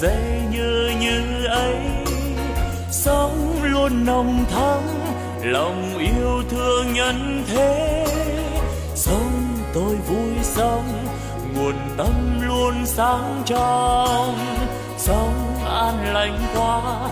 giây như như ấy. Sống luôn nồng thắm, lòng yêu thương nhân thế. Sống tôi vui sống, nguồn tâm luôn sáng trong. Sống an lành quá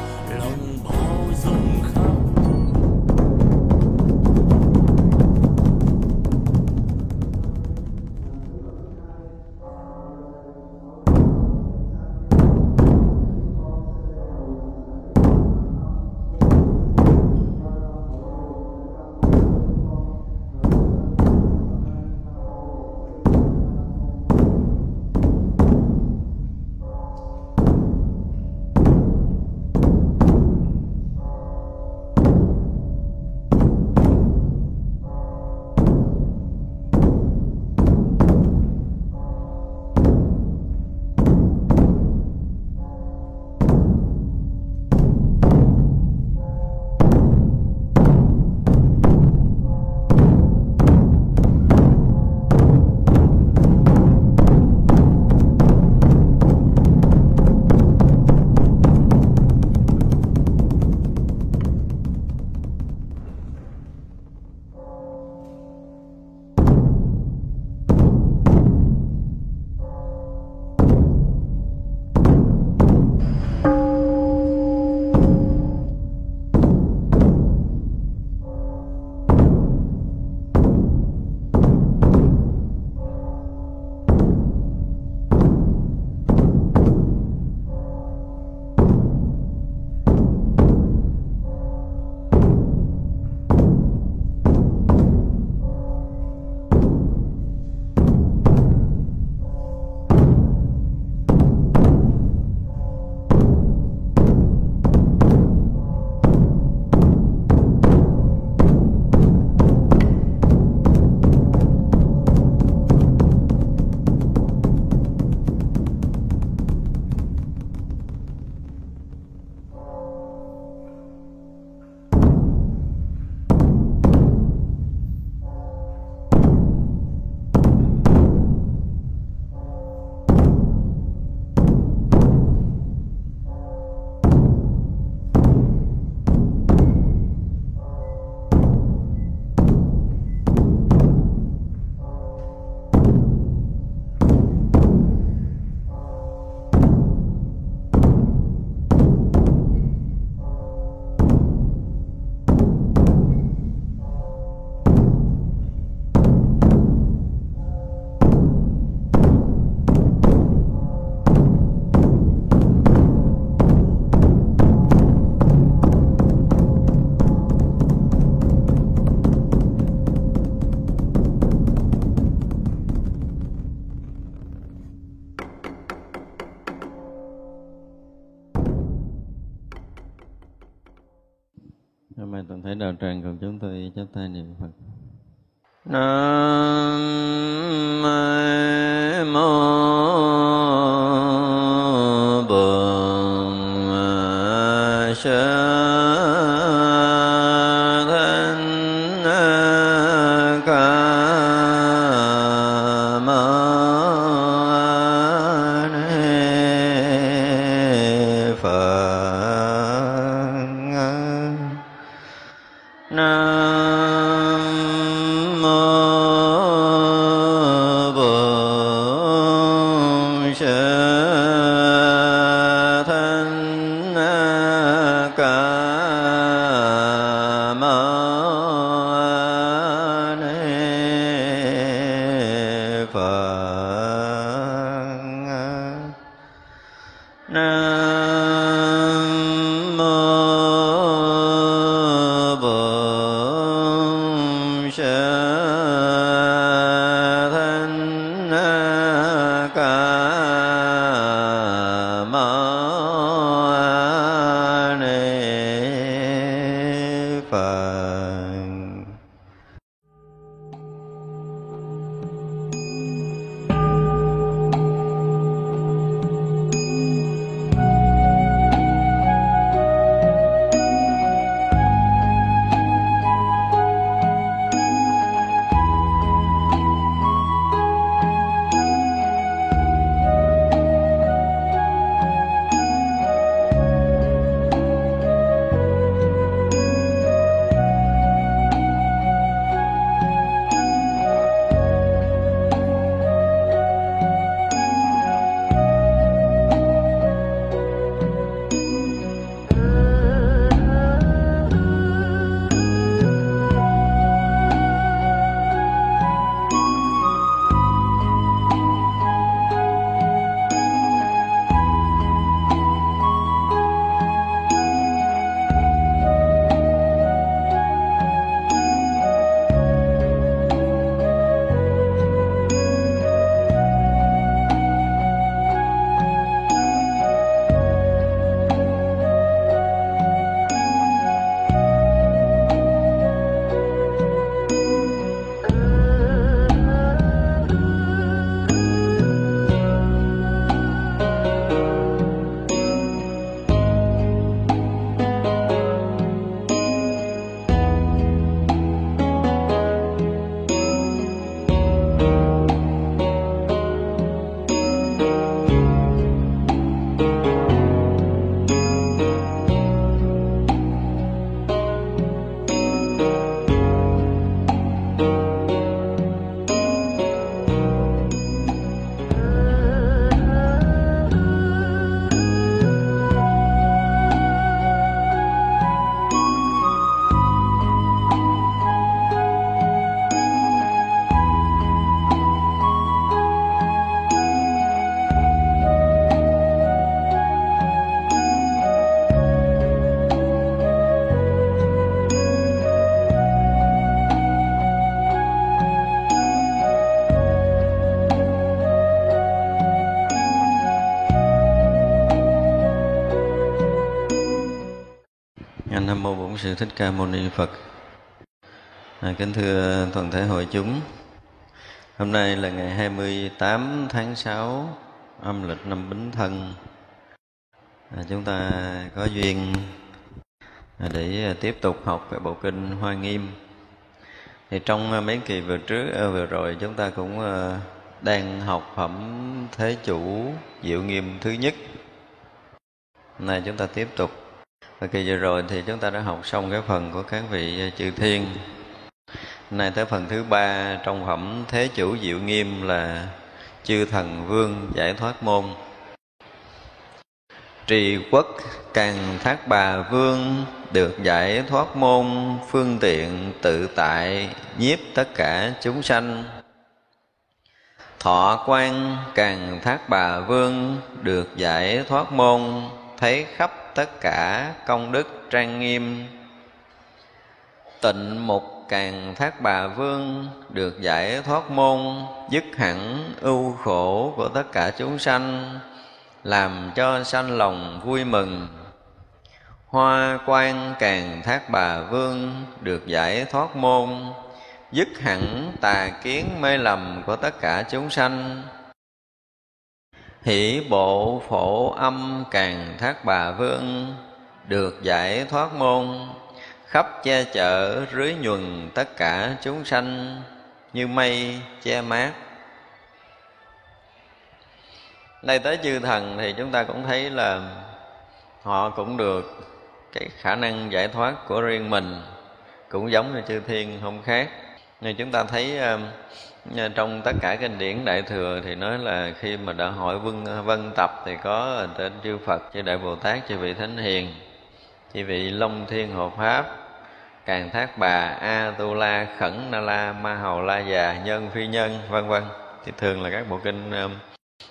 Hôm đạo tràng cùng chúng tôi chắp tay niệm Phật. Nam شَاءَ sư thích ca mâu ni phật. À, kính thưa toàn thể hội chúng hôm nay là ngày 28 tháng 6 âm lịch năm bính thân. À, chúng ta có duyên à, để à, tiếp tục học về bộ kinh hoa nghiêm. Thì trong à, mấy kỳ vừa trước vừa rồi chúng ta cũng đang học phẩm thế chủ diệu nghiêm thứ nhất. Hôm nay chúng ta tiếp tục và kỳ vừa rồi thì chúng ta đã học xong cái phần của các vị à, chư thiên. Nay tới phần thứ ba, trong phẩm thế chủ diệu nghiêm là chư thần vương giải thoát môn. Trì quốc càng thác bà vương được giải thoát môn, phương tiện tự tại nhiếp tất cả chúng sanh. Thọ quan càng thác bà vương được giải thoát môn, thấy khắp tất cả công đức trang nghiêm. Tịnh mục càng thác bà vương được giải thoát môn, dứt hẳn ưu khổ của tất cả chúng sanh, làm cho sanh lòng vui mừng. Hoa quan càng thác bà vương được giải thoát môn, dứt hẳn tà kiến mê lầm của tất cả chúng sanh hỷ bộ phổ âm càng thác bà vương, được giải thoát môn, khắp che chở, rưới nhuần tất cả chúng sanh, như mây che mát. Đây tới chư thần thì chúng ta cũng thấy là họ cũng được cái khả năng giải thoát của riêng mình, cũng giống như chư thiên không khác. Nên chúng ta thấy ờ, Ờ, trong tất cả kinh điển đại thừa thì nói là khi mà đã hội vân vân tập thì có trên chư Phật, chư đại Bồ Tát, chư vị thánh hiền, chư vị Long Thiên Hộ Pháp, Càng Thác Bà, A Tu La, Khẩn Na La, Ma Hầu La Già, Nhân Phi Nhân, vân vân. Thì thường là các bộ kinh ờ,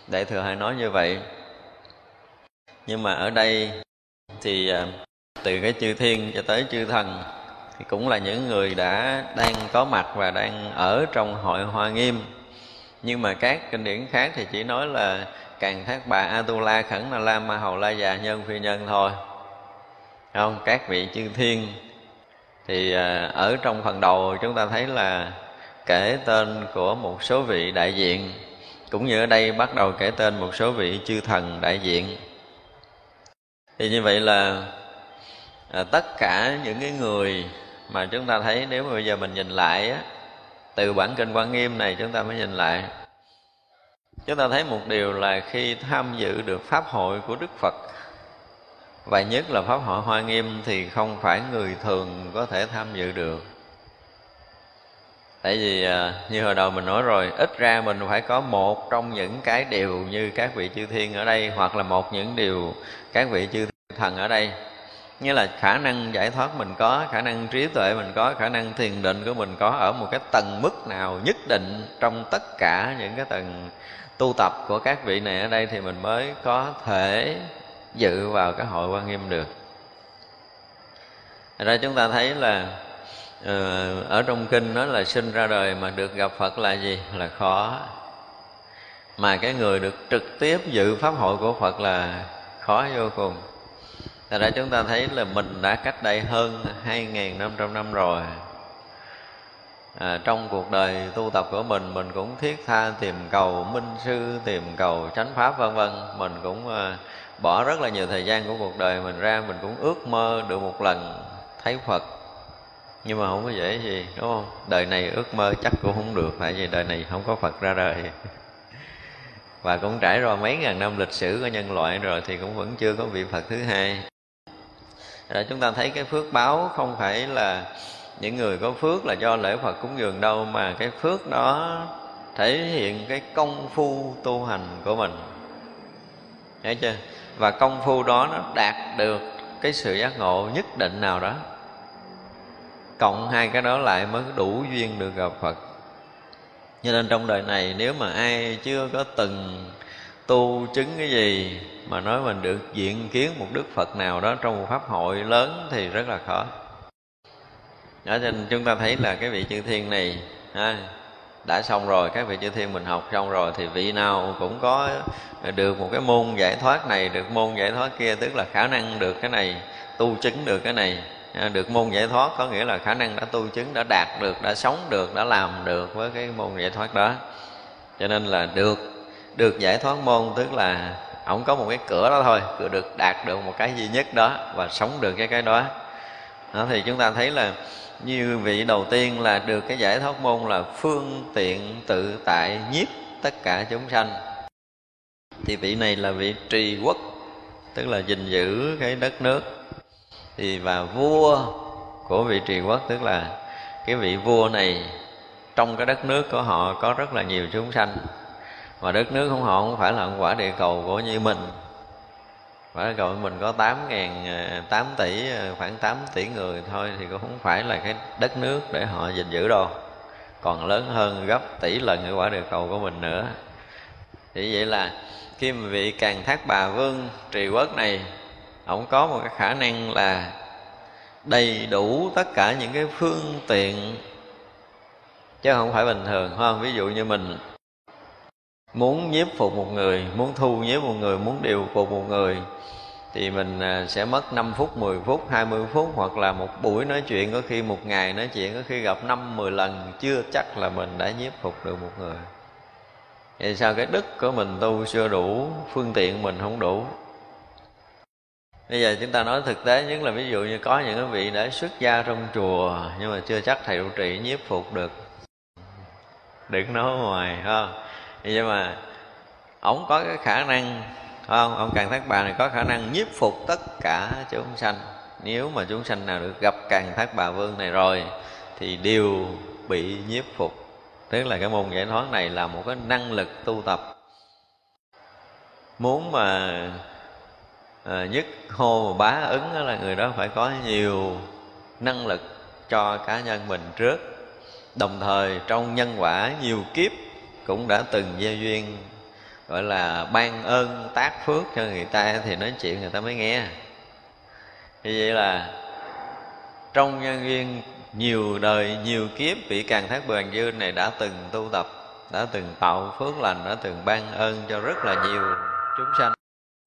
đại thừa hay nói như vậy. Nhưng mà ở đây thì ờ, từ cái chư thiên cho tới chư thần thì cũng là những người đã đang có mặt và đang ở trong hội hoa nghiêm. Nhưng mà các kinh điển khác thì chỉ nói là càng thác bà atula khẩn na la ma hầu la già nhân phi nhân thôi. Không các vị chư thiên. Thì à, ở trong phần đầu chúng ta thấy là kể tên của một số vị đại diện cũng như ở đây bắt đầu kể tên một số vị chư thần đại diện. Thì như vậy là à, tất cả những cái người mà chúng ta thấy nếu mà bây giờ mình nhìn lại á, từ bản kinh quan nghiêm này chúng ta mới nhìn lại. Chúng ta thấy một điều là khi tham dự được pháp hội của đức phật và nhất là pháp hội hoa nghiêm thì không phải người thường có thể tham dự được. Tại vì à, như hồi đầu mình nói rồi ít ra mình phải có một trong những cái điều như các vị chư thiên ở đây hoặc là một những điều các vị chư thần ở đây nghĩa là khả năng giải thoát mình có, khả năng trí tuệ mình có, khả năng thiền định của mình có ở một cái tầng mức nào nhất định trong tất cả những cái tầng tu tập của các vị này ở đây thì mình mới có thể dự vào cái hội quan nghiêm được Thật ra chúng ta thấy là ờ, ở trong kinh nói là sinh ra đời mà được gặp Phật là gì? Là khó. Mà cái người được trực tiếp dự pháp hội của Phật là khó vô cùng. Thật ra chúng ta thấy là mình đã cách đây hơn 2.500 năm rồi. À, Trong cuộc đời tu tập của mình Mình cũng thiết tha tìm cầu minh sư Tìm cầu chánh pháp vân vân. Mình cũng à, bỏ rất là nhiều thời gian của cuộc đời mình ra Mình cũng ước mơ được một lần thấy Phật. Nhưng mà không có dễ gì đúng không? Đời này ước mơ chắc cũng không được Tại vì đời này không có Phật ra đời. Và cũng trải qua mấy ngàn năm lịch sử của nhân loại rồi thì cũng vẫn chưa có vị Phật thứ hai rồi chúng ta thấy cái phước báo không phải là những người có phước là do lễ Phật cúng dường đâu, mà cái phước đó thể hiện cái công phu tu hành của mình. Thấy chưa? Và công phu đó nó đạt được cái sự giác ngộ nhất định nào đó. Cộng hai cái đó lại mới đủ duyên được gặp Phật. Cho nên trong đời này nếu mà ai chưa có từng tu chứng cái gì mà nói mình được diện kiến một đức phật nào đó trong một pháp hội lớn thì rất là khó. Đó nên chúng ta thấy là cái vị chư thiên này ha, đã xong rồi các vị chư thiên mình học xong rồi thì vị nào cũng có được một cái môn giải thoát này được môn giải thoát kia tức là khả năng được cái này tu chứng được cái này. Được môn giải thoát có nghĩa là khả năng đã tu chứng đã đạt được đã sống được đã làm được với cái môn giải thoát đó. Cho nên là được được giải thoát môn tức là ổng có một cái cửa đó thôi, cửa được đạt được một cái duy nhất đó và sống được cái cái đó. Đó, thì chúng ta thấy là như vị đầu tiên là được cái giải thoát môn là phương tiện tự tại nhiếp tất cả chúng sanh. Thì vị này là vị trì quốc, tức là gìn giữ cái đất nước. Thì và vua của vị trì quốc, tức là cái vị vua này, trong cái đất nước của họ có rất là nhiều chúng sanh mà đất nước không họ không phải là quả địa cầu của như mình quả địa cầu mình có tám ngàn à, tám tỷ à, khoảng 8 tỷ người thôi, thì cũng không phải là cái đất nước để họ gìn giữ đâu. Còn lớn hơn gấp tỷ lần cái quả địa cầu của mình nữa. Thì vậy là khi mà vị càng thác bà vương trì quốc này, ông có một cái khả năng là đầy đủ tất cả những cái phương tiện, chứ không phải bình thường không? Ví dụ như mình muốn nhiếp phục một người muốn thu nhiếp một người muốn điều phục một người thì mình à, sẽ mất 5 phút, 10 phút, 20 phút hoặc là một buổi nói chuyện có khi một ngày nói chuyện có khi gặp 5 10 lần chưa chắc là mình đã nhiếp phục được một người. Vậy sao cái đức của mình tu chưa đủ, phương tiện mình không đủ. Bây giờ chúng ta nói thực tế nhất là ví dụ như có những cái vị đã xuất gia trong chùa nhưng mà chưa chắc thầy trụ trì nhiếp phục được. Đừng nói ngoài ha. Nhưng mà ổng có cái khả năng không? Ông càng thác bà này có khả năng nhiếp phục tất cả chúng sanh. Nếu mà chúng sanh nào được gặp càng thác bà vương này rồi thì đều bị nhiếp phục. Tức là cái môn giải thoát này là một cái năng lực tu tập. Muốn mà à, nhất hô bá ứng đó là người đó phải có nhiều năng lực cho cá nhân mình trước. Đồng thời trong nhân quả nhiều kiếp cũng đã từng gieo duyên, gọi là ban ơn tác phước cho người ta thì nói chuyện người ta mới nghe. Như vậy là trong nhân duyên nhiều đời, nhiều kiếp, vị càng thác bền dư này đã từng tu tập, đã từng tạo phước lành, đã từng ban ơn cho rất là nhiều chúng sanh.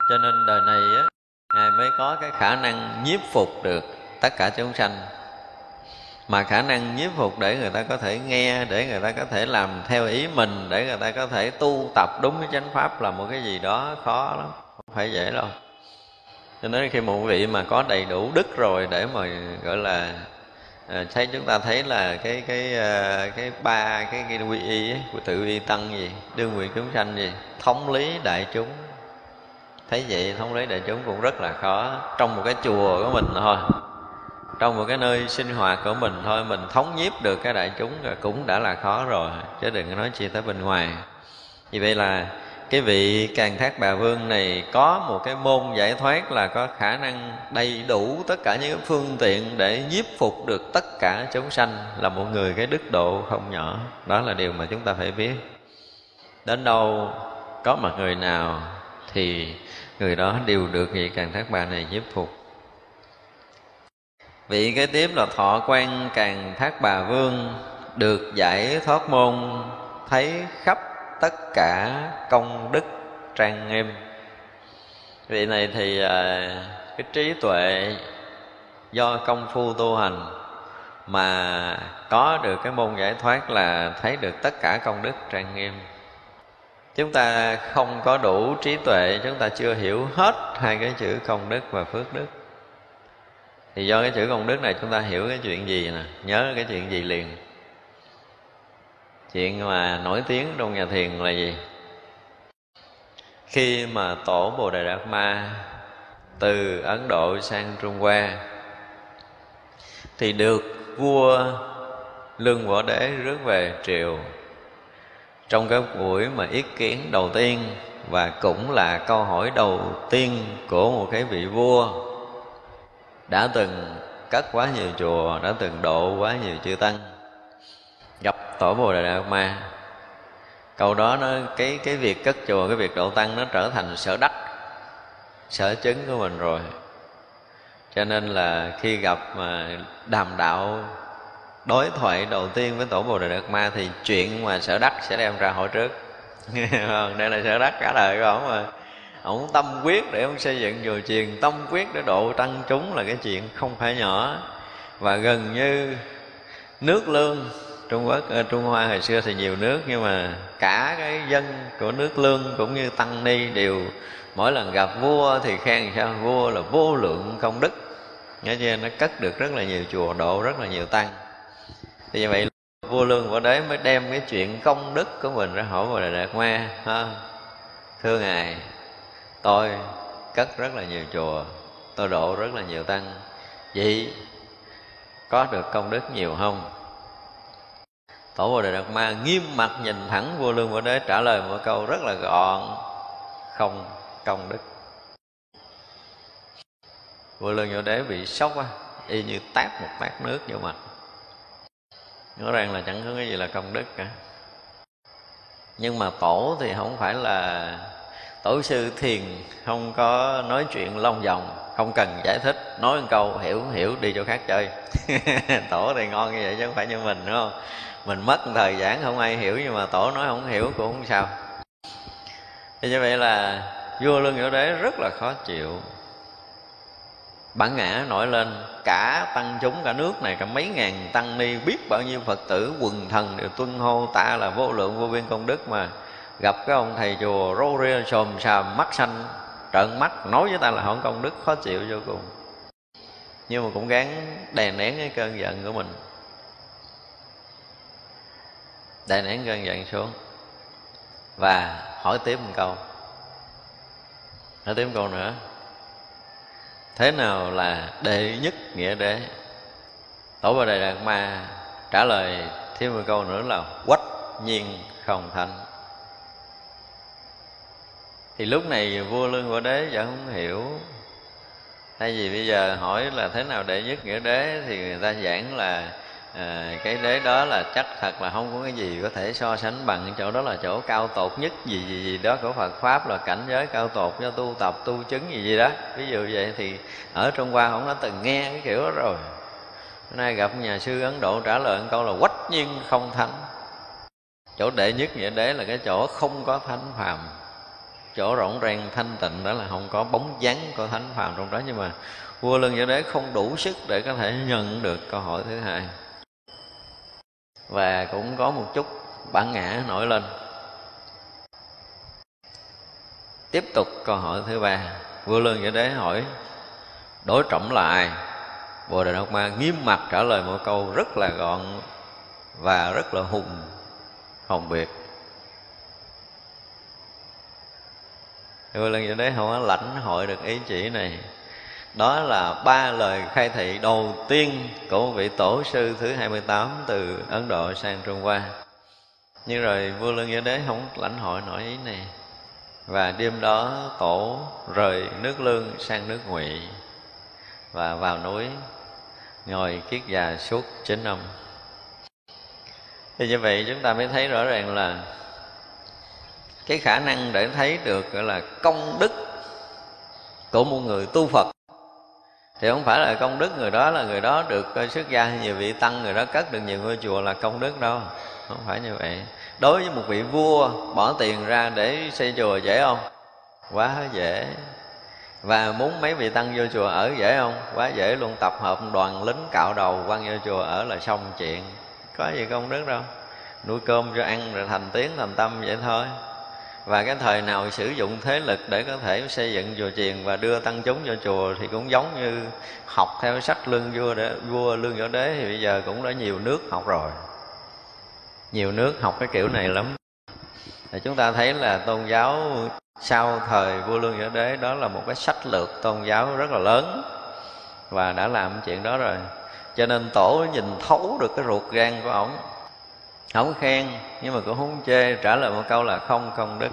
Cho nên đời này á, ngài mới có cái khả năng nhiếp phục được tất cả chúng sanh mà khả năng nhiếp phục để người ta có thể nghe để người ta có thể làm theo ý mình để người ta có thể tu tập đúng cái chánh pháp là một cái gì đó khó lắm không phải dễ đâu. Cho nên khi một vị mà có đầy đủ đức rồi để mà gọi là à, thấy chúng ta thấy là cái cái à, cái ba cái, cái quy y ấy, của tự y tăng gì đương nguyện chúng sanh gì thống lý đại chúng. Thấy vậy thống lý đại chúng cũng rất là khó trong một cái chùa của mình thôi trong một cái nơi sinh hoạt của mình thôi, mình thống nhiếp được cái đại chúng cũng đã là khó rồi, chứ đừng nói chi tới bên ngoài. Vì vậy là cái vị càng thác bà vương này có một cái môn giải thoát là có khả năng đầy đủ tất cả những phương tiện để nhiếp phục được tất cả chúng sanh là một người cái đức độ không nhỏ. Đó là điều mà chúng ta phải biết. Đến đâu có mặt người nào thì người đó đều được vị càng thác bà này nhiếp phục vị kế tiếp là thọ quan càng thác bà vương, được giải thoát môn, thấy khắp tất cả công đức trang nghiêm. Vị này thì à, cái trí tuệ do công phu tu hành mà có được cái môn giải thoát là thấy được tất cả công đức trang nghiêm. Chúng ta không có đủ trí tuệ, chúng ta chưa hiểu hết hai cái chữ công đức và phước đức thì do cái chữ công đức này chúng ta hiểu cái chuyện gì nè, nhớ cái chuyện gì liền. Chuyện mà nổi tiếng trong nhà thiền là gì? Khi mà tổ bồ đề đạt ma từ ấn độ sang trung hoa, thì được vua lương võ đế rước về triều. Trong cái buổi mà ý kiến đầu tiên, và cũng là câu hỏi đầu tiên của một cái vị vua đã từng cất quá nhiều chùa, đã từng độ quá nhiều chư tăng, gặp tổ bồ đề đạt ma. Câu đó nó, cái cái việc cất chùa, cái việc độ tăng nó trở thành sở đắc, sở chứng của mình rồi. Cho nên là khi gặp mà đàm đạo đối thoại đầu tiên với tổ bồ đề đạt ma thì chuyện mà sở đắc sẽ đem ra hỏi trước. Đây là sở đắc cả đời của ổng rồi ông tâm quyết để ông xây dựng chùa chiền, tâm quyết để độ tăng chúng là cái chuyện không phải nhỏ. Và gần như nước lương, Trung Quốc ờ, Trung Hoa hồi xưa thì nhiều nước, nhưng mà cả cái dân của nước lương cũng như tăng ni đều mỗi lần gặp vua thì khen sao? Vua là vô lượng công đức. Nghe chưa? Nó cất được rất là nhiều chùa, độ rất là nhiều tăng. Thì như vậy vua lương của đế mới đem cái chuyện công đức của mình ra hỏi vào đại đạt ma ha thưa ngài tôi cất rất là nhiều chùa, tôi độ rất là nhiều tăng. Vậy có được công đức nhiều không? Tổ bồ đề đạt ma nghiêm mặt nhìn thẳng vua lương bồ đế, trả lời một câu rất là gọn, không công đức. Vua lương bồ đế bị sốc quá y như tát một bát nước vô mặt. Nói rằng là chẳng có cái gì là công đức cả. Nhưng mà tổ thì không phải là tổ sư thiền không có nói chuyện long vòng, không cần giải thích, nói một câu, hiểu hiểu, đi chỗ khác chơi. Tổ thì ngon như vậy chứ không phải như mình, đúng không? Mình mất thời gian không ai hiểu, nhưng mà tổ nói không hiểu cũng không sao. Thì như vậy là vua lương hiểu đế rất là khó chịu. Bản ngã nổi lên, cả tăng chúng, cả nước này, cả mấy ngàn tăng ni, biết bao nhiêu phật tử quần thần đều tuân hô ta là vô lượng vô biên công đức mà gặp cái ông thầy chùa rô ria xồm xàm mắt xanh trợn mắt, nói với ta là họ công đức, khó chịu vô cùng. Nhưng mà cũng gắng đè nén cái cơn giận của mình. Đè nén cơn giận xuống và hỏi tiếp một câu. Hỏi tiếp một câu nữa. Thế nào là đệ nhất nghĩa đế? Tổ bà đề đạt ma trả lời thêm một câu nữa là quách nhiên không thành thì lúc này vua lương võ đế vẫn không hiểu. Thay vì bây giờ hỏi là thế nào đệ nhất nghĩa đế thì người ta giảng là à, cái đế đó là chắc thật là không có cái gì có thể so sánh bằng chỗ đó là chỗ cao tột nhất gì gì gì đó của Phật pháp là cảnh giới cao tột cho tu tập tu chứng gì gì đó. Ví dụ vậy thì ở trong qua không đã từng nghe cái kiểu đó rồi. Hôm nay gặp nhà sư Ấn Độ trả lời một câu là quách nhiên không thánh chỗ đệ nhất nghĩa đế là cái chỗ không có thánh phàm chỗ rộng ràng thanh tịnh đó là không có bóng dáng của thánh phàm trong đó, nhưng mà vua lương võ đế không đủ sức để có thể nhận được câu hỏi thứ hai. Và cũng có một chút bản ngã nổi lên. Tiếp tục câu hỏi thứ ba, vua lương võ đế hỏi, đối trọng lại? Bồ đề đạt ma nghiêm mặt trả lời một câu rất là gọn và rất là hùng, hồng biệt. Vua lương võ đế không có lãnh hội được ý chỉ này. Đó là ba lời khai thị đầu tiên của vị tổ sư thứ 28 từ Ấn Độ sang Trung Hoa. Nhưng rồi, vua lương gia đế không lãnh hội nổi ý này. Và đêm đó, tổ rời nước lương sang nước ngụy và vào núi, ngồi kiết già suốt chín năm thì như vậy, chúng ta mới thấy rõ ràng là cái khả năng để thấy được gọi là công đức của một người tu Phật. Thì không phải là công đức người đó là người đó được ờ, xuất gia nhiều vị tăng, người đó cất được nhiều ngôi chùa là công đức đâu. Không phải như vậy. Đối với một vị vua bỏ tiền ra để xây chùa dễ không? Quá dễ. Và muốn mấy vị tăng vô chùa ở dễ không? Quá dễ luôn, tập hợp đoàn lính cạo đầu quan vô chùa ở là xong chuyện. Có gì công đức đâu. Nuôi cơm cho ăn rồi thành tiếng thành tâm vậy thôi và cái thời nào sử dụng thế lực để có thể xây dựng chùa chiền và đưa tăng chúng vô chùa thì cũng giống như học theo sách lương vua để vua lương võ đế thì bây giờ cũng đã nhiều nước học rồi. Nhiều nước học cái kiểu này lắm. Thì chúng ta thấy là tôn giáo sau thời vua lương võ đế đó là một cái sách lược tôn giáo rất là lớn và đã làm chuyện đó rồi. Cho nên tổ nhìn thấu được cái ruột gan của ổng không khen, nhưng mà cũng không chê, trả lời một câu là không công đức.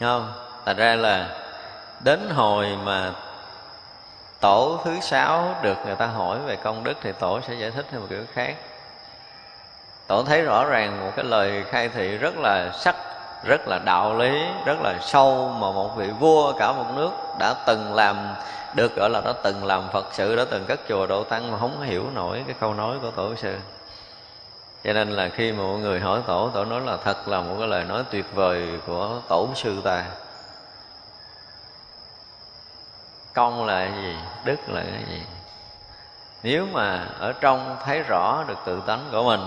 Không? Thật ra là đến hồi mà tổ thứ sáu được người ta hỏi về công đức thì tổ sẽ giải thích theo một kiểu khác. Tổ thấy rõ ràng một cái lời khai thị rất là sắc, rất là đạo lý, rất là sâu mà một vị vua cả một nước đã từng làm, được gọi là đã từng làm phật sự, đã từng cất chùa độ tăng mà không hiểu nổi cái câu nói của tổ sư cho nên là khi mà mọi người hỏi tổ tổ nói là thật là một cái lời nói tuyệt vời của tổ sư ta. Công là cái gì, đức là cái gì? Nếu mà ở trong thấy rõ được tự tánh của mình,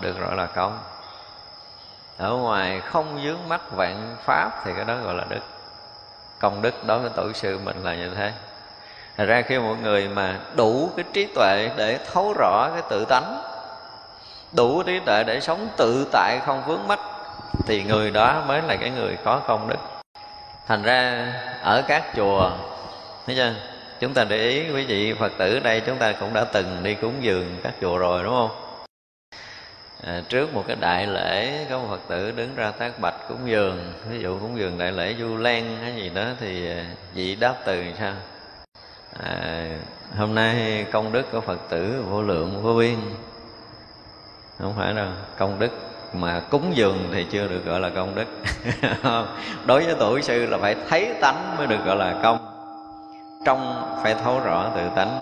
được gọi là công. Ở ngoài không dướng mắt vạn pháp thì cái đó gọi là đức. Công đức đối với tổ sư mình là như thế. Thật ra khi mọi người mà đủ cái trí tuệ để thấu rõ cái tự tánh đủ trí tuệ để sống tự tại không vướng mắc thì người đó mới là cái người có công đức. Thành ra ở các chùa thấy chưa? Chúng ta để ý quý vị phật tử đây chúng ta cũng đã từng đi cúng dường các chùa rồi đúng không? À, trước một cái đại lễ có một phật tử đứng ra tác bạch cúng dường ví dụ cúng dường đại lễ du lan hay gì đó thì à, vị đáp từ sao? À, hôm nay công đức của phật tử vô lượng vô biên không phải đâu, công đức. Mà cúng dường thì chưa được gọi là công đức. Đối với tổ sư là phải thấy tánh mới được gọi là công. Trong phải thấu rõ tự tánh.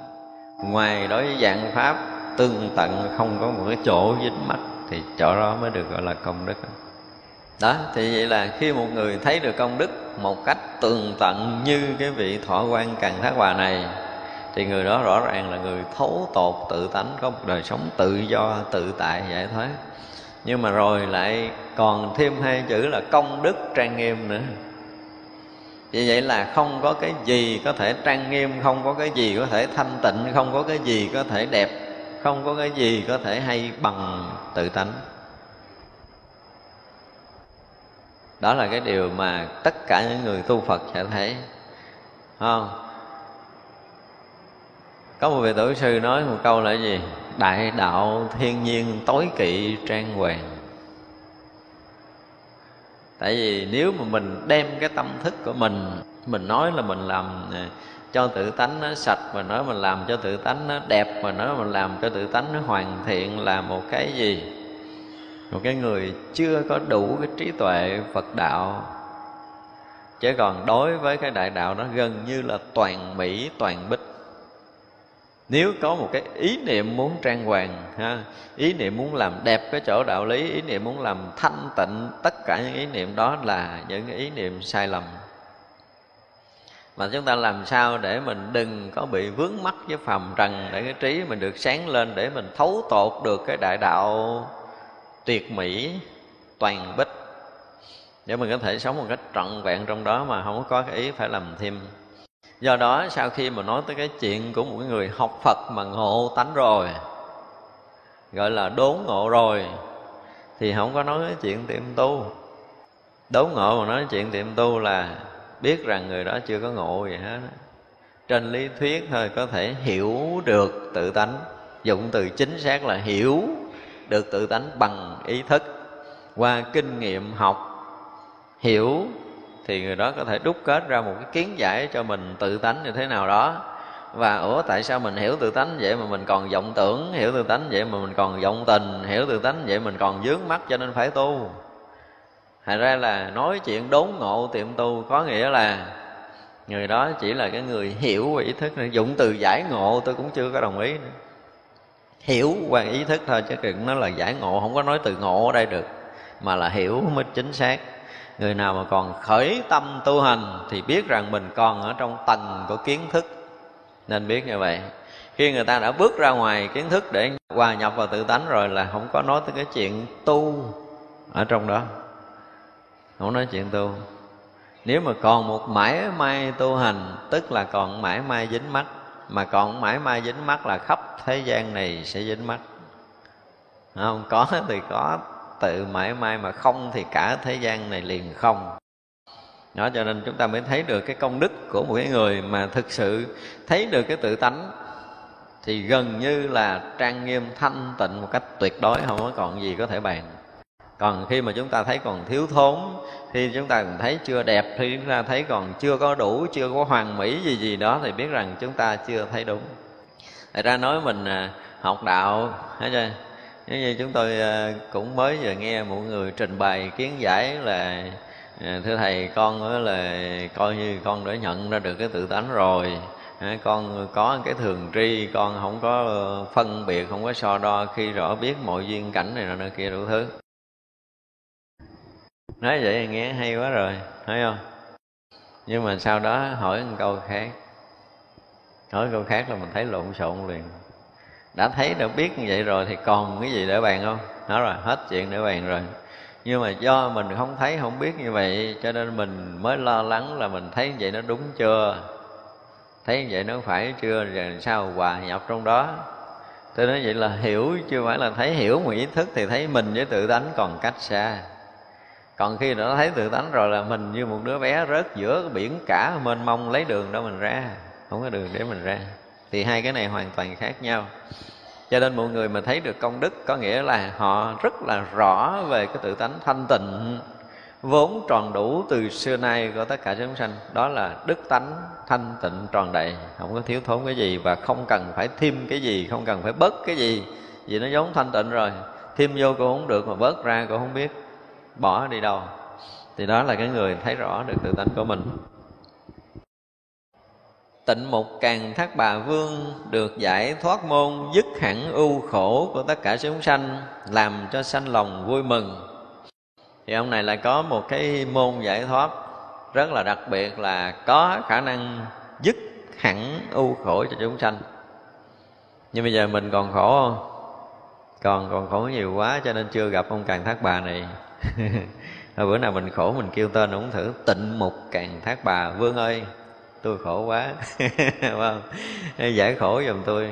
Ngoài đối với dạng pháp tương tận, không có một cái chỗ dính mắt thì chỗ đó mới được gọi là công đức. Đó, thì vậy là khi một người thấy được công đức một cách tường tận như cái vị thọ quan càng thác hòa này thì người đó rõ ràng là người thấu tột tự tánh, có một đời sống tự do, tự tại giải thoát nhưng mà rồi lại còn thêm hai chữ là công đức trang nghiêm nữa. Vì vậy là không có cái gì có thể trang nghiêm, không có cái gì có thể thanh tịnh, không có cái gì có thể đẹp, không có cái gì có thể hay bằng tự tánh. Đó là cái điều mà tất cả những người tu phật sẽ thấy. Không? Có một vị tổ sư nói một câu là gì? Đại đạo thiên nhiên tối kỵ trang hoàng. Tại vì nếu mà mình đem cái tâm thức của mình mình nói là mình làm à, cho tự tánh nó sạch mà nói mình làm cho tự tánh nó đẹp mà nói mình làm cho tự tánh nó hoàn thiện là một cái gì? Một cái người chưa có đủ cái trí tuệ phật đạo. Chứ còn đối với cái đại đạo nó gần như là toàn mỹ, toàn bích nếu có một cái ý niệm muốn trang hoàng, ha, ý niệm muốn làm đẹp cái chỗ đạo lý, ý niệm muốn làm thanh tịnh tất cả những ý niệm đó là những cái ý niệm sai lầm. Mà chúng ta làm sao để mình đừng có bị vướng mắc với phàm trần, để cái trí mình được sáng lên, để mình thấu tột được cái đại đạo tuyệt mỹ, toàn bích. Để mình có thể sống một cách trọn vẹn trong đó mà không có cái ý phải làm thêm do đó, sau khi mà nói tới cái chuyện của một cái người học phật mà ngộ tánh rồi, gọi là đốn ngộ rồi, thì không có nói cái chuyện tiệm tu. Đốn ngộ mà nói chuyện tiệm tu là biết rằng người đó chưa có ngộ gì hết trên lý thuyết thôi, có thể hiểu được tự tánh. Dụng từ chính xác là hiểu được tự tánh bằng ý thức. Qua kinh nghiệm học, hiểu thì người đó có thể đúc kết ra một cái kiến giải cho mình tự tánh như thế nào đó. Và, ủa, tại sao mình hiểu tự tánh vậy mà mình còn vọng tưởng, hiểu tự tánh vậy mà mình còn vọng tình, hiểu tự tánh vậy mình còn dướng mắt cho nên phải tu? Thành ra là nói chuyện đốn ngộ tiệm tu có nghĩa là người đó chỉ là cái người hiểu và ý thức này dụng từ giải ngộ tôi cũng chưa có đồng ý nữa. Hiểu qua ý thức thôi chứ đừng nói là giải ngộ, không có nói từ ngộ ở đây được, mà là hiểu mới chính xác người nào mà còn khởi tâm tu hành thì biết rằng mình còn ở trong tầng của kiến thức. Nên biết như vậy. Khi người ta đã bước ra ngoài kiến thức để hòa nhập vào tự tánh rồi là không có nói tới cái chuyện tu ở trong đó. Không nói chuyện tu. Nếu mà còn một mãi may tu hành, tức là còn mãi may dính mắt, mà còn mãi may dính mắt là khắp thế gian này sẽ dính mắt. Không có thì có tự mãi mãi mà không thì cả thế gian này liền không. Đó, cho nên chúng ta mới thấy được cái công đức của một cái người mà thực sự thấy được cái tự tánh thì gần như là trang nghiêm, thanh tịnh một cách tuyệt đối, không có còn gì có thể bàn. Còn khi mà chúng ta thấy còn thiếu thốn, khi chúng ta còn thấy chưa đẹp, khi chúng ta thấy còn chưa có đủ, chưa có hoàn mỹ gì gì đó thì biết rằng chúng ta chưa thấy đúng. Thật ra nói mình à, học đạo hết chưa? Nếu như chúng tôi ờ, cũng mới vừa nghe một người trình bày kiến giải là ờ, thưa thầy, con là coi như con đã nhận ra được cái tự tánh rồi. Con có cái thường tri, con không có phân biệt, không có so đo khi rõ biết mọi duyên cảnh này nọ kia đủ thứ. Nói vậy nghe hay quá rồi, thấy không? Nhưng mà sau đó hỏi một câu khác. Hỏi câu khác là mình thấy lộn xộn liền đã thấy đã biết như vậy rồi thì còn cái gì để bàn không? Nói rồi, hết chuyện để bàn rồi. Nhưng mà do mình không thấy, không biết như vậy, cho nên mình mới lo lắng là mình thấy như vậy nó đúng chưa? Thấy như vậy nó phải chưa? Rồi sao hòa nhập trong đó? Tôi nói vậy là hiểu chưa phải là thấy hiểu mà ý thức thì thấy mình với tự tánh còn cách xa. Còn khi nó thấy tự tánh rồi là mình như một đứa bé rớt giữa cái biển cả, mênh mông lấy đường đâu mình ra. Không có đường để mình ra thì hai cái này hoàn toàn khác nhau. Cho nên mọi người mà thấy được công đức, có nghĩa là họ rất là rõ về cái tự tánh thanh tịnh, vốn tròn đủ từ xưa nay của tất cả chúng sanh. Đó là đức tánh thanh tịnh tròn đầy. Không có thiếu thốn cái gì và không cần phải thêm cái gì, không cần phải bớt cái gì, vì nó giống thanh tịnh rồi. Thêm vô cũng không được mà bớt ra cũng không biết, bỏ đi đâu. Thì đó là cái người thấy rõ được tự tánh của mình tịnh mục càng thác bà vương được giải thoát môn dứt hẳn ưu khổ của tất cả chúng sanh, làm cho sanh lòng vui mừng. Thì ông này lại có một cái môn giải thoát rất là đặc biệt là có khả năng dứt hẳn ưu khổ cho chúng sanh. Nhưng bây giờ mình còn khổ không? Còn còn khổ nhiều quá cho nên chưa gặp ông càng thác bà này. Bữa nào mình khổ mình kêu tên ông thử, tịnh mục càng thác bà vương ơi tôi khổ quá. Không? Giải khổ giùm tôi.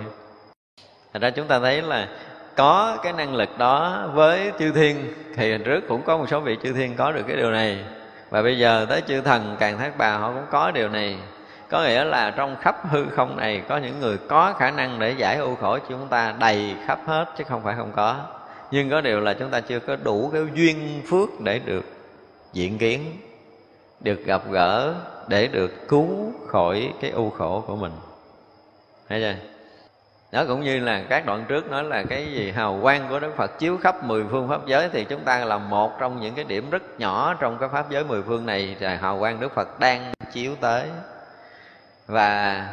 Thật ra chúng ta thấy là có cái năng lực đó với chư thiên. Thì hình trước cũng có một số vị chư thiên có được cái điều này. Và bây giờ tới chư thần, càng thác bà họ cũng có điều này. Có nghĩa là trong khắp hư không này có những người có khả năng để giải ưu khổ cho chúng ta đầy khắp hết, chứ không phải không có. Nhưng có điều là chúng ta chưa có đủ cái duyên phước để được diện kiến, được gặp gỡ để được cứu khỏi cái ưu khổ của mình. Thấy chưa? Đó cũng như là các đoạn trước nói là cái gì, hào quang của Đức Phật chiếu khắp mười phương pháp giới thì chúng ta là một trong những cái điểm rất nhỏ trong cái pháp giới mười phương này là hào quang Đức Phật đang chiếu tới. Và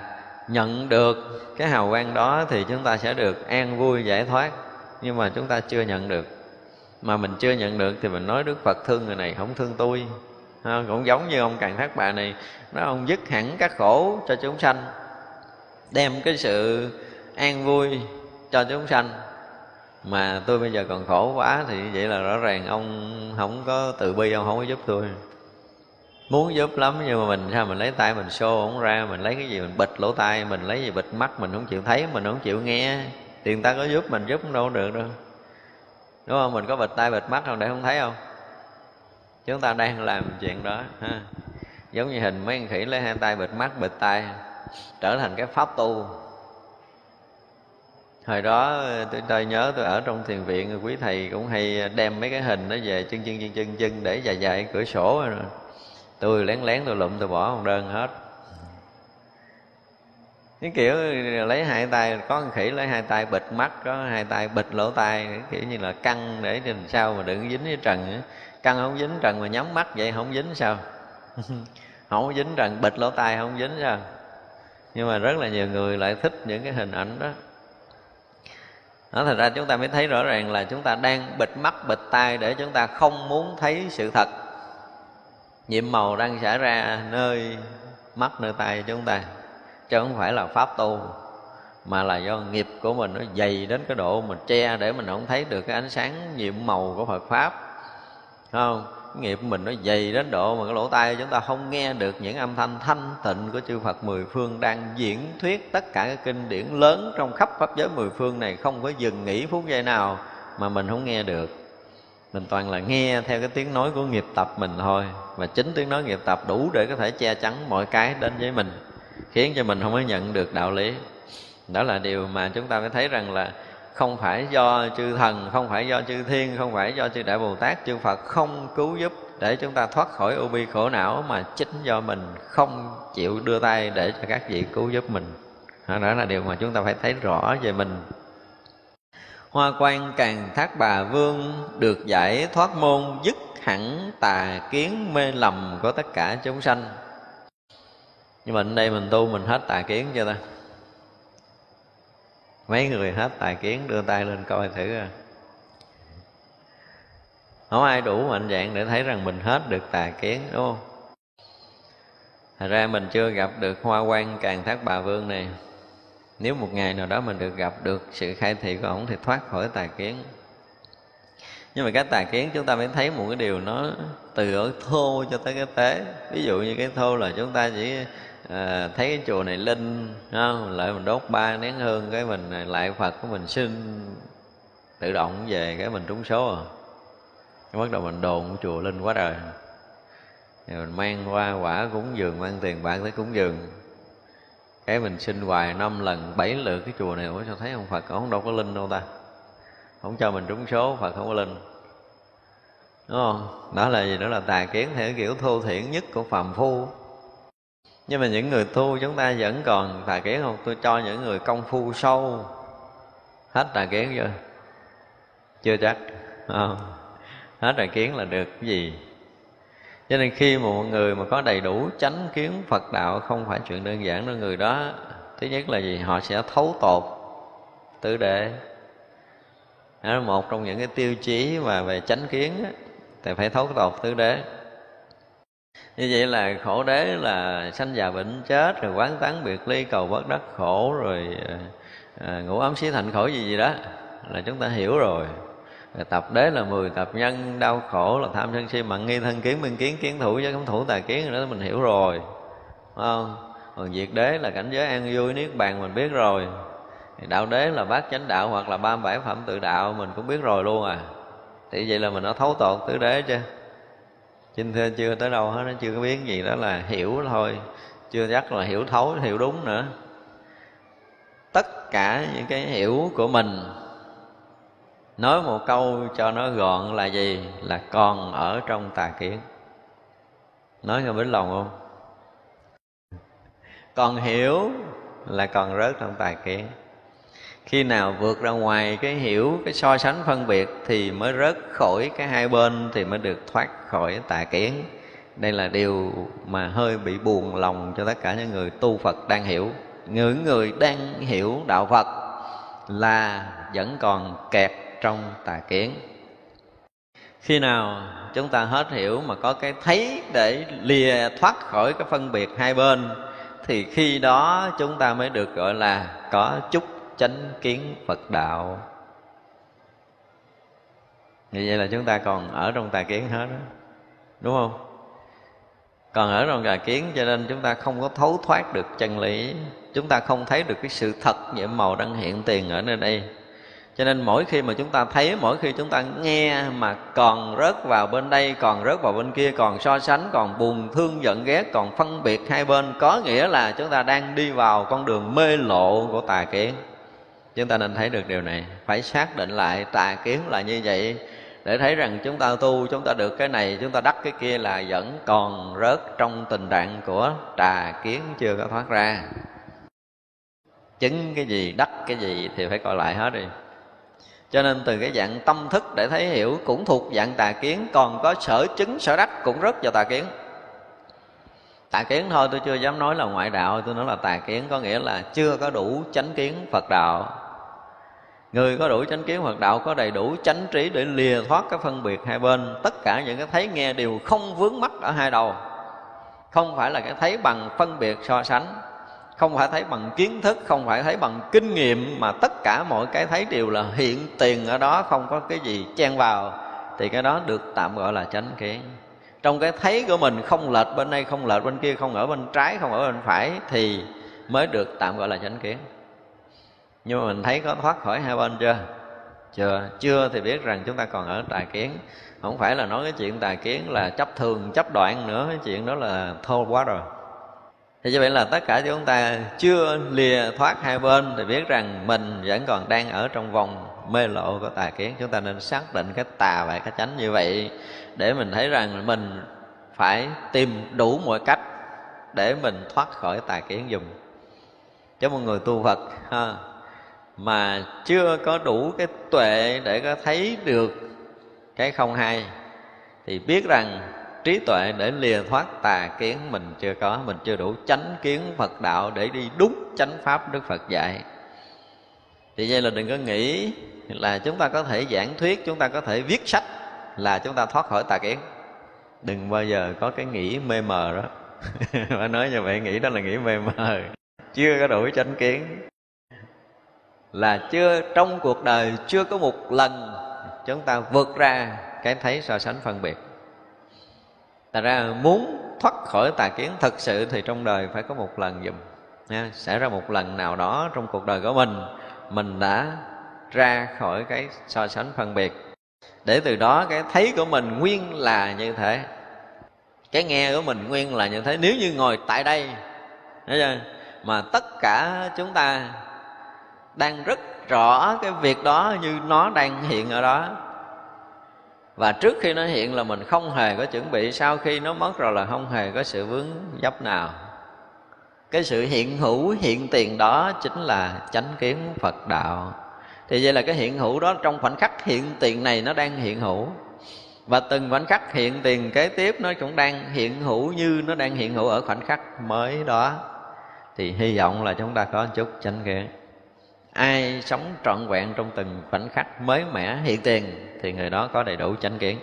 nhận được cái hào quang đó thì chúng ta sẽ được an vui giải thoát, nhưng mà chúng ta chưa nhận được. Mà mình chưa nhận được thì mình nói Đức Phật thương người này không thương tôi ha, cũng giống như ông Càng Thác Bà này nó ông dứt hẳn các khổ cho chúng sanh đem cái sự an vui cho chúng sanh. Mà tôi bây giờ còn khổ quá thì vậy là rõ ràng ông không có từ bi ông không có giúp tôi. Muốn giúp lắm nhưng mà mình sao mình lấy tay mình xô ổng ra mình lấy cái gì mình bịt lỗ tai mình lấy gì bịt mắt mình không chịu thấy mình không chịu nghe. Thì người ta có giúp mình giúp đâu được đâu. Đúng không? Mình có bịt tay bịt mắt không để không thấy không? Chúng ta đang làm chuyện đó ha. Giống như hình mấy con khỉ lấy hai tay bịt mắt bịt tay trở thành cái pháp tu. Hồi đó tôi, tôi nhớ tôi ở trong thiền viện quý thầy cũng hay đem mấy cái hình nó về chân chân chân chân chân để dài dài cửa sổ rồi. Tôi lén lén tôi lụm tôi bỏ một đơn hết. Cái kiểu lấy hai tay có con khỉ lấy hai tay bịt mắt có hai tay bịt lỗ tai kiểu như là căng để làm sao mà đừng dính với trần căng không dính trần mà nhắm mắt vậy không dính sao? Không dính trần, bịt lỗ tai không dính sao? Nhưng mà rất là nhiều người lại thích những cái hình ảnh đó. Đó thật ra chúng ta mới thấy rõ ràng là chúng ta đang bịt mắt, bịt tai để chúng ta không muốn thấy sự thật. Nhiệm màu đang xảy ra nơi mắt, nơi tai chúng ta. Chứ không phải là pháp tu, mà là do nghiệp của mình nó dày đến cái độ mình che để mình không thấy được cái ánh sáng nhiệm màu của Phật pháp không, cái nghiệp của mình nó dày đến độ mà cái lỗ tai chúng ta không nghe được những âm thanh thanh tịnh của chư Phật mười phương đang diễn thuyết tất cả các kinh điển lớn trong khắp pháp giới mười phương này không có dừng nghỉ phút giây nào mà mình không nghe được. Mình toàn là nghe theo cái tiếng nói của nghiệp tập mình thôi. Và chính tiếng nói nghiệp tập đủ để có thể che chắn mọi cái đến với mình, khiến cho mình không có nhận được đạo lý. Đó là điều mà chúng ta phải thấy rằng là không phải do chư thần, không phải do chư thiên, không phải do chư đại bồ tát, chư phật không cứu giúp để chúng ta thoát khỏi ưu bi khổ não mà chính do mình không chịu đưa tay để cho các vị cứu giúp mình. Đó là điều mà chúng ta phải thấy rõ về mình. Hoa quan càng thác bà vương được giải thoát môn dứt hẳn tà kiến mê lầm của tất cả chúng sanh. Nhưng mà ở đây mình tu mình hết tà kiến chưa ta? Mấy người hết tài kiến, đưa tay lên coi thử à. Không ai đủ mạnh dạng để thấy rằng mình hết được tà kiến, đúng không? Thật ra mình chưa gặp được hoa quan càng thác bà vương này. Nếu một ngày nào đó mình được gặp được sự khai thị của ổng thì thoát khỏi tà kiến. Nhưng mà cái tà kiến chúng ta mới thấy một cái điều nó từ ở thô cho tới cái tế. Ví dụ như cái thô là chúng ta chỉ à, thấy cái chùa này linh không? lại mình đốt ba nén hương cái mình lại phật của mình xin tự động về cái mình trúng số. À bắt đầu mình đồn chùa linh quá trời. Rồi mình mang qua quả cúng dường mang tiền bạc tới cúng dường. Cái mình xin hoài năm lần bảy lượt cái chùa này ủa sao thấy ông phật ông đâu có linh đâu ta? Không cho mình trúng số phật không có linh. Đúng không? Đó là gì? Đó là tà kiến theo kiểu thô thiển nhất của phàm phu nhưng mà những người tu chúng ta vẫn còn tà kiến không tôi cho những người công phu sâu. Hết tà kiến chưa? Chưa chắc à, hết tà kiến là được cái gì? Cho nên khi mà một người mà có đầy đủ chánh kiến Phật đạo không phải chuyện đơn giản đâu người đó thứ nhất là gì? Họ sẽ thấu tột tự đệ đó là một trong những cái tiêu chí mà về chánh kiến á, thì phải thấu tột tứ đế như vậy là khổ đế là sanh già bệnh chết rồi quán tán biệt ly cầu bất đắc khổ rồi à, ngủ ấm xí thành khổ gì gì đó là chúng ta hiểu rồi. Tập đế là 10 tập nhân đau khổ là tham sân si mặn nghi thân kiến minh kiến kiến thủ với cấm thủ tà kiến rồi đó mình hiểu rồi. Đúng không? Còn diệt đế là cảnh giới an vui niết bàn mình biết rồi. Đạo đế là bát chánh đạo hoặc là ba bảy phẩm tự đạo mình cũng biết rồi luôn à. Thì vậy là mình đã thấu tột tứ đế chưa chinh thưa chưa tới đâu hết, nó chưa có biết gì, đó là hiểu thôi. Chưa chắc là hiểu thấu, hiểu đúng nữa. Tất cả những cái hiểu của mình, nói một câu cho nó gọn là gì? Là còn ở trong tà kiến. Nói nghe bính lòng không? Còn hiểu là còn rớt trong tà kiến khi nào vượt ra ngoài cái hiểu, cái so sánh phân biệt thì mới rớt khỏi cái hai bên thì mới được thoát khỏi tà kiến. Đây là điều mà hơi bị buồn lòng cho tất cả những người tu phật đang hiểu. Những người đang hiểu đạo phật là vẫn còn kẹt trong tà kiến. Khi nào chúng ta hết hiểu mà có cái thấy để lìa thoát khỏi cái phân biệt hai bên, thì khi đó chúng ta mới được gọi là có chút chánh kiến phật đạo. Như vậy là chúng ta còn ở trong tà kiến hết đó đúng không? Còn ở trong tà kiến cho nên chúng ta không có thấu thoát được chân lý. Chúng ta không thấy được cái sự thật nhiệm màu đang hiện tiền ở nơi đây. Cho nên mỗi khi mà chúng ta thấy, mỗi khi chúng ta nghe mà còn rớt vào bên đây, còn rớt vào bên kia, còn so sánh, còn buồn, thương, giận, ghét, còn phân biệt hai bên, có nghĩa là chúng ta đang đi vào con đường mê lộ của tà kiến chúng ta nên thấy được điều này. Phải xác định lại, tà kiến là như vậy. Để thấy rằng chúng ta tu, chúng ta được cái này, chúng ta đắc cái kia là vẫn còn rớt trong tình trạng của tà kiến chưa có thoát ra. Chứng cái gì, đắc cái gì thì phải coi lại hết đi. Cho nên từ cái dạng tâm thức để thấy hiểu cũng thuộc dạng tà kiến, còn có sở chứng, sở đắc cũng rất vào tà kiến. Tà kiến thôi, tôi chưa dám nói là ngoại đạo, tôi nói là tà kiến có nghĩa là chưa có đủ chánh kiến phật đạo người có đủ chánh kiến phật đạo có đầy đủ chánh trí để lìa thoát cái phân biệt hai bên, tất cả những cái thấy nghe đều không vướng mắc ở hai đầu. Không phải là cái thấy bằng phân biệt so sánh, không phải thấy bằng kiến thức, không phải thấy bằng kinh nghiệm, mà tất cả mọi cái thấy đều là hiện tiền ở đó, không có cái gì chen vào, thì cái đó được tạm gọi là chánh kiến. Trong cái thấy của mình không lệch bên đây, không lệch bên kia, không ở bên trái, không ở bên phải, thì mới được tạm gọi là chánh kiến nhưng mà mình thấy có thoát khỏi hai bên chưa? Chưa. Chưa thì biết rằng chúng ta còn ở tà kiến. Không phải là nói cái chuyện tà kiến là chấp thường chấp đoạn nữa cái chuyện đó là thô quá rồi. Thì như vậy là tất cả chúng ta chưa lìa thoát hai bên thì biết rằng mình vẫn còn đang ở trong vòng mê lộ của tà kiến. Chúng ta nên xác định cái tà và cái chánh như vậy để mình thấy rằng mình phải tìm đủ mọi cách để mình thoát khỏi tà kiến dùng. Cho một người tu Phật ha, mà chưa có đủ cái tuệ để có thấy được cái không hay, thì biết rằng trí tuệ để lìa thoát tà kiến mình chưa có, mình chưa đủ chánh kiến phật đạo để đi đúng chánh pháp đức phật dạy. Thì vậy là đừng có nghĩ là chúng ta có thể giảng thuyết, chúng ta có thể viết sách là chúng ta thoát khỏi tà kiến. Đừng bao giờ có cái nghĩ mê mờ đó. Mà nói như vậy, nghĩ đó là nghĩ mê mờ. Chưa có đủ chánh kiến là chưa, trong cuộc đời chưa có một lần chúng ta vượt ra cái thấy so sánh phân biệt. Tại ra muốn thoát khỏi tà kiến thật sự thì trong đời phải có một lần dùm nha. Sẽ ra một lần nào đó trong cuộc đời của mình Mình đã ra khỏi cái so sánh phân biệt. Để từ đó cái thấy của mình nguyên là như thế. Cái nghe của mình nguyên là như thế. Nếu như ngồi tại đây Mà tất cả chúng ta đang rất rõ cái việc đó như nó đang hiện ở đó. Và trước khi nó hiện là mình không hề có chuẩn bị, sau khi nó mất rồi là không hề có sự vướng dấp nào. Cái sự hiện hữu, hiện tiền đó chính là chánh kiến phật đạo. Thì vậy là cái hiện hữu đó trong khoảnh khắc hiện tiền này nó đang hiện hữu. Và từng khoảnh khắc hiện tiền kế tiếp nó cũng đang hiện hữu như nó đang hiện hữu ở khoảnh khắc mới đó. Thì hy vọng là chúng ta có chút chánh kiến ai sống trọn vẹn trong từng khoảnh khắc mới mẻ, hiện tiền, thì người đó có đầy đủ chánh kiến.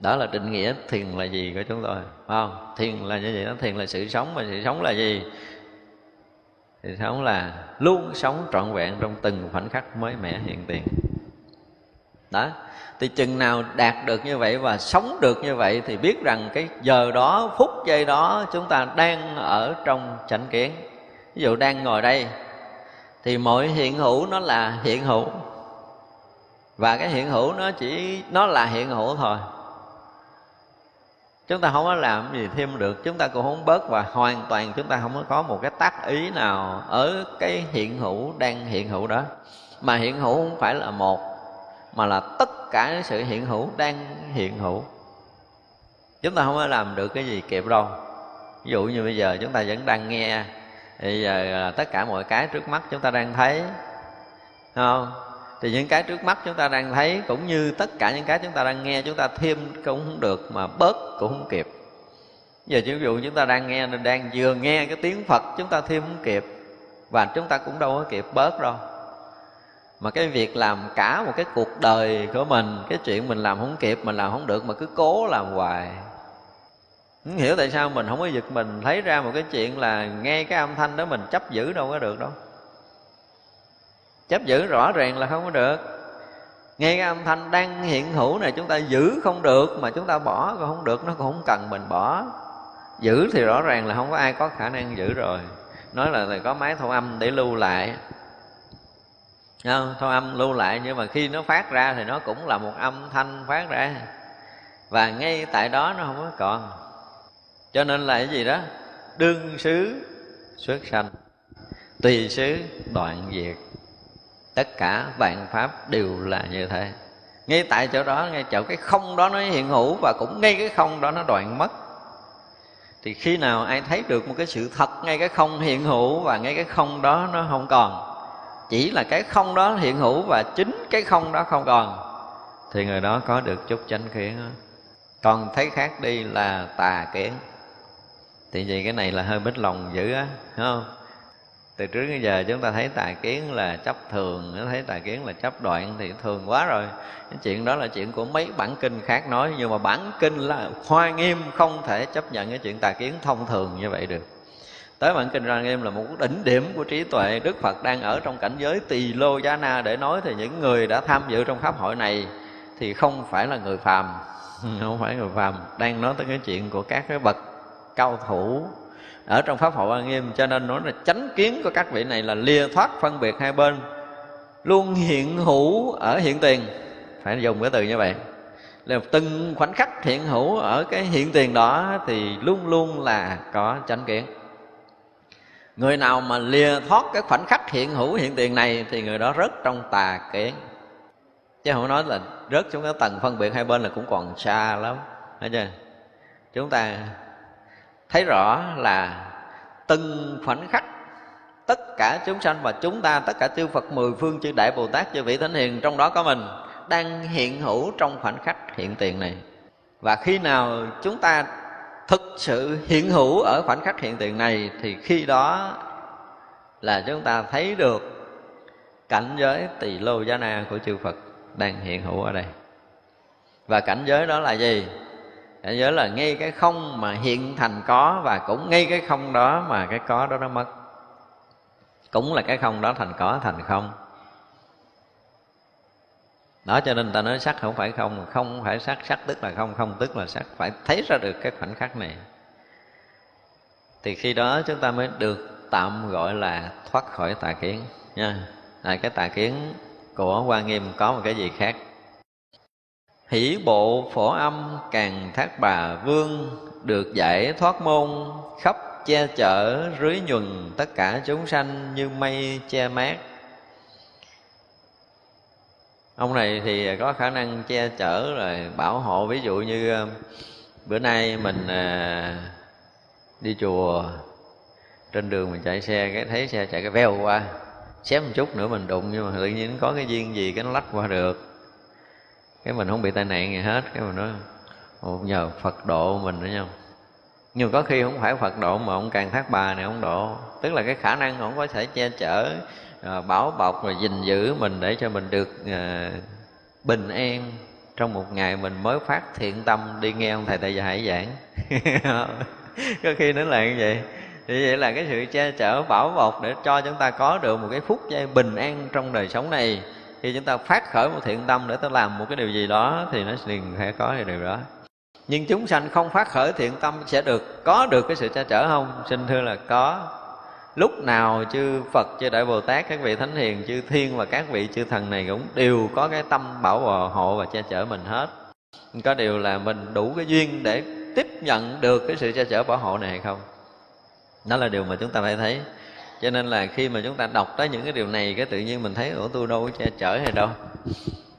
Đó là định nghĩa thiền là gì của chúng tôi, phải không? Thiền là như vậy đó thiền là sự sống, mà sự sống là gì? Sự sống là luôn sống trọn vẹn trong từng khoảnh khắc mới mẻ, hiện tiền. Đó. Thì chừng nào đạt được như vậy và sống được như vậy thì biết rằng cái giờ đó, phút giây đó chúng ta đang ở trong chánh kiến. Ví dụ đang ngồi đây thì mọi hiện hữu nó là hiện hữu. Và cái hiện hữu nó chỉ, nó là hiện hữu thôi. Chúng ta không có làm gì thêm được. Chúng ta cũng không bớt và hoàn toàn chúng ta không có có một cái tác ý nào ở cái hiện hữu đang hiện hữu đó. Mà hiện hữu không phải là một, mà là tất cả sự hiện hữu đang hiện hữu. Chúng ta không có làm được cái gì kịp đâu. Ví dụ như bây giờ chúng ta vẫn đang nghe bây giờ à, tất cả mọi cái trước mắt chúng ta đang thấy không? Thì những cái trước mắt chúng ta đang thấy, cũng như tất cả những cái chúng ta đang nghe, chúng ta thêm cũng không được mà bớt cũng không kịp. Giờ ví dụ chúng ta đang nghe, đang vừa nghe cái tiếng phật, chúng ta thêm không kịp, và chúng ta cũng đâu có kịp bớt đâu. Mà cái việc làm cả một cái cuộc đời của mình, cái chuyện mình làm không kịp, mình làm không được mà cứ cố làm hoài không hiểu tại sao mình không có giật mình thấy ra một cái chuyện là nghe cái âm thanh đó mình chấp giữ đâu có được đâu. Chấp giữ rõ ràng là không có được. Nghe cái âm thanh đang hiện hữu này chúng ta giữ không được mà chúng ta bỏ còn không được nó cũng không cần mình bỏ. Giữ thì rõ ràng là không có ai có khả năng giữ rồi. Nói là, là có máy thu âm để lưu lại. Không? thu âm lưu lại nhưng mà khi nó phát ra thì nó cũng là một âm thanh phát ra. Và ngay tại đó nó không có còn cho nên là cái gì đó? Đương xứ xuất sanh, tùy xứ đoạn diệt. Tất cả vạn pháp đều là như thế. Ngay tại chỗ đó, ngay chỗ cái không đó nó hiện hữu và cũng ngay cái không đó nó đoạn mất. Thì khi nào ai thấy được một cái sự thật ngay cái không hiện hữu và ngay cái không đó nó không còn, chỉ là cái không đó hiện hữu và chính cái không đó không còn, thì người đó có được chút chánh kiến. Còn thấy khác đi là tà kiến thì vì cái này là hơi bích lòng dữ á không? Từ trước đến giờ chúng ta thấy tà kiến là chấp thường, thấy tà kiến là chấp đoạn thì thường quá rồi. Cái chuyện đó là chuyện của mấy bản kinh khác nói, nhưng mà bản kinh là hoa nghiêm, không thể chấp nhận cái chuyện tà kiến thông thường như vậy được. Tới bản kinh ra nghiêm là một đỉnh điểm của trí tuệ. Đức phật đang ở trong cảnh giới tỳ lô giá na để nói thì những người đã tham dự trong pháp hội này thì không phải là người phàm. Không phải người phàm. Đang nói tới cái chuyện của các cái bậc cao thủ. Ở trong pháp hội an nghiêm, cho nên nói là chánh kiến của các vị này là lìa thoát phân biệt hai bên, luôn hiện hữu ở hiện tiền. Phải dùng cái từ như vậy. Là từng khoảnh khắc hiện hữu ở cái hiện tiền đó thì luôn luôn là có chánh kiến. Người nào mà lìa thoát cái khoảnh khắc hiện hữu hiện tiền này thì người đó rớt trong tà kiến chứ không nói là rớt xuống cái tầng phân biệt hai bên là cũng còn xa lắm. Thấy chưa? Chúng ta thấy rõ là từng khoảnh khắc, tất cả chúng sanh và chúng ta, tất cả chư Phật mười phương chư Đại Bồ Tát, chư vị Thánh Hiền, trong đó có mình, đang hiện hữu trong khoảnh khắc hiện tiền này. Và khi nào chúng ta thực sự hiện hữu ở khoảnh khắc hiện tiền này, thì khi đó là chúng ta thấy được cảnh giới tỳ lô giá na của chư Phật đang hiện hữu ở đây. Và cảnh giới đó là gì? Cảnh giới là ngay cái không mà hiện thành có và cũng ngay cái không đó mà cái có đó nó mất. Cũng là cái không đó thành có thành không. Đó cho nên ta nói sắc không phải không không phải sắc sắc tức là không không tức là sắc. Phải thấy ra được cái khoảnh khắc này. Thì khi đó chúng ta mới được tạm gọi là thoát khỏi tà kiến nha. À, cái tà kiến của quan nghiêm có một cái gì khác? Hỷ bộ phổ âm càng thác bà vương được giải thoát môn khắp che chở rưới nhuần tất cả chúng sanh như mây che mát. Ông này thì có khả năng che chở rồi bảo hộ, ví dụ như ờ, bữa nay mình ờ, đi chùa, trên đường mình chạy xe, cái thấy xe chạy cái veo qua, xém một chút nữa mình đụng, nhưng mà tự nhiên có cái duyên gì, cái nó lách qua được cái mình không bị tai nạn gì hết cái mình nói Ồ, nhờ Phật độ mình nữa nhau nhưng có khi không phải Phật độ mà ông càng thác bà này ông độ. Tức là cái khả năng ông có thể che chở ờ, bảo bọc và gìn giữ mình để cho mình được à, bình an trong một ngày mình mới phát thiện tâm đi nghe ông thầy tại gia hải giảng. Có khi nó là như vậy. Thì vậy là cái sự che chở bảo bọc để cho chúng ta có được một cái phút giây bình an trong đời sống này khi chúng ta phát khởi một thiện tâm để ta làm một cái điều gì đó thì nó liền sẽ có cái điều đó. Nhưng chúng sanh không phát khởi thiện tâm sẽ được, có được cái sự che chở không? Xin thưa là có. Lúc nào chư Phật, chư Đại Bồ Tát, các vị thánh hiền, chư thiên và các vị chư thần này cũng đều có cái tâm bảo hộ và che chở mình hết. Có điều là mình đủ cái duyên để tiếp nhận được cái sự che chở bảo hộ này hay không? Đó là điều mà chúng ta phải thấy cho nên là khi mà chúng ta đọc tới những cái điều này, cái tự nhiên mình thấy, ủa, tôi đâu có che chở hay đâu.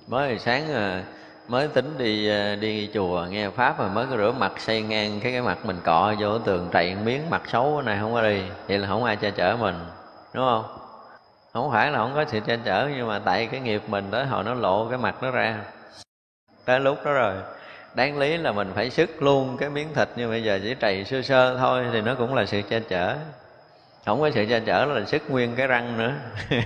Mới hồi sáng ờ, mới tính đi ờ, đi chùa, nghe pháp mà mới có rửa mặt, xây ngang cái cái mặt mình cọ vô tường trậy miếng mặt xấu này, không có đi. Vậy là không ai che chở mình, đúng không? Không phải là không có sự che chở, nhưng mà tại cái nghiệp mình tới hồi nó lộ cái mặt nó ra. Tới lúc đó rồi, đáng lý là mình phải sức luôn cái miếng thịt, nhưng bây giờ chỉ trầy sơ sơ thôi thì nó cũng là sự che chở không có sự che chở, là sức nguyên cái răng nữa.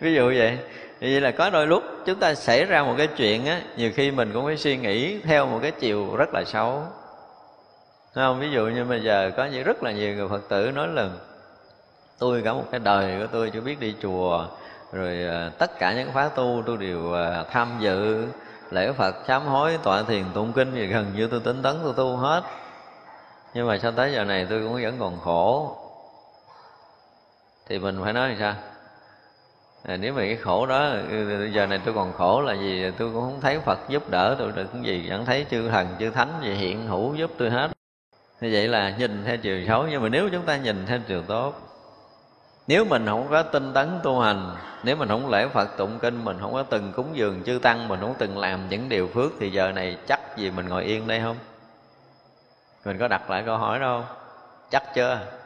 Ví dụ vậy. Vậy là có đôi lúc chúng ta xảy ra một cái chuyện á, nhiều khi mình cũng phải suy nghĩ theo một cái chiều rất là xấu. Đúng không? Ví dụ như bây giờ có những rất là nhiều người phật tử nói là, tôi cả một cái đời của tôi chưa biết đi chùa, rồi à, tất cả những khóa tu tôi đều à, tham dự, lễ phật, sám hối, tọa thiền, tụng kinh gì gần như tôi tính tấn tôi tu hết. Nhưng mà sao tới giờ này tôi cũng vẫn còn khổ thì mình phải nói làm sao? À, nếu mà cái khổ đó ừ, giờ này tôi còn khổ là gì? Tôi cũng không thấy phật giúp đỡ tôi được cái gì chẳng thấy chư thần chư thánh gì hiện hữu giúp tôi hết. Như vậy là nhìn theo chiều xấu nhưng mà nếu chúng ta nhìn theo chiều tốt nếu mình không có tinh tấn tu hành nếu mình không lễ phật tụng kinh mình không có từng cúng dường chư tăng mình không từng làm những điều phước thì giờ này chắc gì mình ngồi yên đây không? Mình có đặt lại câu hỏi đâu chắc chưa?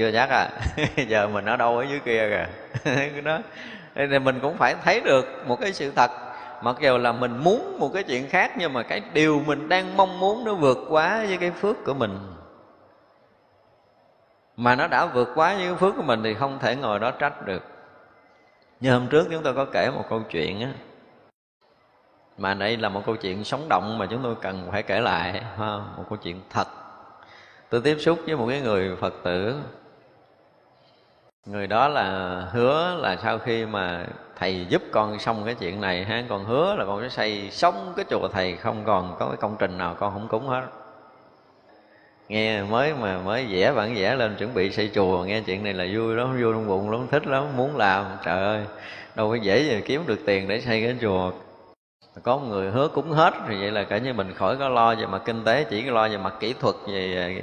Chưa chắc à. Giờ mình ở đâu ở dưới kia kìa. Đó. Thì mình cũng phải thấy được một cái sự thật. Mặc dù là mình muốn một cái chuyện khác, nhưng mà cái điều mình đang mong muốn nó vượt quá với cái phước của mình. Mà nó đã vượt quá với cái phước của mình thì không thể ngồi đó trách được. Như hôm trước chúng tôi có kể một câu chuyện á. Mà đây là một câu chuyện sống động mà chúng tôi cần phải kể lại ha một câu chuyện thật. Tôi tiếp xúc với một cái người phật tử người đó là hứa là sau khi mà thầy giúp con xong cái chuyện này ha con hứa là con sẽ xây xong cái chùa thầy không còn có cái công trình nào con không cúng hết. Nghe mới mà mới vẽ bản vẽ lên chuẩn bị xây chùa nghe chuyện này là vui lắm vui trong bụng lắm thích lắm muốn làm trời ơi. Đâu có dễ gì kiếm được tiền để xây cái chùa. Có một người hứa cúng hết thì vậy là cả như mình khỏi có lo về mặt kinh tế chỉ có lo về mặt kỹ thuật về,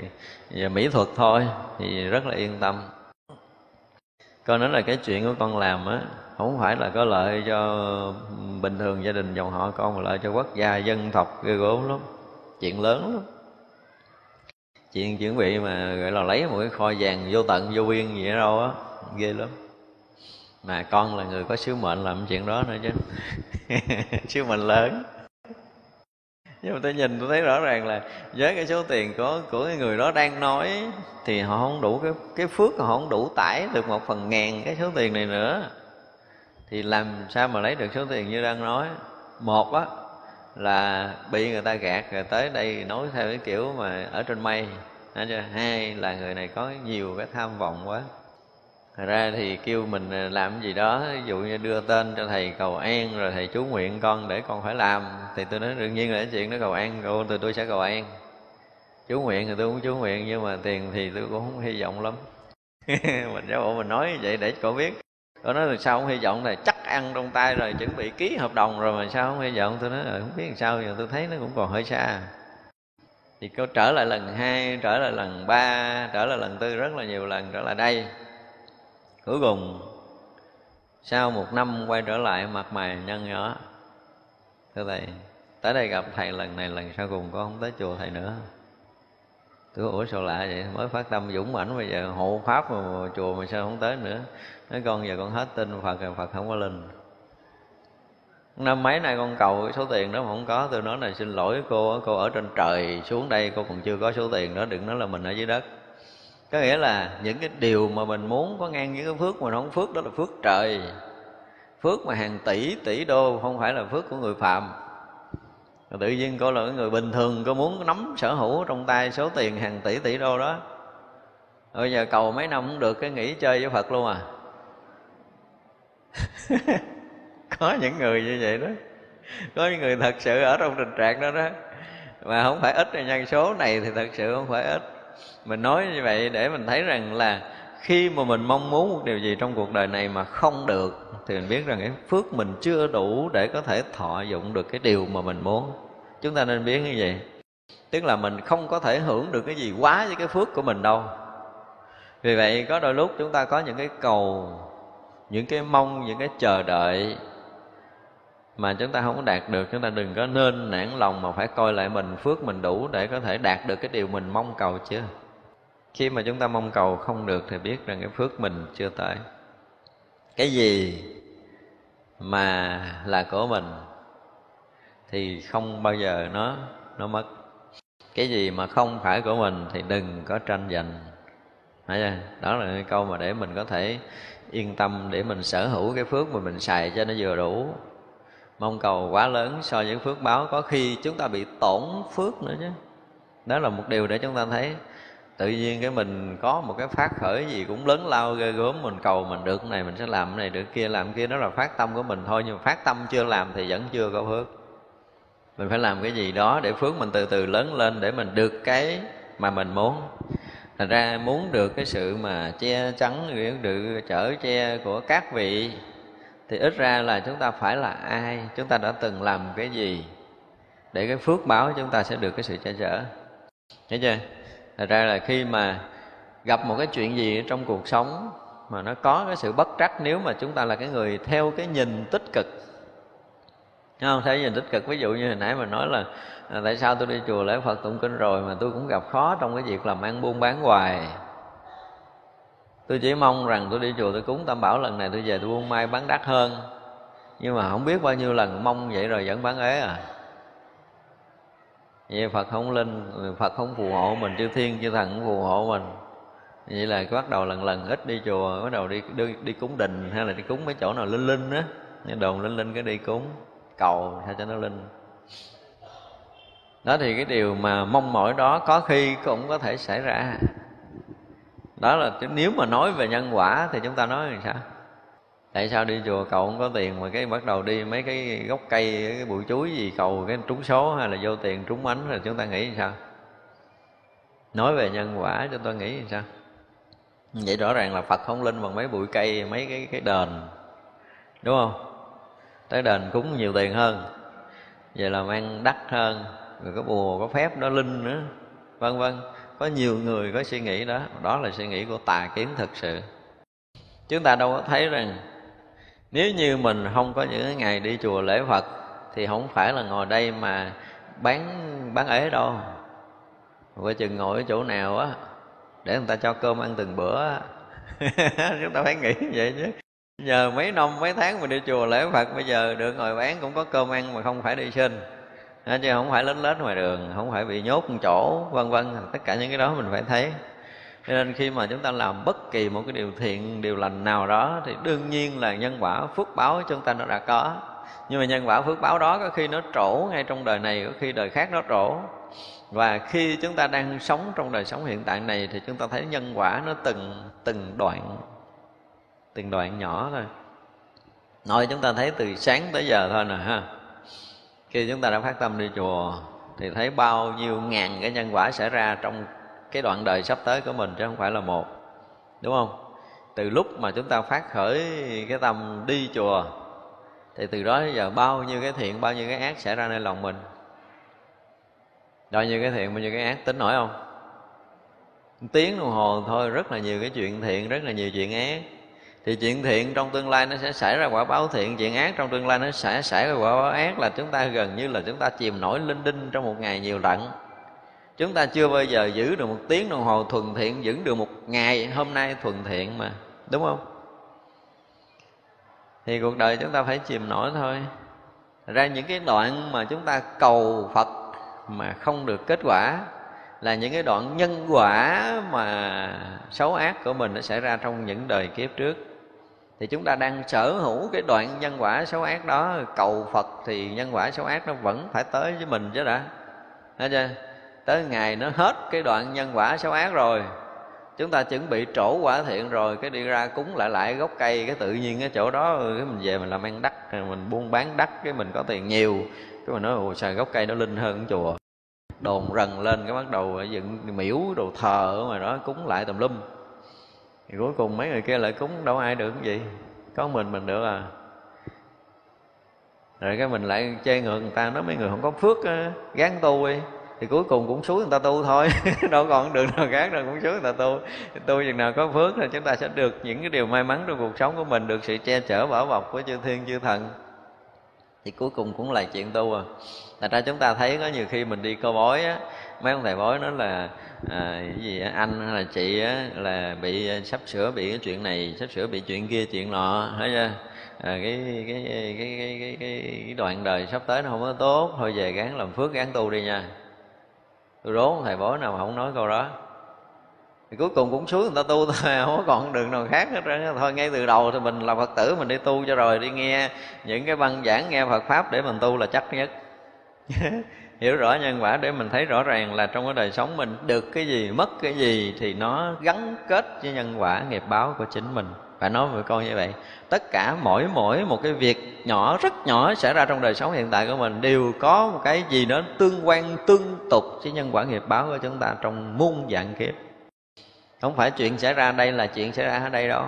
về mỹ thuật thôi thì rất là yên tâm con nói là cái chuyện của con làm á, không phải là có lợi cho bình thường gia đình dòng họ con, mà lợi cho quốc gia, dân tộc, ghê gớm lắm. Chuyện lớn lắm. Chuyện chuẩn bị mà, gọi là, lấy một cái kho vàng vô tận, vô biên gì ở đâu á, ghê lắm. Mà con là người có sứ mệnh làm chuyện đó nữa chứ. Sứ mệnh lớn nhưng mà tôi nhìn tôi thấy rõ ràng là với cái số tiền của của cái người đó đang nói thì họ không đủ cái cái phước họ không đủ tải được một phần ngàn cái số tiền này nữa. Thì làm sao mà lấy được số tiền như đang nói? Một á, là bị người ta gạt rồi tới đây nói theo cái kiểu mà ở trên mây hai là người này có nhiều cái tham vọng quá. Thật ra thì kêu mình à, làm gì đó, ví dụ như đưa tên cho thầy cầu an, rồi thầy chú nguyện con để con phải làm, thì tôi nói đương nhiên là cái chuyện đó cầu an cô tôi tôi sẽ cầu an. Chú nguyện thì tôi cũng chú nguyện, nhưng mà tiền thì tôi cũng không hy vọng lắm. Mình giáo bộ mình nói vậy để cô biết. Cô nói là sao không hy vọng này chắc ăn trong tay rồi, chuẩn bị ký hợp đồng rồi mà sao không hy vọng? Tôi nói là không biết làm sao, giờ tôi thấy nó cũng còn hơi xa. Thì cô trở lại lần hai, trở lại lần ba, trở lại lần tư rất là nhiều lần, trở lại đây cuối cùng, sau một năm quay trở lại mặt mày nhăn nhở thưa thầy, tới đây gặp thầy lần này, lần sau cùng con không tới chùa thầy nữa. Tôi ủa sao lạ vậy? Mới phát tâm dũng mãnh bây giờ, hộ pháp mà chùa mà sao không tới nữa? Nói con giờ con hết tin phật rồi, phật không có linh. Năm mấy nay con cầu cái số tiền đó mà không có. Tôi nói là xin lỗi cô cô ở trên trời xuống đây, cô còn chưa có số tiền đó, đừng nói là mình ở dưới đất có nghĩa là những cái điều mà mình muốn có ngang với cái phước mà nó không phước, đó là phước trời. Phước mà hàng tỷ tỷ đô, không phải là phước của người phạm. Rồi tự nhiên cô là người bình thường có muốn nắm sở hữu trong tay số tiền hàng tỷ tỷ đô đó. Bây giờ cầu mấy năm cũng được, cái nghỉ chơi với phật luôn à. Có những người như vậy đó. Có những người thật sự ở trong tình trạng đó đó. Mà không phải ít nhân số này thì thật sự không phải ít mình nói như vậy để mình thấy rằng là khi mà mình mong muốn một điều gì trong cuộc đời này mà không được, thì mình biết rằng cái phước mình chưa đủ để có thể thọ dụng được cái điều mà mình muốn. Chúng ta nên biết như vậy. Tức là mình không có thể hưởng được cái gì quá với cái phước của mình đâu. Vì vậy có đôi lúc chúng ta có những cái cầu, những cái mong, những cái chờ đợi mà chúng ta không có đạt được, chúng ta đừng có nên nản lòng mà phải coi lại mình, phước mình đủ để có thể đạt được cái điều mình mong cầu chưa khi mà chúng ta mong cầu không được thì biết rằng cái phước mình chưa tới. Cái gì mà là của mình thì không bao giờ nó nó mất. Cái gì mà không phải của mình thì đừng có tranh giành. Phải chưa? đó là cái câu mà để mình có thể yên tâm, để mình sở hữu cái phước mà mình xài cho nó vừa đủ mong cầu quá lớn so với phước báo. Có khi chúng ta bị tổn phước nữa chứ. Đó là một điều để chúng ta thấy. Tự nhiên cái mình có một cái phát khởi gì cũng lớn lao ghê gớm. Mình cầu mình được cái này, mình sẽ làm cái này, được kia làm kia. Đó là phát tâm của mình thôi. Nhưng mà phát tâm chưa làm thì vẫn chưa có phước. Mình phải làm cái gì đó để phước mình từ từ lớn lên, để mình được cái mà mình muốn. Thành ra muốn được cái sự mà che chắn, được chở che của các vị thì ít ra là chúng ta phải là ai, chúng ta đã từng làm cái gì để cái phước báo chúng ta sẽ được cái sự che chở. Thấy chưa? Thật ra là khi mà gặp một cái chuyện gì trong cuộc sống mà nó có cái sự bất trắc nếu mà chúng ta là cái người theo cái nhìn tích cực. Thấy không? Thấy nhìn tích cực, ví dụ như hồi nãy mình nói là à, tại sao tôi đi chùa lễ phật tụng kinh rồi mà tôi cũng gặp khó trong cái việc làm ăn buôn bán hoài tôi chỉ mong rằng tôi đi chùa tôi cúng tam bảo lần này tôi về tôi buôn may bán đắt hơn. Nhưng mà không biết bao nhiêu lần mong vậy rồi vẫn bán ế à. Vậy phật không linh phật không phù hộ mình chư thiên chư thần không phù hộ mình. Vậy là bắt đầu lần lần ít đi chùa bắt đầu đi đi, đi cúng đình hay là đi cúng mấy chỗ nào linh linh á. Đồn linh linh cái đi cúng cầu sao cho nó linh. Đó thì cái điều mà mong mỏi đó có khi cũng có thể xảy ra đó là nếu mà nói về nhân quả thì chúng ta nói làm sao? Tại sao đi chùa cầu không có tiền mà cái bắt đầu đi mấy cái gốc cây, cái bụi chuối gì, cầu cái trúng số hay là vô tiền trúng ánh rồi chúng ta nghĩ làm sao? Nói về nhân quả chúng ta nghĩ làm sao? Vậy rõ ràng là phật không linh bằng mấy bụi cây, mấy cái cái đền, đúng không? Tới đền cúng nhiều tiền hơn vậy là mang đắt hơn, rồi có bùa, có phép đó linh nữa, vân vân có nhiều người có suy nghĩ đó. Đó là suy nghĩ của tà kiến thực sự. Chúng ta đâu có thấy rằng, nếu như mình không có những ngày đi chùa lễ phật, thì không phải là ngồi đây mà bán bán ế đâu. Coi chừng ngồi ở chỗ nào á, để người ta cho cơm ăn từng bữa chúng ta phải nghĩ vậy chứ. Nhờ mấy năm, mấy tháng mình đi chùa lễ phật, bây giờ được ngồi bán cũng có cơm ăn mà không phải đi sinh chứ không phải lết lết ngoài đường, không phải bị nhốt một chỗ, vân vân. Tất cả những cái đó mình phải thấy. Cho nên khi mà chúng ta làm bất kỳ một cái điều thiện, điều lành nào đó, thì đương nhiên là nhân quả phước báo chúng ta nó đã có. Nhưng mà nhân quả phước báo đó có khi nó trổ ngay trong đời này, có khi đời khác nó trổ. Và khi chúng ta đang sống trong đời sống hiện tại này, thì chúng ta thấy nhân quả nó từng từng đoạn từng đoạn nhỏ thôi. Nói chúng ta thấy từ sáng tới giờ thôi nè, ha khi chúng ta đã phát tâm đi chùa, thì thấy bao nhiêu ngàn cái nhân quả xảy ra trong cái đoạn đời sắp tới của mình, chứ không phải là một, đúng không? Từ lúc mà chúng ta phát khởi cái tâm đi chùa, thì từ đó đến giờ bao nhiêu cái thiện, bao nhiêu cái ác xảy ra nơi lòng mình? Bao nhiêu cái thiện, bao nhiêu cái ác tính nổi không? Tiếng đồng hồ thôi, rất là nhiều cái chuyện thiện, rất là nhiều chuyện ác thì chuyện thiện trong tương lai nó sẽ xảy ra quả báo thiện, chuyện ác trong tương lai nó sẽ xảy ra quả báo ác là chúng ta gần như là chúng ta chìm nổi linh đinh trong một ngày nhiều lận chúng ta chưa bao giờ giữ được một tiếng đồng hồ thuần thiện, giữ được một ngày hôm nay thuần thiện mà, đúng không? Thì cuộc đời chúng ta phải chìm nổi thôi. Ra những cái đoạn mà chúng ta cầu phật mà không được kết quả là những cái đoạn nhân quả mà xấu ác của mình nó xảy ra trong những đời kiếp trước thì chúng ta đang sở hữu cái đoạn nhân quả xấu ác đó. Cầu phật thì nhân quả xấu ác nó vẫn phải tới với mình chứ đã. Thấy chưa? Tới ngày nó hết cái đoạn nhân quả xấu ác rồi, chúng ta chuẩn bị trổ quả thiện rồi, cái đi ra cúng lại lại gốc cây, cái tự nhiên cái chỗ đó ừ, cái mình về mình làm ăn đắt mình buôn bán đắt, cái mình có tiền nhiều. Cái mình nói, ồ xài gốc cây nó linh hơn chùa. Đồn rần lên, cái bắt đầu dựng miễu đồ thờ ở ngoài đó, cúng lại tùm lum thì cuối cùng mấy người kia lại cúng đâu ai được cái gì. Có mình mình được à. Rồi cái mình lại chê ngược người ta, nói mấy người không có phước gán tu đi. Thì cuối cùng cũng xuống người ta tu thôi. Đâu còn đường nào khác đâu, cũng xuống người ta tu. Tu chừng nào có phước thì chúng ta sẽ được những cái điều may mắn trong cuộc sống của mình, được sự che chở, bảo bọc của chư thiên, chư thần. Thì cuối cùng cũng là chuyện tu à. Thật ra chúng ta thấy có nhiều khi mình đi câu bói á mấy ông thầy bói nói là à, cái gì anh hay là chị á, là bị à, sắp sửa bị cái chuyện này sắp sửa bị chuyện kia chuyện nọ thấy chưa? À, cái, cái, cái, cái, cái, cái, cái đoạn đời sắp tới nó không có tốt thôi về gắng làm phước gắng tu đi nha. Tôi đố thầy bói nào mà không nói câu đó. Thì cuối cùng cũng xuống người ta tu thôi không có còn đường nào khác hết trơn thôi ngay từ đầu thì mình là phật tử mình đi tu cho rồi đi nghe những cái băng giảng nghe phật pháp để mình tu là chắc nhất. hiểu rõ nhân quả để mình thấy rõ ràng là trong cái đời sống mình được cái gì, mất cái gì thì nó gắn kết với nhân quả, nghiệp báo của chính mình. Phải nói với con như vậy. Tất cả mỗi mỗi một cái việc nhỏ, rất nhỏ xảy ra trong đời sống hiện tại của mình đều có một cái gì đó tương quan, tương tục với nhân quả, nghiệp báo của chúng ta trong muôn dạng kiếp. Không phải chuyện xảy ra đây là chuyện xảy ra ở đây đâu.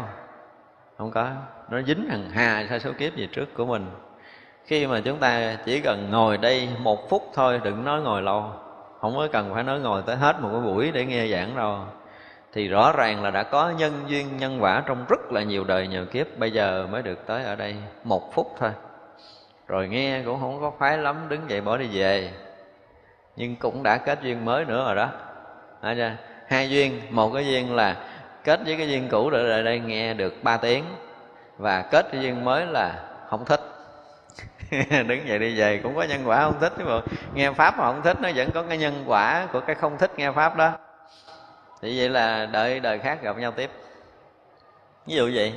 Không có. Nó dính hằng hà theo số kiếp gì trước của mình khi mà chúng ta chỉ cần ngồi đây một phút thôi, đừng nói ngồi lâu. Không có cần phải nói ngồi tới hết một cái buổi để nghe giảng đâu. Thì rõ ràng là đã có nhân duyên, nhân quả trong rất là nhiều đời, nhiều kiếp, bây giờ mới được tới ở đây một phút thôi. Rồi nghe cũng không có khoái lắm, đứng dậy bỏ đi về. Nhưng cũng đã kết duyên mới nữa rồi đó. Thấy chưa? hai duyên. Một cái duyên là kết với cái duyên cũ để lại đây nghe được ba tiếng. Và kết cái duyên mới là không thích. đứng dậy đi về cũng có nhân quả không thích chứ mà nghe pháp mà không thích nó vẫn có cái nhân quả của cái không thích nghe pháp đó. Thì vậy là đợi đời khác gặp nhau tiếp. Ví dụ vậy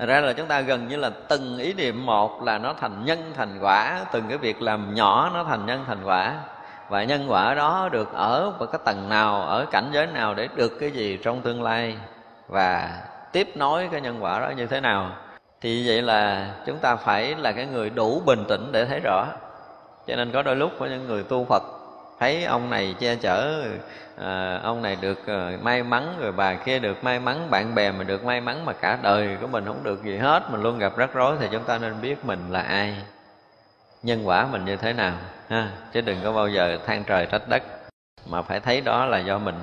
Thật ra là chúng ta gần như là từng ý niệm một là nó thành nhân thành quả. Từng cái việc làm nhỏ nó thành nhân thành quả. Và nhân quả đó được ở một cái tầng nào, ở cảnh giới nào để được cái gì trong tương lai? Và tiếp nối cái nhân quả đó như thế nào? Thì vậy là chúng ta phải là cái người đủ bình tĩnh để thấy rõ. Cho nên có đôi lúc có những người tu Phật thấy ông này che chở à, ông này được à, may mắn rồi bà kia được may mắn bạn bè mình được may mắn mà cả đời của mình không được gì hết mình luôn gặp rắc rối thì chúng ta nên biết mình là ai. Nhân quả mình như thế nào ha? Chứ đừng có bao giờ than trời trách đất mà phải thấy đó là do mình.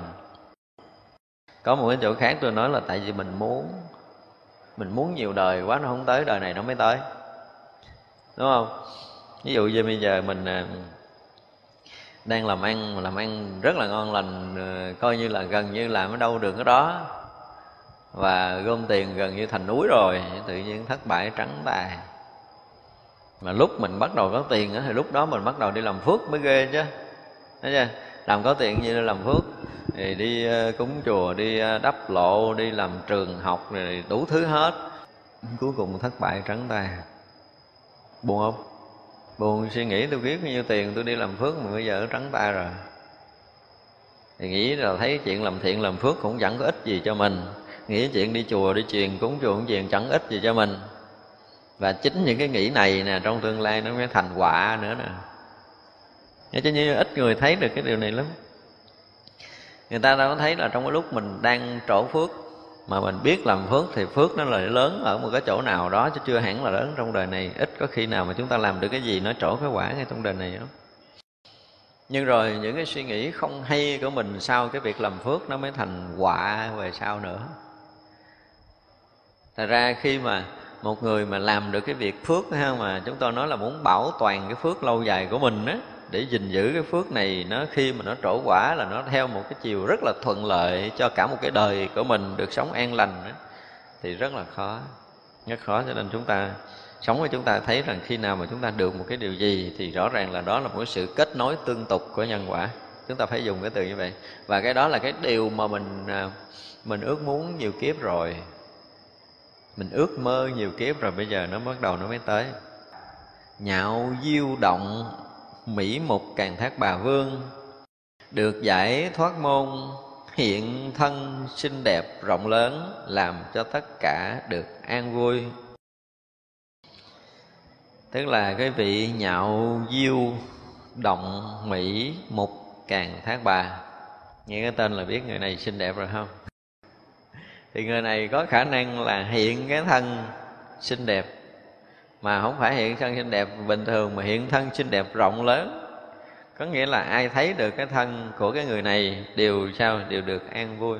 Có một cái chỗ khác tôi nói là tại vì mình muốn mình muốn nhiều đời quá nó không tới, đời này nó mới tới. Đúng không? Ví dụ như bây giờ mình à, đang làm ăn làm ăn rất là ngon lành à, coi như là gần như làm ở đâu được ở đó. Và gom tiền gần như thành núi rồi, tự nhiên thất bại, trắng tài mà lúc mình bắt đầu có tiền thì lúc đó mình bắt đầu đi làm phước mới ghê chứ. Thấy chưa? Làm có tiền như làm phước. Thì đi ờ, cúng chùa, đi ờ, đắp lộ, đi làm trường học rồi đủ thứ hết. Cuối cùng thất bại trắng tay. Buồn không? Buồn, suy nghĩ tôi kiếm bao nhiêu tiền tôi đi làm phước mà bây giờ nó trắng tay rồi. Thì nghĩ là thấy chuyện làm thiện, làm phước cũng chẳng có ích gì cho mình. Nghĩ chuyện đi chùa, đi truyền, cúng chùa, cúng truyền chẳng ích gì cho mình. Và chính những cái nghĩ này nè, trong tương lai nó mới thành quả nữa nè. Thế cho như ít người thấy được cái điều này lắm. Người ta đâu có thấy là trong cái lúc mình đang trổ phước, mà mình biết làm phước thì phước nó là lớn ở một cái chỗ nào đó, chứ chưa hẳn là lớn trong đời này. Ít có khi nào mà chúng ta làm được cái gì nó trổ cái quả ngay trong đời này đó nhưng rồi những cái suy nghĩ không hay của mình sau cái việc làm phước nó mới thành quả về sau nữa. Thật ra khi mà một người mà làm được cái việc phước, ha, mà chúng tôi nói là muốn bảo toàn cái phước lâu dài của mình á để gìn giữ cái phước này nó khi mà nó trổ quả là nó theo một cái chiều rất là thuận lợi cho cả một cái đời của mình được sống an lành đó, thì rất là khó. Rất khó cho nên chúng ta sống với chúng ta thấy rằng khi nào mà chúng ta được một cái điều gì thì rõ ràng là đó là một cái sự kết nối tương tục của nhân quả. Chúng ta phải dùng cái từ như vậy. Và cái đó là cái điều mà mình à, mình ước muốn nhiều kiếp rồi. Mình ước mơ nhiều kiếp rồi bây giờ nó bắt đầu nó mới tới. Nhạo diêu động mỹ mục càng thác bà vương. Được giải thoát môn, hiện thân xinh đẹp rộng lớn, làm cho tất cả được an vui. Tức là cái vị nhạo diêu động mỹ mục càng thác bà. Nghe cái tên là biết người này xinh đẹp rồi không? Thì người này có khả năng là hiện cái thân xinh đẹp mà không phải hiện thân xinh đẹp bình thường, mà hiện thân xinh đẹp rộng lớn. Có nghĩa là ai thấy được cái thân của cái người này, đều sao? Đều được an vui.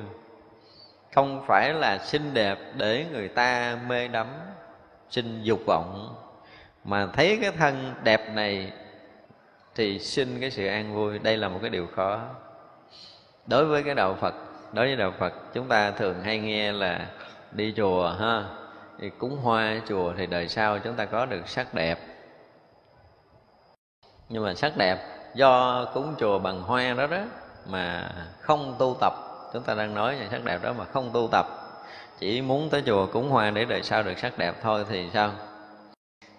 Không phải là xinh đẹp để người ta mê đắm, sinh dục vọng. Mà thấy cái thân đẹp này thì xin cái sự an vui. Đây là một cái điều khó. Đối với cái đạo phật, đối với đạo phật, chúng ta thường hay nghe là đi chùa, ha? Thì cúng hoa, chùa thì đời sau chúng ta có được sắc đẹp. Nhưng mà sắc đẹp do cúng chùa bằng hoa đó đó mà không tu tập. Chúng ta đang nói về sắc đẹp đó mà không tu tập. Chỉ muốn tới chùa cúng hoa để đời sau được sắc đẹp thôi thì sao?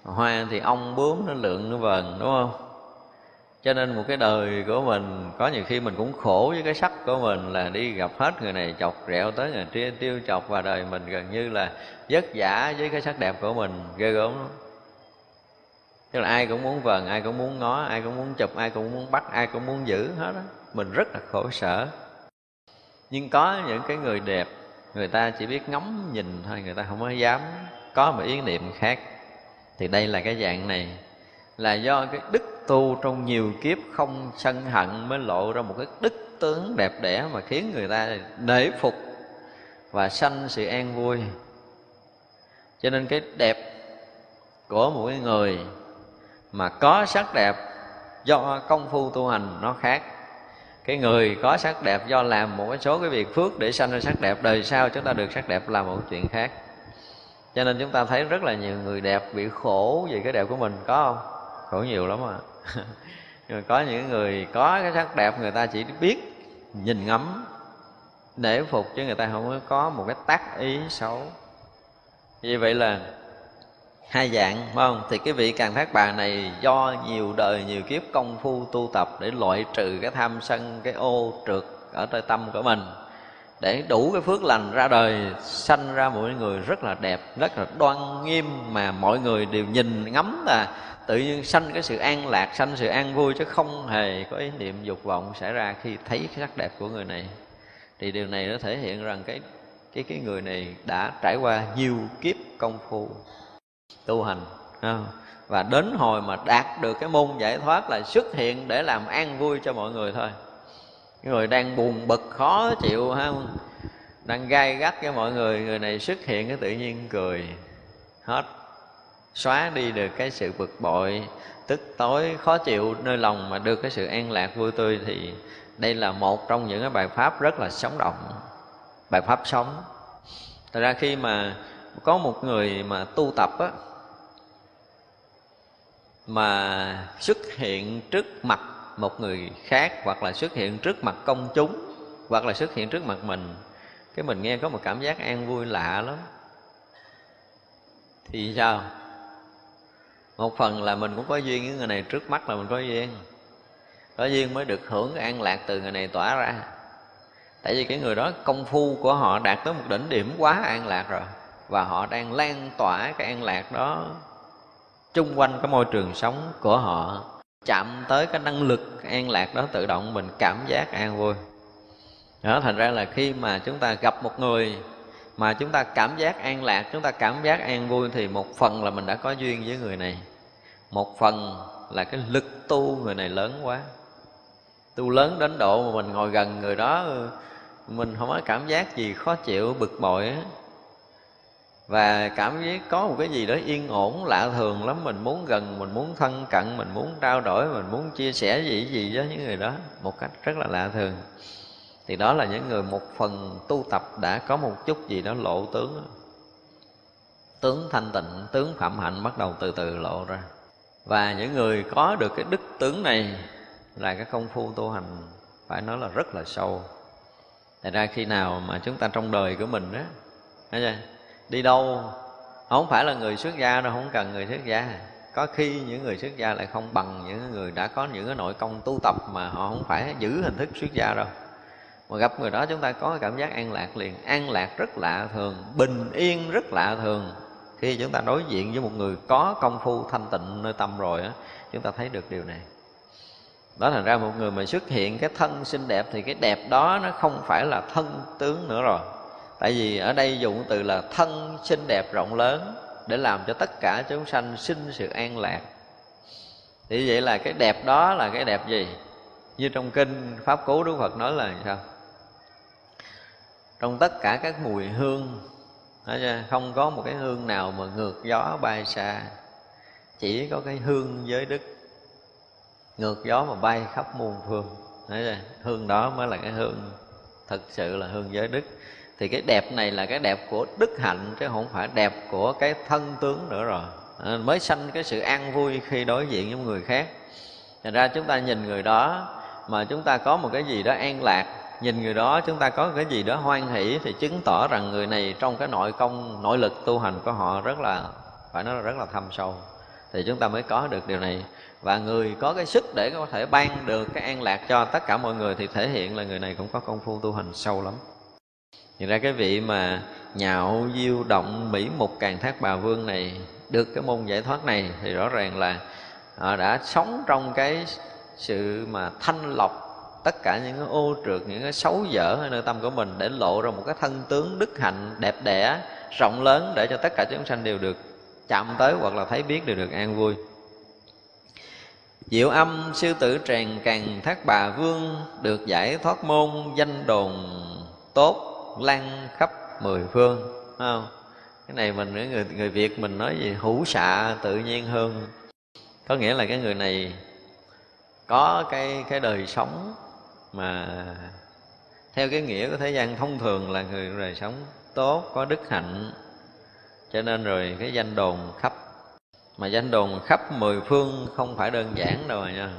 Hoa thì ong bướm nó lượng nó vần, đúng không? Cho nên một cái đời của mình, có nhiều khi mình cũng khổ với cái sắc của mình là đi gặp hết người này chọc rẹo tới người kia, tiêu chọc và đời mình gần như là vất vả với cái sắc đẹp của mình. Ghê gớm lắm. Tức là ai cũng muốn vần, ai cũng muốn ngó, ai cũng muốn chụp, ai cũng muốn bắt, ai cũng muốn giữ hết đó mình rất là khổ sở. Nhưng có những cái người đẹp, người ta chỉ biết ngắm nhìn thôi, người ta không có dám có một ý niệm khác. Thì đây là cái dạng này. Là do cái đức tu trong nhiều kiếp không sân hận mới lộ ra một cái đức tướng đẹp đẽ mà khiến người ta nể phục và sanh sự an vui. Cho nên cái đẹp của một người mà có sắc đẹp do công phu tu hành nó khác. Cái người có sắc đẹp do làm một cái số cái việc phước để sanh ra sắc đẹp, đời sau chúng ta được sắc đẹp là một chuyện khác. Cho nên chúng ta thấy rất là nhiều người đẹp bị khổ vì cái đẹp của mình, có không? Khổ nhiều lắm à. nhưng mà có những người có cái sắc đẹp người ta chỉ biết nhìn ngắm để phục chứ người ta không có một cái tác ý xấu. Vì vậy là hai dạng, phải không? Thì cái vị càng thác bà này do nhiều đời, nhiều kiếp công phu tu tập để loại trừ cái tham sân, cái ô trượt ở nơi tâm của mình, để đủ cái phước lành ra đời, sanh ra một người rất là đẹp, rất là đoan nghiêm mà mọi người đều nhìn ngắm là tự nhiên sanh cái sự an lạc, sanh sự an vui chứ không hề có ý niệm dục vọng xảy ra khi thấy cái sắc đẹp của người này. Thì điều này nó thể hiện rằng cái cái cái người này đã trải qua nhiều kiếp công phu, tu hành và đến hồi mà đạt được cái môn giải thoát là xuất hiện để làm an vui cho mọi người thôi. Người đang buồn bực, khó chịu, ha. Đang gai gắt với mọi người người này xuất hiện cái tự nhiên cười, hết xóa đi được cái sự bực bội, tức tối, khó chịu nơi lòng mà được cái sự an lạc vui tươi thì đây là một trong những cái bài pháp rất là sống động, bài pháp sống. Thật ra khi mà có một người mà tu tập á, mà xuất hiện trước mặt một người khác hoặc là xuất hiện trước mặt công chúng hoặc là xuất hiện trước mặt mình, cái mình nghe có một cảm giác an vui lạ lắm. Thì sao? Một phần là mình cũng có duyên với người này, trước mắt là mình có duyên. Có duyên mới được hưởng cái an lạc từ người này tỏa ra. Tại vì cái người đó, công phu của họ đạt tới một đỉnh điểm quá an lạc rồi, và họ đang lan tỏa cái an lạc đó chung quanh cái môi trường sống của họ. Chạm tới cái năng lực an lạc đó tự động mình cảm giác an vui. Đó, thành ra là khi mà chúng ta gặp một người mà chúng ta cảm giác an lạc, chúng ta cảm giác an vui thì một phần là mình đã có duyên với người này một phần là cái lực tu người này lớn quá. Tu lớn đến độ mà mình ngồi gần người đó, mình không có cảm giác gì khó chịu, bực bội á. Và cảm giác có một cái gì đó yên ổn, lạ thường lắm. Mình muốn gần, mình muốn thân cận, mình muốn trao đổi, mình muốn chia sẻ gì gì với những người đó một cách rất là lạ thường. Thì đó là những người một phần tu tập đã có một chút gì đó lộ tướng tướng thanh tịnh, tướng phạm hạnh bắt đầu từ từ lộ ra và những người có được cái đức tướng này là cái công phu tu hành, phải nói là rất là sâu. Thật ra khi nào mà chúng ta trong đời của mình đó thấy chưa? đi đâu, không phải là người xuất gia đâu, không cần người xuất gia. Có khi những người xuất gia lại không bằng những người đã có những cái nội công tu tập mà họ không phải giữ hình thức xuất gia đâu. Mà gặp người đó chúng ta có cảm giác an lạc liền. An lạc rất lạ thường, bình yên rất lạ thường khi chúng ta đối diện với một người có công phu thanh tịnh nơi tâm rồi á, chúng ta thấy được điều này. Đó thành ra một người mà xuất hiện cái thân xinh đẹp thì cái đẹp đó nó không phải là thân tướng nữa rồi. Tại vì ở đây dùng từ là thân xinh đẹp rộng lớn để làm cho tất cả chúng sanh sinh sự an lạc. Thì vậy là cái đẹp đó là cái đẹp gì? Như trong kinh pháp cú đức phật nói là sao? Trong tất cả các mùi hương không có một cái hương nào mà ngược gió bay xa. Chỉ có cái hương giới đức. Ngược gió mà bay khắp muôn phương. Đấy hương đó mới là cái hương thật sự là hương giới đức. Thì cái đẹp này là cái đẹp của đức hạnh chứ không phải đẹp của cái thân tướng nữa rồi. À, mới sanh cái sự an vui khi đối diện với người khác. Thành ra chúng ta nhìn người đó mà chúng ta có một cái gì đó an lạc nhìn người đó, chúng ta có cái gì đó hoan hỷ thì chứng tỏ rằng người này trong cái nội công, nội lực tu hành của họ rất là, phải nói là rất là thâm sâu. Thì chúng ta mới có được điều này. Và người có cái sức để có thể ban được cái an lạc cho tất cả mọi người thì thể hiện là người này cũng có công phu tu hành sâu lắm. Thì ra cái vị mà nhạo, diêu, động mỹ mục càng thác bà vương này được cái môn giải thoát này thì rõ ràng là họ đã sống trong cái sự mà thanh lọc tất cả những cái ô trượt, những cái xấu dở ở nơi tâm của mình để lộ ra một cái thân tướng đức hạnh, đẹp đẽ, rộng lớn để cho tất cả chúng sanh đều được chạm tới hoặc là thấy biết đều được an vui Diệu âm sư tử tràng càng thác bà vương Được giải thoát môn danh đồn tốt lan khắp mười phương không? Cái này mình người người Việt mình nói gì, hữu xạ tự nhiên hơn Có nghĩa là cái người này có cái cái đời sống mà theo cái nghĩa của thế gian thông thường là người đời sống tốt, có đức hạnh. Cho nên rồi cái danh đồn khắp, mà danh đồn khắp mười phương không phải đơn giản đâu rồi nha.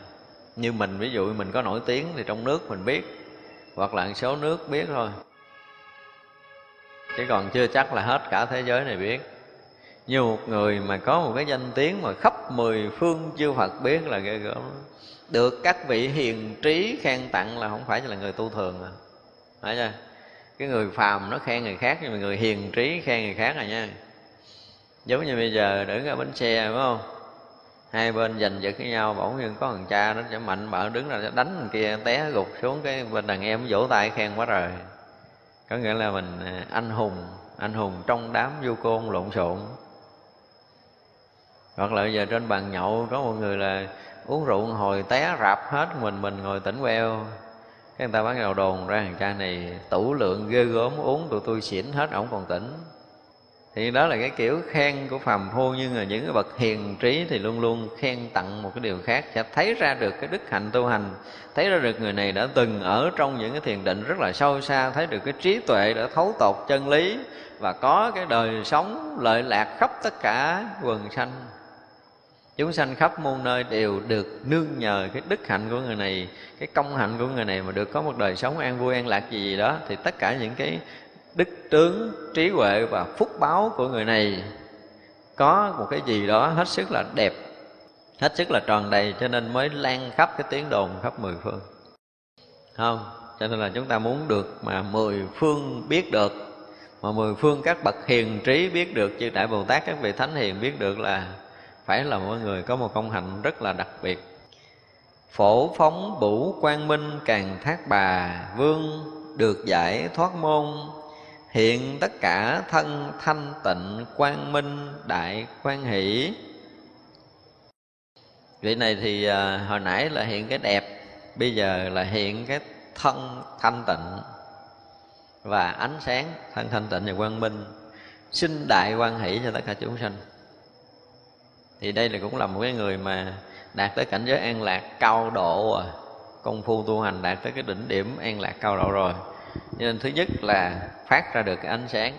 Như mình, ví dụ mình có nổi tiếng thì trong nước mình biết, hoặc là một số nước biết thôi. Chứ còn chưa chắc là hết cả thế giới này biết. Như một người mà có một cái danh tiếng mà khắp mười phương chư Phật biết là ghê gớm được các vị hiền trí khen tặng là không phải là người tu thường à phải chưa? Cái người phàm nó khen người khác nhưng mà người hiền trí khen người khác rồi nha. Giống như bây giờ đứng ở bến xe phải không? Hai bên giành giật với nhau bỗng nhiên có thằng cha nó sẽ mạnh bạo đứng ra đánh thằng kia té gục xuống cái bên đàn em vỗ tay khen quá rồi, có nghĩa là mình à, anh hùng anh hùng trong đám vô côn lộn xộn. Hoặc là giờ trên bàn nhậu có một người là uống rượu hồi té rạp hết mình mình ngồi tỉnh queo. Cái người ta bắt đầu đồn ra thằng cha này, tủ lượng ghê gớm, uống tụi tôi xỉn hết, ổng còn tỉnh. Thì đó là cái kiểu khen của phàm phu, nhưng mà những cái bậc hiền trí thì luôn luôn khen tặng một cái điều khác. Sẽ thấy ra được cái đức hạnh tu hành, thấy ra được người này đã từng ở trong những cái thiền định rất là sâu xa, thấy được cái trí tuệ đã thấu tột chân lý và có cái đời sống lợi lạc khắp tất cả quần sanh chúng sanh khắp muôn nơi đều được nương nhờ cái đức hạnh của người này, cái công hạnh của người này mà được có một đời sống an vui, an lạc gì gì đó. Thì tất cả những cái đức tướng, trí huệ và phúc báo của người này có một cái gì đó hết sức là đẹp, hết sức là tròn đầy, cho nên mới lan khắp cái tiếng đồn khắp mười phương. Không, cho nên là chúng ta muốn được mà mười phương biết được, mà mười phương các bậc hiền trí biết được chư đại bồ tát, các vị thánh hiền biết được là phải là mọi người có một công hạnh rất là đặc biệt. Phổ phóng bủ quang minh càng thác bà vương được giải thoát môn. Hiện tất cả thân thanh tịnh quang minh đại quan hỷ. Vị này thì à, hồi nãy là hiện cái đẹp bây giờ là hiện cái thân thanh tịnh và ánh sáng thân thanh tịnh và quang minh. Xin đại quan hỷ cho tất cả chúng sanh thì đây là cũng là một cái người mà đạt tới cảnh giới an lạc cao độ à. Công phu tu hành đạt tới cái đỉnh điểm an lạc cao độ rồi. Nên thứ nhất là phát ra được cái ánh sáng.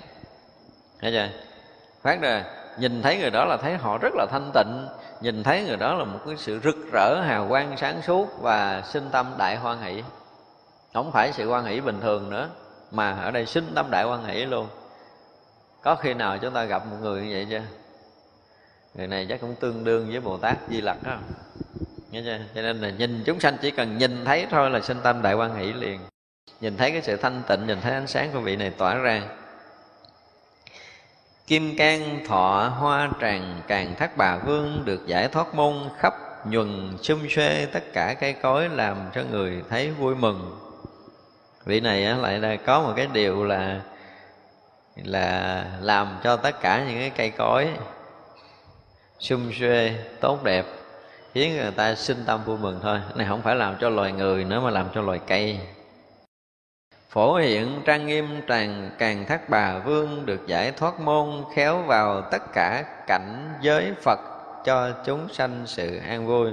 Thấy chưa? Phát ra, nhìn thấy người đó là thấy họ rất là thanh tịnh. Nhìn thấy người đó là một cái sự rực rỡ, hào quang sáng suốt và sinh tâm đại hoan hỷ. Không phải sự hoan hỷ bình thường nữa, mà ở đây sinh tâm đại hoan hỷ luôn. Có khi nào chúng ta gặp một người như vậy chưa? Người này chắc cũng tương đương với bồ tát di lặc đó Nghe chưa? cho nên là nhìn chúng sanh chỉ cần nhìn thấy thôi là sinh tâm đại quan hỷ liền. Nhìn thấy cái sự thanh tịnh, nhìn thấy ánh sáng của vị này tỏa ra. Kim cang, thọ, hoa, tràng, càng thác bà vương được giải thoát môn khắp nhuần xum xuê, tất cả cây cối làm cho người thấy vui mừng. Vị này lại là có một cái điều là là làm cho tất cả những cái cây cối xum xuê tốt đẹp, khiến người ta sinh tâm vui mừng thôi. Này không phải làm cho loài người nữa mà làm cho loài cây. Phổ hiện trang nghiêm tràn càng thác bà vương được giải thoát môn, khéo vào tất cả cảnh giới phật cho chúng sanh sự an vui.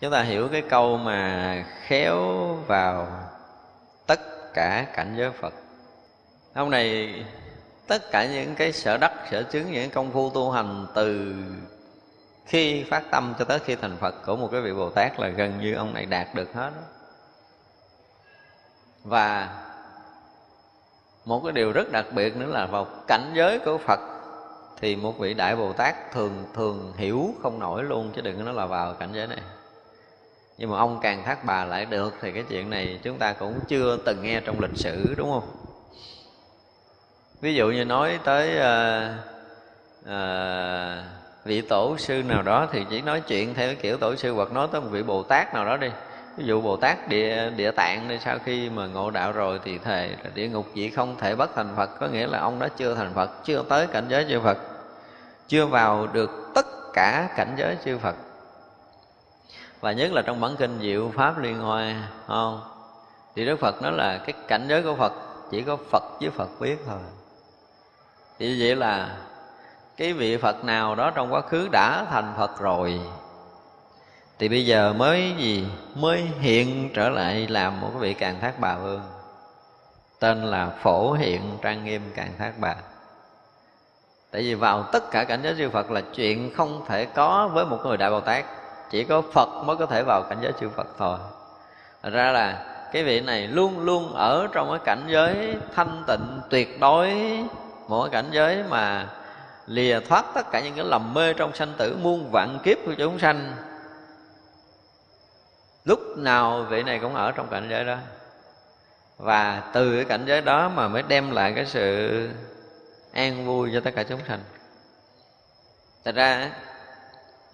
Chúng ta hiểu cái câu mà khéo vào tất cả cảnh giới phật. Hôm này tất cả những cái sở đắc, sở chứng, những công phu tu hành từ khi phát tâm cho tới khi thành phật của một cái vị bồ tát là gần như ông này đạt được hết và một cái điều rất đặc biệt nữa là vào cảnh giới của phật thì một vị đại bồ tát thường thường hiểu không nổi luôn, chứ đừng có nói là vào cảnh giới này. Nhưng mà ông càng thác bà lại được, thì cái chuyện này chúng ta cũng chưa từng nghe trong lịch sử, đúng không? Ví dụ như nói tới à, à, vị tổ sư nào đó thì chỉ nói chuyện theo kiểu tổ sư hoặc nói tới một vị bồ tát nào đó đi. Ví dụ bồ tát địa địa tạng đi sau khi mà ngộ đạo rồi thì thề là địa ngục chỉ không thể bất thành phật. Có nghĩa là ông đó chưa thành phật chưa tới cảnh giới chư phật chưa vào được tất cả cảnh giới chư phật. Và nhất là trong bản kinh diệu pháp liên hoa không? Thì đức phật nói là cái cảnh giới của phật chỉ có phật với phật biết thôi thì vậy là cái vị phật nào đó trong quá khứ đã thành phật rồi, thì bây giờ mới gì? Mới hiện trở lại làm một cái vị càng thác bà vương. Tên là phổ hiện trang nghiêm càng thác bà. Tại vì vào tất cả cảnh giới chư phật là chuyện không thể có với một người đại bồ tát. Chỉ có phật mới có thể vào cảnh giới chư phật thôi. Thật ra là cái vị này luôn luôn ở trong cái cảnh giới thanh tịnh tuyệt đối mỗi cảnh giới mà lìa thoát tất cả những cái lầm mê trong sanh tử, muôn vạn kiếp của chúng sanh, lúc nào vị này cũng ở trong cảnh giới đó. Và từ cái cảnh giới đó mà mới đem lại cái sự an vui cho tất cả chúng sanh. Thật ra,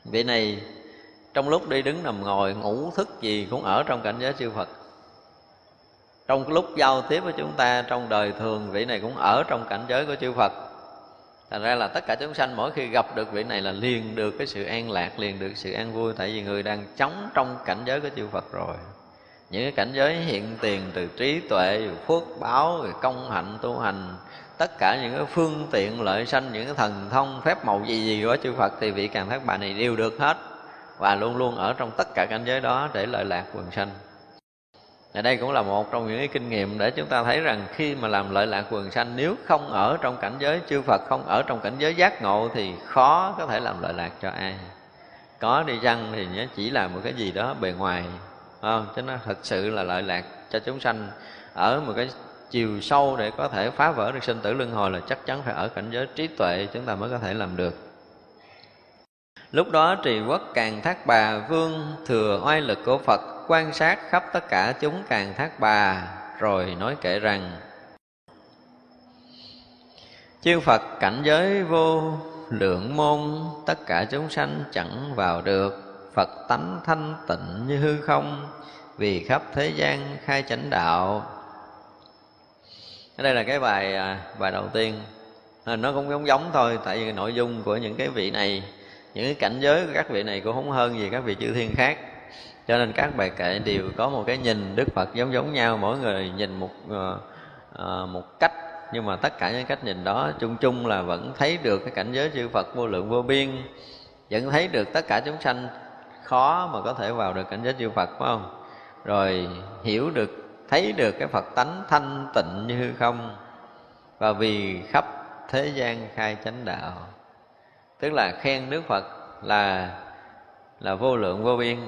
vị này trong lúc đi đứng nằm ngồi, ngủ thức gì cũng ở trong cảnh giới chư phật trong lúc giao tiếp với chúng ta, trong đời thường, vị này cũng ở trong cảnh giới của chư phật. Thành ra là tất cả chúng sanh mỗi khi gặp được vị này là liền được cái sự an lạc, liền được sự an vui, tại vì người đang chống trong cảnh giới của chư phật rồi. Những cái cảnh giới hiện tiền từ trí tuệ, phước báo, rồi công hạnh, tu hành, tất cả những cái phương tiện, lợi sanh, những cái thần thông, phép màu gì gì của chư phật thì vị càng thác bà này đều được hết và luôn luôn ở trong tất cả cảnh giới đó để lợi lạc quần sanh. Thì đây cũng là một trong những cái kinh nghiệm để chúng ta thấy rằng khi mà làm lợi lạc quần sanh, nếu không ở trong cảnh giới chư Phật, không ở trong cảnh giới giác ngộ thì khó có thể làm lợi lạc cho ai. Có đi chăng thì nhớ chỉ là một cái gì đó bề ngoài không? Chứ nó thật sự là lợi lạc cho chúng sanh ở một cái chiều sâu để có thể phá vỡ được sinh tử luân hồi là chắc chắn phải ở cảnh giới trí tuệ chúng ta mới có thể làm được. Lúc đó trì quốc càng thác bà vương thừa oai lực của phật quan sát khắp tất cả chúng càng thác bà rồi nói kể rằng chư phật cảnh giới vô lượng môn tất cả chúng sanh chẳng vào được. Phật tánh thanh tịnh như hư không vì khắp thế gian khai chánh đạo. Đây là cái bài à, bài đầu tiên. À, nó cũng giống giống thôi tại vì nội dung của những cái vị này những cái cảnh giới của các vị này cũng không hơn gì các vị chư thiên khác cho nên các bài kệ đều có một cái nhìn đức phật giống giống nhau mỗi người nhìn một uh, một cách. Nhưng mà tất cả những cách nhìn đó chung chung là vẫn thấy được cái cảnh giới chư phật vô lượng vô biên vẫn thấy được tất cả chúng sanh. Khó mà có thể vào được cảnh giới chư phật phải không? Rồi hiểu được thấy được cái phật tánh thanh tịnh như hư không và vì khắp thế gian khai chánh đạo. Tức là khen đức phật là là vô lượng vô biên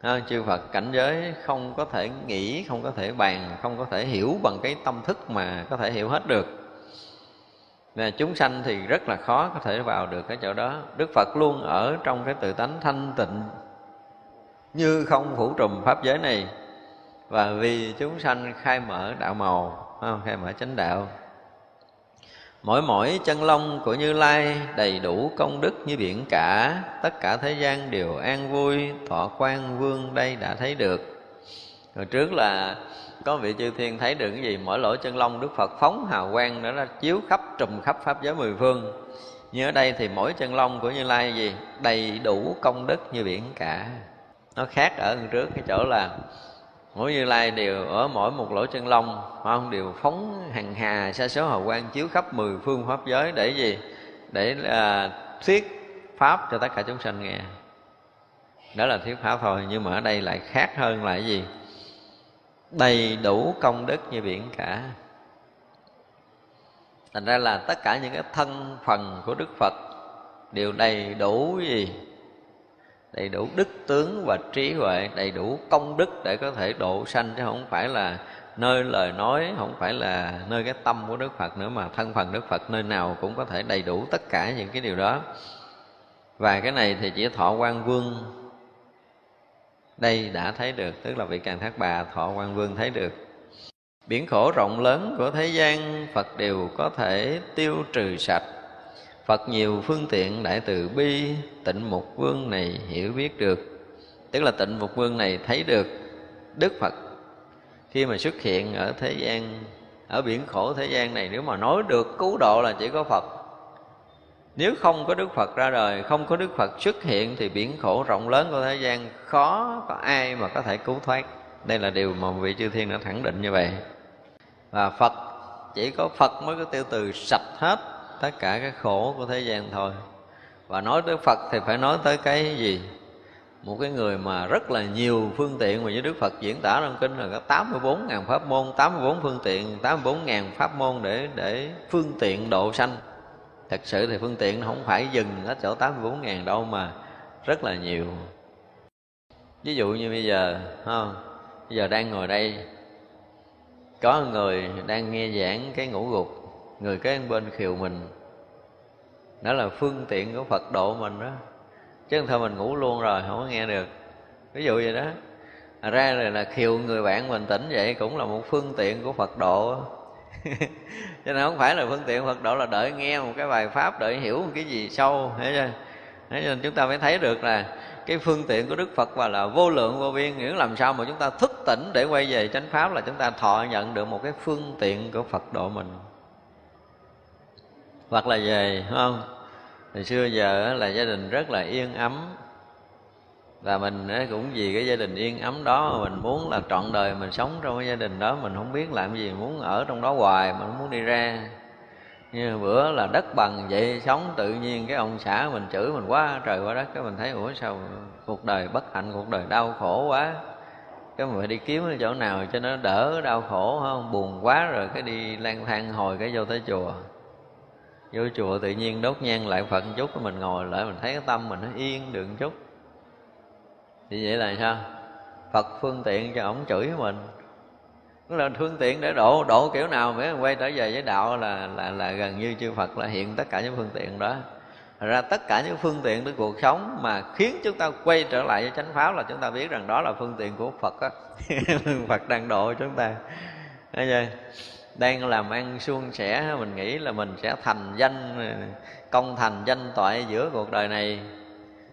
à, chư phật cảnh giới không có thể nghĩ không có thể bàn không có thể hiểu bằng cái tâm thức mà có thể hiểu hết được. Và chúng sanh thì rất là khó có thể vào được cái chỗ đó. Đức phật luôn ở trong cái tự tánh thanh tịnh như không phủ trùm pháp giới này. Và vì chúng sanh khai mở đạo màu khai mở chánh đạo mỗi mỗi chân long của như lai đầy đủ công đức như biển cả. Tất cả thế gian đều an vui, thọ quan vương đây đã thấy được. Hồi trước là có vị chư thiên thấy được cái gì? Mỗi lỗ chân lông đức phật phóng hào quang đó là chiếu khắp, trùm khắp pháp giới mười phương. Như ở đây thì mỗi chân lông của như lai gì? Đầy đủ công đức như biển cả. Nó khác ở trước, cái chỗ là mỗi như lai đều ở mỗi một lỗ chân lông không đều phóng hàng hà sa số hào quang chiếu khắp mười phương pháp giới. Để gì? Để à, thuyết pháp cho tất cả chúng sanh nghe. Đó là thuyết pháp thôi nhưng mà ở đây lại khác hơn là cái gì? Đầy đủ công đức như biển cả. Thành ra là tất cả những cái thân phần của đức phật đều đầy đủ gì? Đầy đủ đức tướng và trí huệ, đầy đủ công đức để có thể độ sanh, chứ không phải là nơi lời nói, không phải là nơi cái tâm của đức phật nữa, mà thân phần đức phật nơi nào cũng có thể đầy đủ tất cả những cái điều đó. Và cái này thì chỉ thọ quan vương đây đã thấy được, tức là vị càng thác bà thọ quan vương thấy được. Biển khổ rộng lớn của thế gian, phật đều có thể tiêu trừ sạch phật nhiều phương tiện đại từ bi, tịnh mục vương này hiểu biết được. Tức là tịnh mục vương này thấy được đức phật. Khi mà xuất hiện ở thế gian, ở biển khổ thế gian này, nếu mà nói được cứu độ là chỉ có phật. Nếu không có đức phật ra đời, không có đức phật xuất hiện thì biển khổ rộng lớn của thế gian, khó có ai mà có thể cứu thoát. Đây là điều mà vị chư thiên đã khẳng định như vậy. Và phật, chỉ có phật mới có tiêu từ sạch hết tất cả cái khổ của thế gian thôi. Và nói tới phật thì phải nói tới cái gì? Một cái người mà rất là nhiều phương tiện mà như Đức Phật diễn tả trong kinh là có 84 ngàn pháp môn, 84 phương tiện, 84 ngàn pháp môn để để phương tiện độ sanh. Thật sự thì phương tiện không phải dừng ở chỗ 84 ngàn đâu mà rất là nhiều. Ví dụ như bây giờ không? Bây giờ đang ngồi đây có người đang nghe giảng cái ngũ gục người kế bên khiều mình. Đó là phương tiện của phật độ mình đó. Chứ thôi mình ngủ luôn rồi không có nghe được. Ví dụ vậy đó. Ra là, là khiều người bạn mình tỉnh vậy cũng là một phương tiện của phật độ. Cho nên không phải là phương tiện Phật độ là đợi nghe một cái bài pháp đợi hiểu một cái gì sâu. Hiểu chưa? Thế nên chúng ta mới thấy được là cái phương tiện của Đức Phật và là vô lượng vô biên. Nghĩa làm sao mà chúng ta thức tỉnh để quay về chánh pháp là chúng ta thọ nhận được một cái phương tiện của Phật độ mình hoặc là về không? Hồi xưa giờ là gia đình rất là yên ấm. Và mình cũng vì cái gia đình yên ấm đó mà mình muốn là trọn đời mình sống trong cái gia đình đó. Mình không biết làm gì, muốn ở trong đó hoài, mình không muốn đi ra. Như bữa là đất bằng vậy, sống tự nhiên, cái ông xã mình chửi mình quá, trời quá đất, cái mình thấy, ủa sao cuộc đời bất hạnh, cuộc đời đau khổ quá. Cái mình phải đi kiếm ở chỗ nào cho nó đỡ đau khổ không? Buồn quá rồi cái đi lang thang hồi cái vô tới chùa vô chùa tự nhiên đốt nhang lại phật một chút, mình ngồi lại mình thấy cái tâm mình nó yên được một chút. Thì vậy là sao? Phật phương tiện cho ổng chửi mình. Nó là phương tiện để độ độ kiểu nào mới quay trở về với đạo là là là gần như chư phật là hiện tất cả những phương tiện đó. Thật ra tất cả những phương tiện của cuộc sống mà khiến chúng ta quay trở lại với chánh pháp là chúng ta biết rằng đó là phương tiện của Phật á. Phật đang độ chúng ta. Thấy chưa? Đang làm ăn suôn sẻ, mình nghĩ là mình sẽ thành danh, công thành danh toại giữa cuộc đời này.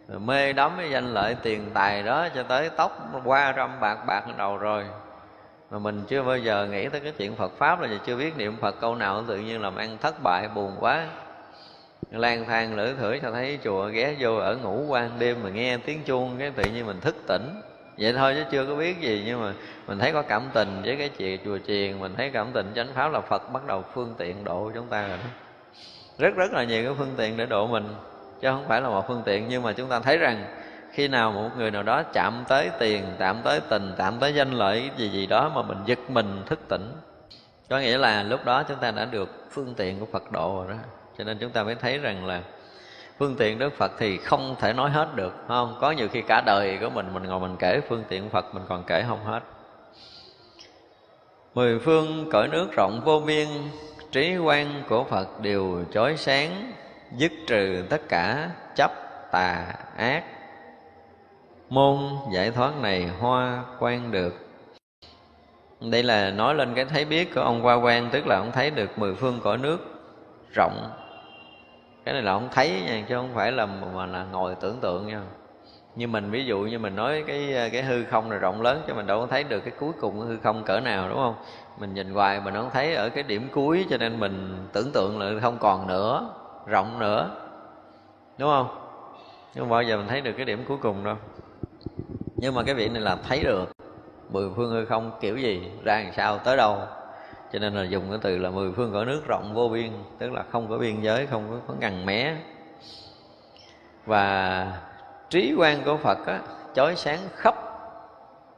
Rồi mê đắm cái danh lợi tiền tài đó cho tới tóc qua trăm bạc bạc đầu rồi. Mà mình chưa bao giờ nghĩ tới cái chuyện Phật pháp là chưa biết niệm Phật câu nào, tự nhiên làm ăn thất bại, buồn quá. Lang thang lưỡi thử cho thấy chùa ghé vô ở ngủ quan đêm mà nghe tiếng chuông cái tự nhiên mình thức tỉnh vậy thôi chứ chưa có biết gì, nhưng mà mình thấy có cảm tình với cái chuyện chùa chiền, mình thấy cảm tình chánh pháp là Phật bắt đầu phương tiện độ chúng ta rồi đó. Rất rất là nhiều cái phương tiện để độ mình, chứ không phải là một phương tiện. Nhưng mà chúng ta thấy rằng khi nào một người nào đó chạm tới tiền, chạm tới tình, chạm tới danh lợi gì gì đó mà mình giật mình, thức tỉnh, có nghĩa là lúc đó chúng ta đã được phương tiện của phật độ rồi đó. Cho nên chúng ta mới thấy rằng là phương tiện đức phật thì không thể nói hết được không? Có nhiều khi cả đời của mình mình ngồi mình kể phương tiện phật, mình còn kể không hết. Mười phương cõi nước rộng vô biên, trí quan của phật đều chói sáng, dứt trừ tất cả chấp, tà, ác. Môn giải thoát này hoa quan được. Đây là nói lên cái thấy biết của ông hoa quan tức là ông thấy được mười phương cõi nước rộng cái này là không thấy nha, chứ không phải là mà là ngồi tưởng tượng nha. Như mình, ví dụ như mình nói cái cái hư không là rộng lớn, chứ mình đâu có thấy được cái cuối cùng của hư không cỡ nào, đúng không? Mình nhìn hoài mình không thấy ở cái điểm cuối, cho nên mình tưởng tượng là không còn nữa, rộng nữa, đúng không? Nhưng bao giờ mình thấy được cái điểm cuối cùng đâu. Nhưng mà cái vị này là thấy được, mười phương hư không kiểu gì, ra làm sao, tới đâu cho nên là dùng cái từ là mười phương cõi nước rộng vô biên tức là không có biên giới không có, có ngần mé. Và trí quan của phật á chói sáng khắp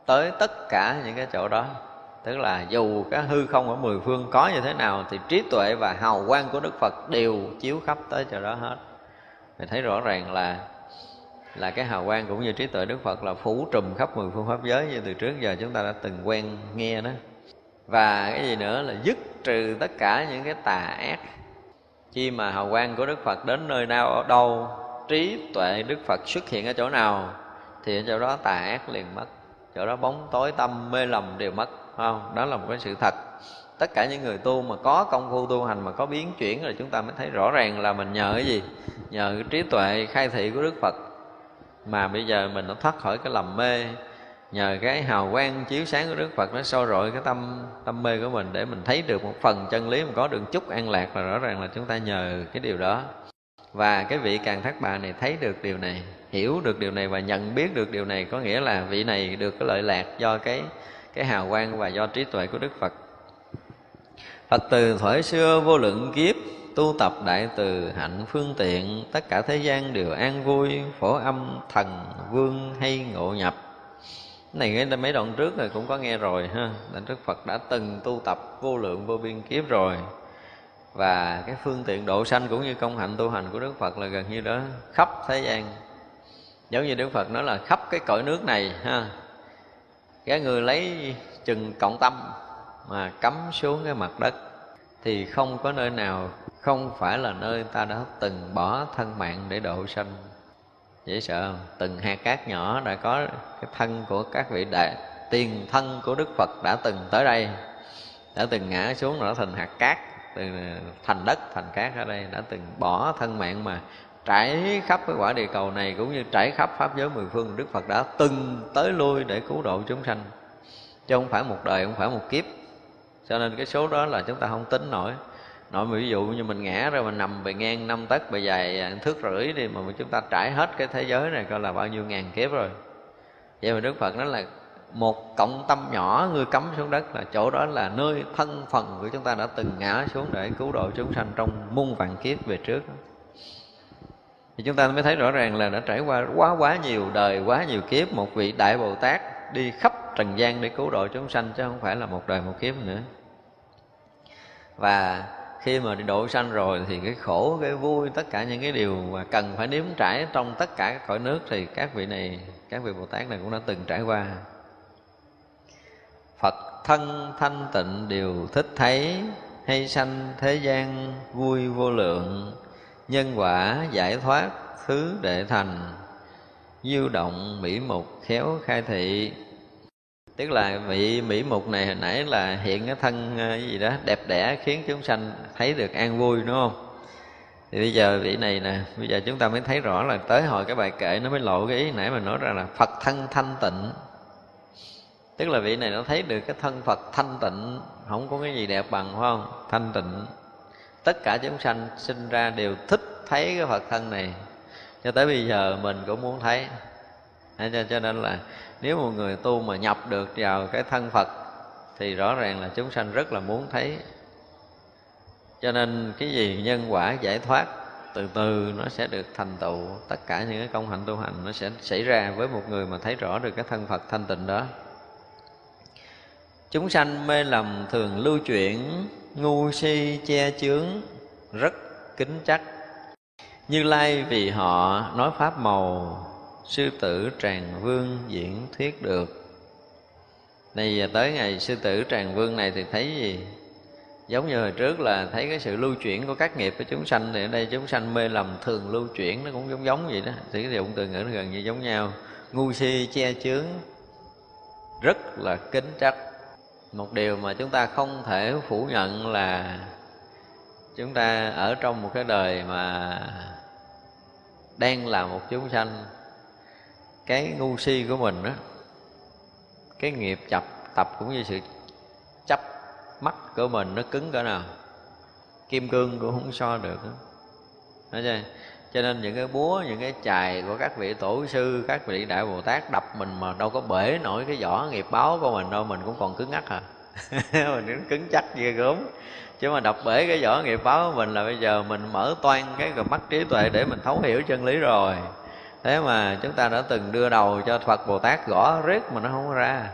tới tất cả những cái chỗ đó. Tức là dù cái hư không ở mười phương có như thế nào thì trí tuệ và hào quang của đức phật đều chiếu khắp tới chỗ đó hết. Mình thấy rõ ràng là là cái hào quang cũng như trí tuệ đức phật là phủ trùm khắp mười phương pháp giới như từ trước giờ chúng ta đã từng quen nghe đó và cái gì nữa là dứt trừ tất cả những cái tà ác. Khi mà hào quang của đức phật đến nơi nào ở đâu, trí tuệ đức phật xuất hiện ở chỗ nào, thì ở chỗ đó tà ác liền mất. Chỗ đó bóng tối, tâm, mê lầm đều mất không? Đó là một cái sự thật. Tất cả những người tu mà có công phu tu hành, mà có biến chuyển rồi chúng ta mới thấy rõ ràng là mình nhờ cái gì? Nhờ cái trí tuệ khai thị của đức phật. Mà bây giờ mình nó thoát khỏi cái lầm mê nhờ cái hào quang chiếu sáng của đức phật nó soi rọi cái tâm tâm mê của mình để mình thấy được một phần chân lý mà có được chút an lạc là rõ ràng là chúng ta nhờ cái điều đó. Và cái vị càng thác bà này thấy được điều này, hiểu được điều này và nhận biết được điều này có nghĩa là vị này được cái lợi lạc do cái cái hào quang và do trí tuệ của đức phật. Phật từ thuở xưa vô lượng kiếp tu tập đại từ hạnh phương tiện, tất cả thế gian đều an vui, phổ âm thần vương hay ngộ nhập này cái mấy đoạn trước rồi cũng có nghe rồi, ha. Là đức phật đã từng tu tập vô lượng vô biên kiếp rồi. Và cái phương tiện độ sanh cũng như công hạnh tu hành của đức phật là gần như đó, khắp thế gian. Giống như đức phật nói là khắp cái cõi nước này, ha. Cái người lấy chừng cộng tâm mà cắm xuống cái mặt đất thì không có nơi nào, không phải là nơi ta đã từng bỏ thân mạng để độ sanh dễ sợ không? Từng hạt cát nhỏ đã có cái thân của các vị đại, tiền thân của đức phật đã từng tới đây, đã từng ngã xuống nó thành hạt cát từ thành đất, thành cát ở đây, đã từng bỏ thân mạng mà trải khắp cái quả địa cầu này cũng như trải khắp pháp giới mười phương, đức phật đã từng tới lui để cứu độ chúng sanh. Chứ không phải một đời, không phải một kiếp. Cho nên cái số đó là chúng ta không tính nổi nội ví dụ như mình ngã rồi mình nằm bề ngang năm tấc bề dài à, thước rưỡi đi mà chúng ta trải hết cái thế giới này coi là bao nhiêu ngàn kiếp rồi. Vậy mà đức phật nói là một cộng tâm nhỏ ngươi cắm xuống đất là chỗ đó là nơi thân phần của chúng ta đã từng ngã xuống để cứu độ chúng sanh trong muôn vạn kiếp về trước. Thì chúng ta mới thấy rõ ràng là đã trải qua quá quá nhiều đời, quá nhiều kiếp, một vị đại bồ tát đi khắp trần gian để cứu độ chúng sanh chứ không phải là một đời một kiếp nữa. Và khi mà đi độ sanh rồi thì cái khổ, cái vui, tất cả những cái điều mà cần phải nếm trải trong tất cả các cõi nước thì các vị này, các vị bồ tát này cũng đã từng trải qua. Phật thân thanh tịnh đều thích thấy, hay sanh thế gian vui vô lượng, nhân quả giải thoát thứ đệ thành diêu động mỹ mục khéo khai thị tức là vị mỹ mục này hồi nãy là hiện cái thân ờ, cái gì đó đẹp đẽ khiến chúng sanh thấy được an vui đúng không? Thì bây giờ vị này nè bây giờ chúng ta mới thấy rõ là tới hồi cái bài kệ nó mới lộ cái ý nãy mà nói ra là phật thân thanh tịnh. Tức là vị này nó thấy được cái thân phật thanh tịnh không có cái gì đẹp bằng phải không? Thanh tịnh. Tất cả chúng sanh sinh ra đều thích thấy cái phật thân này. Cho tới bây giờ mình cũng muốn thấy. Cho, cho nên là nếu một người tu mà nhập được vào cái thân phật, thì rõ ràng là chúng sanh rất là muốn thấy. Cho nên cái gì nhân quả giải thoát, từ từ nó sẽ được thành tựu. Tất cả những cái công hạnh tu hành nó sẽ xảy ra với một người mà thấy rõ được cái thân phật thanh tịnh đó. Chúng sanh mê lầm thường lưu chuyển, ngu si, che chướng, rất kính chắc như lai vì họ nói pháp màu sư tử tràng vương diễn thuyết được. Này giờ tới ngày sư tử tràng vương này thì thấy gì? Giống như hồi trước là thấy cái sự lưu chuyển của các nghiệp của chúng sanh thì ở đây chúng sanh mê lầm thường lưu chuyển, nó cũng giống giống vậy đó. Thì cái dụng từ ngữ nó gần như giống nhau. Ngu si che chướng, rất là kính trách. Một điều mà chúng ta không thể phủ nhận là chúng ta ở trong một cái đời mà đang là một chúng sanh cái ngu si của mình đó cái nghiệp chập tập cũng như sự chấp mắt của mình nó cứng cỡ nào kim cương cũng không so được đó. Nói chưa? cho nên những cái búa, những cái chài của các vị tổ sư, các vị đại bồ tát đập mình mà đâu có bể nổi cái vỏ nghiệp báo của mình đâu, mình cũng còn cứng ngắc à mình cũng cứng chắc ghê gớm chứ mà đập bể cái vỏ nghiệp báo của mình là bây giờ mình mở toan cái mắt trí tuệ để mình thấu hiểu chân lý rồi thế mà chúng ta đã từng đưa đầu cho phật bồ tát gõ riết mà nó không có ra.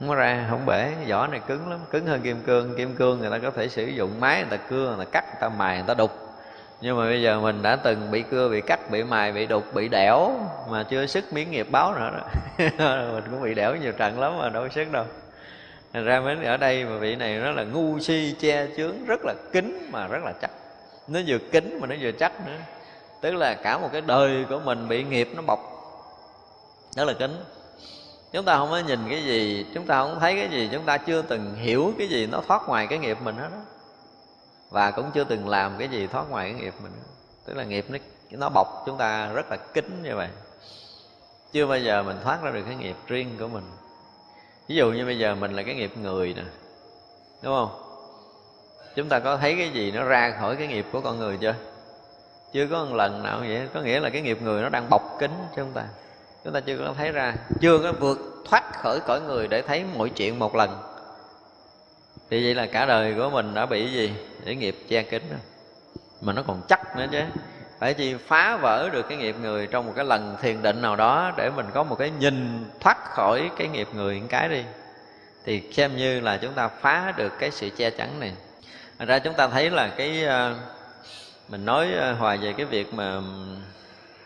Không có ra, không bể. Vỏ này cứng lắm, cứng hơn kim cương. Kim cương người ta có thể sử dụng, máy người ta cưa, người ta cắt, người ta mài, người ta đục. Nhưng mà bây giờ mình đã từng bị cưa, bị cắt, bị mài, bị đục, bị đẻo mà chưa sức miếng nghiệp báo nữa đó. Mình cũng bị đẻo nhiều trận lắm mà đâu có sức đâu. Thành ra mới ở đây mà vị này nó là ngu si, che chướng, rất là kín mà rất là chắc. Nó vừa kín mà nó vừa chắc nữa tức là cả một cái đời của mình bị nghiệp nó bọc. Rất là kín chúng ta không có nhìn cái gì, chúng ta không thấy cái gì, chúng ta chưa từng hiểu cái gì nó thoát ngoài cái nghiệp mình hết đó và cũng chưa từng làm cái gì thoát ngoài cái nghiệp mình. Tức là nghiệp nó nó bọc chúng ta rất là kín như vậy. Chưa bao giờ mình thoát ra được cái nghiệp riêng của mình. Ví dụ như bây giờ mình là cái nghiệp người nè, đúng không? Chúng ta có thấy cái gì nó ra khỏi cái nghiệp của con người chưa? Chưa có một lần nào vậy. Có nghĩa là cái nghiệp người nó đang bọc kính cho chúng ta? Chúng ta chưa có thấy ra, chưa có vượt thoát khỏi cõi người để thấy mọi chuyện một lần. Thì vậy là cả đời của mình đã bị gì? Để nghiệp che kính rồi mà nó còn chắc nữa chứ. Phải chi phá vỡ được cái nghiệp người trong một cái lần thiền định nào đó để mình có một cái nhìn thoát khỏi cái nghiệp người một cái đi. Thì xem như là chúng ta phá được cái sự che chắn này. Thật ra chúng ta thấy là cái ờ, mình nói ờ, hoài về cái việc mà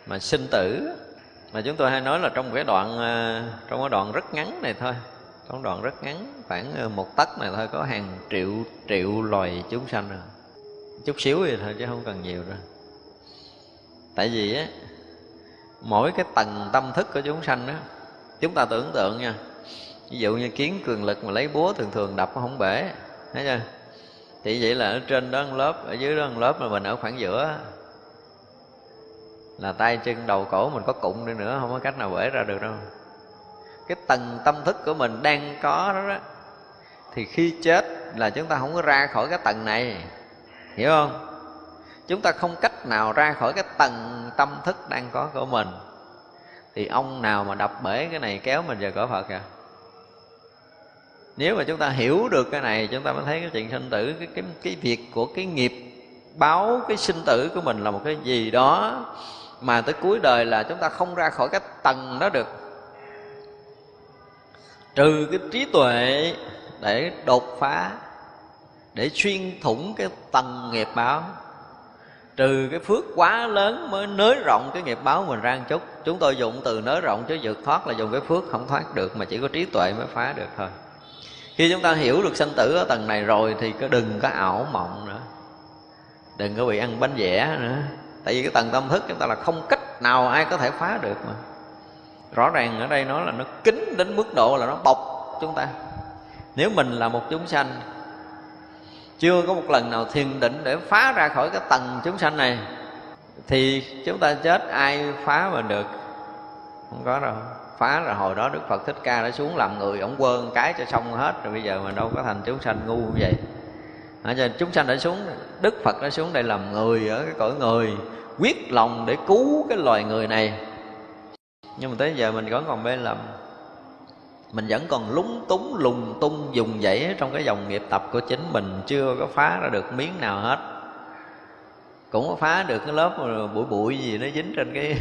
mà sinh tử. Mà chúng tôi hay nói là trong cái đoạn ờ, trong cái đoạn rất ngắn này thôi. Trong đoạn rất ngắn, khoảng ờ, một tấc này thôi, có hàng triệu triệu loài chúng sanh rồi. Chút xíu thì thôi chứ không cần nhiều đâu. Tại vì á, mỗi cái tầng tâm thức của chúng sanh đó chúng ta tưởng tượng nha. Ví dụ như kiến, cường lực mà lấy búa thường thường đập nó không bể, thấy chưa? Thì vậy là ở trên đó một lớp ở dưới đó một lớp mà mình ở khoảng giữa. Là tay chân đầu cổ mình có cụng đi nữa không có cách nào bể ra được đâu. Cái tầng tâm thức của mình đang có đó, đó. Thì khi chết là chúng ta không có ra khỏi cái tầng này. Hiểu không? Chúng ta không cách nào ra khỏi cái tầng tâm thức đang có của mình. Thì ông nào mà đập bể cái này kéo mình về cõi phật kìa nếu mà chúng ta hiểu được cái này, chúng ta mới thấy cái chuyện sinh tử, cái cái cái việc của cái nghiệp báo cái sinh tử của mình là một cái gì đó mà tới cuối đời là chúng ta không ra khỏi cái tầng đó được. Trừ cái trí tuệ để đột phá, để xuyên thủng cái tầng nghiệp báo. Trừ cái phước quá lớn mới nới rộng cái nghiệp báo mình ra một chút. Chúng tôi dùng từ nới rộng chứ vượt thoát là dùng cái phước không thoát được mà chỉ có trí tuệ mới phá được thôi khi chúng ta hiểu được sanh tử ở tầng này rồi thì có đừng có ảo mộng nữa. Đừng có bị ăn bánh vẽ nữa. Tại vì cái tầng tâm thức chúng ta là không cách nào ai có thể phá được mà. Rõ ràng ở đây nói là nó kín đến mức độ là nó bọc chúng ta. Nếu mình là một chúng sanh, chưa có một lần nào thiền định để phá ra khỏi cái tầng chúng sanh này, thì chúng ta chết ai phá mình được? Không có đâu phá là hồi đó đức phật thích ca đã xuống làm người ổng quên cái cho xong hết. Rồi bây giờ mà đâu có thành chúng sanh ngu như vậy. À, cho chúng sanh đã xuống đức phật đã xuống đây làm người ở cái cõi người quyết lòng để cứu cái loài người này. Nhưng mà tới giờ mình vẫn còn mê lầm. Mình vẫn còn lúng túng lùng tung dùng dãy trong cái dòng nghiệp tập của chính mình chưa có phá ra được miếng nào hết. Cũng có phá được cái lớp bụi bụi gì nó dính trên cái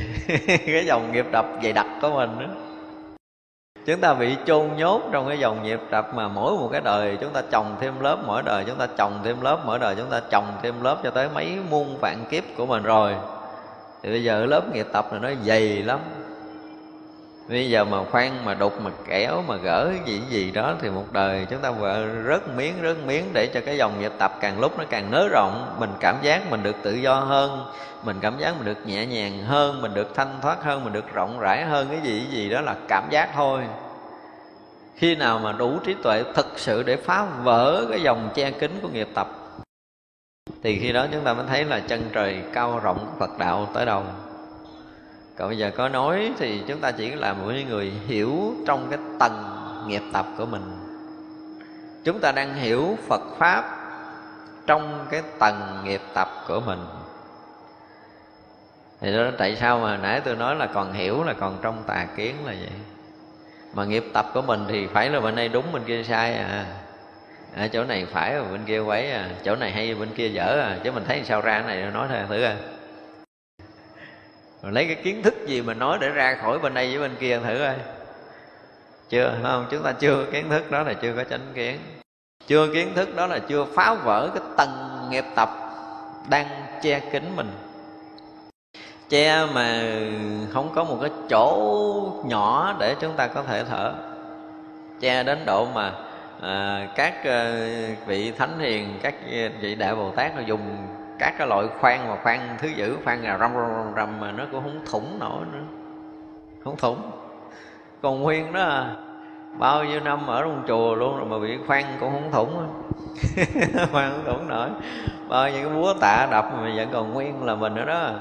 cái dòng nghiệp tập dày đặc của mình đó chúng ta bị chôn nhốt trong cái dòng nghiệp tập mà mỗi một cái đời chúng ta trồng thêm lớp, mỗi đời chúng ta trồng thêm lớp, mỗi đời chúng ta trồng thêm lớp cho tới mấy muôn vạn kiếp của mình rồi. Thì bây giờ lớp nghiệp tập này nó dày lắm. Bây giờ mà khoan, mà đục, mà kéo mà gỡ gì gì đó thì một đời chúng ta vợ rớt miếng rớt miếng để cho cái dòng nghiệp tập càng lúc nó càng nới rộng, mình cảm giác mình được tự do hơn mình cảm giác mình được nhẹ nhàng hơn, mình được thanh thoát hơn, mình được rộng rãi hơn, cái gì cái gì đó là cảm giác thôi. Khi nào mà đủ trí tuệ thực sự để phá vỡ cái dòng che kính của nghiệp tập, thì khi đó chúng ta mới thấy là chân trời cao rộng của Phật đạo tới đâu. Còn bây giờ có nói thì chúng ta chỉ là một người hiểu trong cái tầng nghiệp tập của mình. Chúng ta đang hiểu phật pháp trong cái tầng nghiệp tập của mình thì đó, tại sao mà nãy tôi nói là còn hiểu, là còn trong tà kiến là vậy? Mà nghiệp tập của mình thì phải là bên đây đúng, bên kia sai à. Ở chỗ này phải và bên kia quấy à. Chỗ này hay, bên kia dở à. Chứ mình thấy sao ra cái này, nói thôi, thử coi. Rồi lấy cái kiến thức gì mà nói để ra khỏi bên đây với bên kia, thử coi. Chưa, phải không? Chúng ta chưa kiến thức, đó là chưa có chánh kiến. Chưa kiến thức, đó là chưa phá vỡ cái tầng nghiệp tập đang che kín mình che mà không có một cái chỗ nhỏ để chúng ta có thể thở. Che đến độ mà à, các à, vị thánh hiền các vị đại bồ tát dùng các cái loại khoan mà khoan thứ dữ khoan là râm râm râm mà nó cũng không thủng nổi nữa. Không thủng. Còn nguyên đó bao nhiêu năm ở trong chùa luôn rồi mà bị khoan cũng không thủng khoan không thủng nổi. Bao nhiêu cái búa tạ đập mà vẫn còn nguyên là mình nữa đó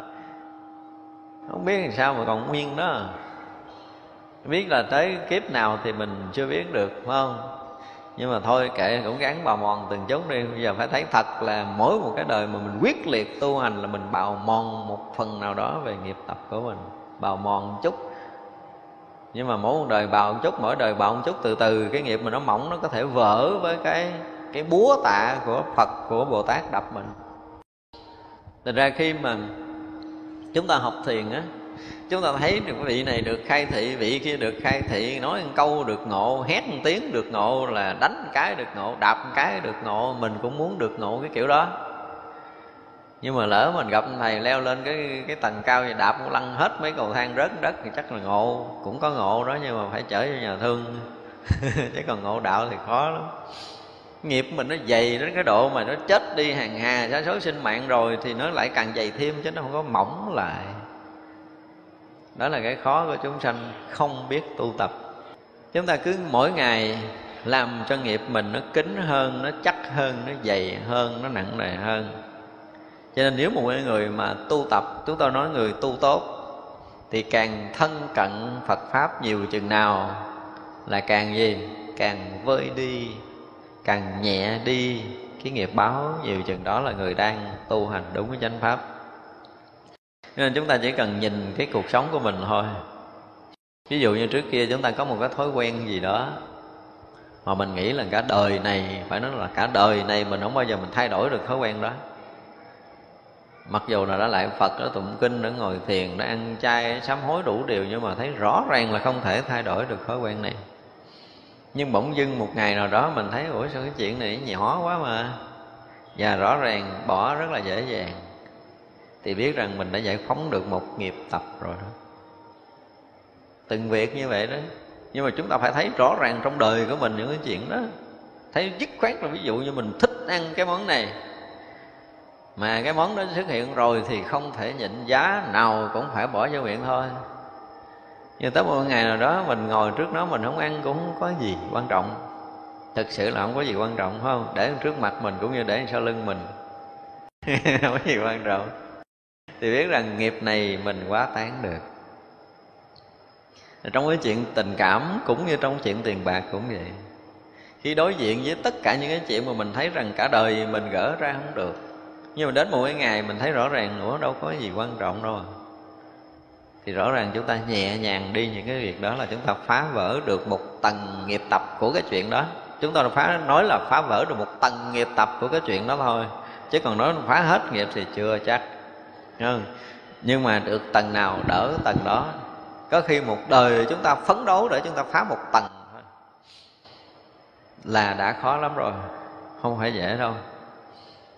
không biết làm sao mà còn nguyên đó. Biết là tới kiếp nào thì mình chưa biết được, phải không? Nhưng mà thôi, kệ, cũng gắn bào mòn từng chút đi. Bây giờ phải thấy thật là mỗi một cái đời mà mình quyết liệt tu hành là mình bào mòn một phần nào đó về nghiệp tập của mình. Bào mòn một chút. Nhưng mà mỗi một đời bào một chút, mỗi đời bào một chút, từ từ cái nghiệp mình nó mỏng nó có thể vỡ với cái cái búa tạ của phật, của bồ tát đập mình. Thật ra khi mà chúng ta học thiền á, chúng ta thấy được vị này được khai thị, vị kia được khai thị, nói một câu được ngộ, hét một tiếng được ngộ, là đánh một cái được ngộ, đạp một cái được ngộ, mình cũng muốn được ngộ cái kiểu đó. Nhưng mà lỡ mình gặp thầy leo lên cái cái tầng cao thì đạp lăn hết mấy cầu thang rớt đất thì chắc là ngộ, cũng có ngộ đó, nhưng mà phải chở cho nhà thương. Chứ còn ngộ đạo thì khó lắm nghiệp mình nó dày đến cái độ mà nó chết đi hàng hà, sa số sinh mạng rồi thì nó lại càng dày thêm chứ nó không có mỏng lại. Đó là cái khó của chúng sanh không biết tu tập. Chúng ta cứ mỗi ngày làm cho nghiệp mình nó kín hơn, nó chắc hơn, nó dày hơn, nó nặng nề hơn. Cho nên nếu một người mà tu tập, chúng tôi nói người tu tốt, thì càng thân cận phật pháp nhiều chừng nào là càng gì? Càng vơi đi càng nhẹ đi, cái nghiệp báo nhiều chừng đó là người đang tu hành đúng với chánh pháp. Nên chúng ta chỉ cần nhìn cái cuộc sống của mình thôi. Ví dụ như trước kia chúng ta có một cái thói quen gì đó mà mình nghĩ là cả đời này, phải nói là cả đời này mình không bao giờ mình thay đổi được thói quen đó. Mặc dù là đã lại phật, đã tụng kinh, đã ngồi thiền, đã ăn chay, sám hối đủ điều nhưng mà thấy rõ ràng là không thể thay đổi được thói quen này nhưng bỗng dưng một ngày nào đó mình thấy, ủa, sao cái chuyện này nhỏ quá mà? Và rõ ràng bỏ rất là dễ dàng. Thì biết rằng mình đã giải phóng được một nghiệp tập rồi đó. Từng việc như vậy đó. Nhưng mà chúng ta phải thấy rõ ràng trong đời của mình những cái chuyện đó. Thấy dứt khoát là ví dụ như mình thích ăn cái món này. Mà cái món đó xuất hiện rồi thì không thể nhịn giá, nào cũng phải bỏ vô miệng thôi nhưng tới một ngày nào đó mình ngồi trước nó, mình không ăn cũng không có gì quan trọng. Thực sự là không có gì quan trọng, phải không? Để trước mặt mình cũng như để sau lưng mình. Không có gì quan trọng. Thì biết rằng nghiệp này mình quá tán được. Trong cái chuyện tình cảm cũng như trong chuyện tiền bạc cũng vậy. Khi đối diện với tất cả những cái chuyện mà mình thấy rằng cả đời mình gỡ ra không được, nhưng mà đến một cái ngày mình thấy rõ ràng nữa, đâu có gì quan trọng đâu à thì rõ ràng chúng ta nhẹ nhàng đi những cái việc đó là chúng ta phá vỡ được một tầng nghiệp tập của cái chuyện đó. Chúng ta phá, nói là phá vỡ được một tầng nghiệp tập của cái chuyện đó thôi, chứ còn nói phá hết nghiệp thì chưa chắc. Không? nhưng mà được tầng nào đỡ tầng đó. Có khi một đời chúng ta phấn đấu để chúng ta phá một tầng thôi. Là đã khó lắm rồi, không phải dễ đâu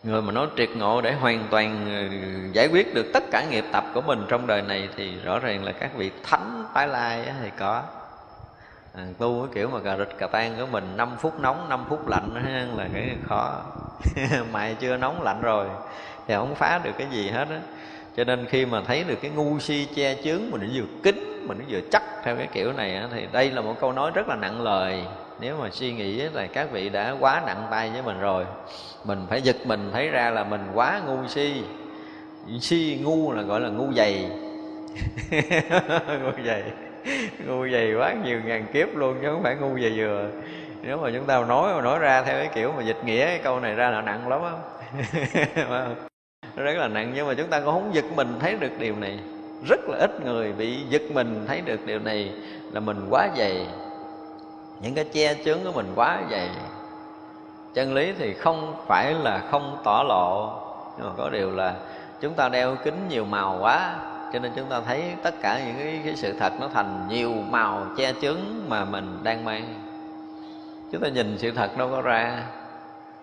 người mà nói triệt ngộ để hoàn toàn ờ, giải quyết được tất cả nghiệp tập của mình trong đời này thì rõ ràng là các vị thánh tái lai thì có. À, tu cái kiểu mà cà rịch cà tan của mình 5 phút nóng 5 phút lạnh là cái khó. Mày chưa nóng lạnh rồi thì không phá được cái gì hết á. Cho nên khi mà thấy được cái ngu si che chướng mình nó vừa kín mình nó vừa chắc theo cái kiểu này á, thì đây là một câu nói rất là nặng lời nếu mà suy nghĩ là các vị đã quá nặng tay với mình rồi, mình phải giật mình thấy ra là mình quá ngu si. Si ngu là gọi là ngu dày. Ngu dày. Ngu dày quá nhiều ngàn kiếp luôn chứ không phải ngu dày vừa. Nếu mà chúng ta nói mà nói ra theo cái kiểu mà dịch nghĩa cái câu này ra là nặng lắm á. Rất là nặng nhưng mà chúng ta cũng không giật mình thấy được điều này. Rất là ít người bị giật mình thấy được điều này là mình quá dày những cái che chướng của mình quá vậy. Chân lý thì không phải là không tỏ lộ nhưng mà có điều là chúng ta đeo kính nhiều màu quá cho nên chúng ta thấy tất cả những cái, cái sự thật nó thành nhiều màu che chướng mà mình đang mang. Chúng ta nhìn sự thật đâu có ra.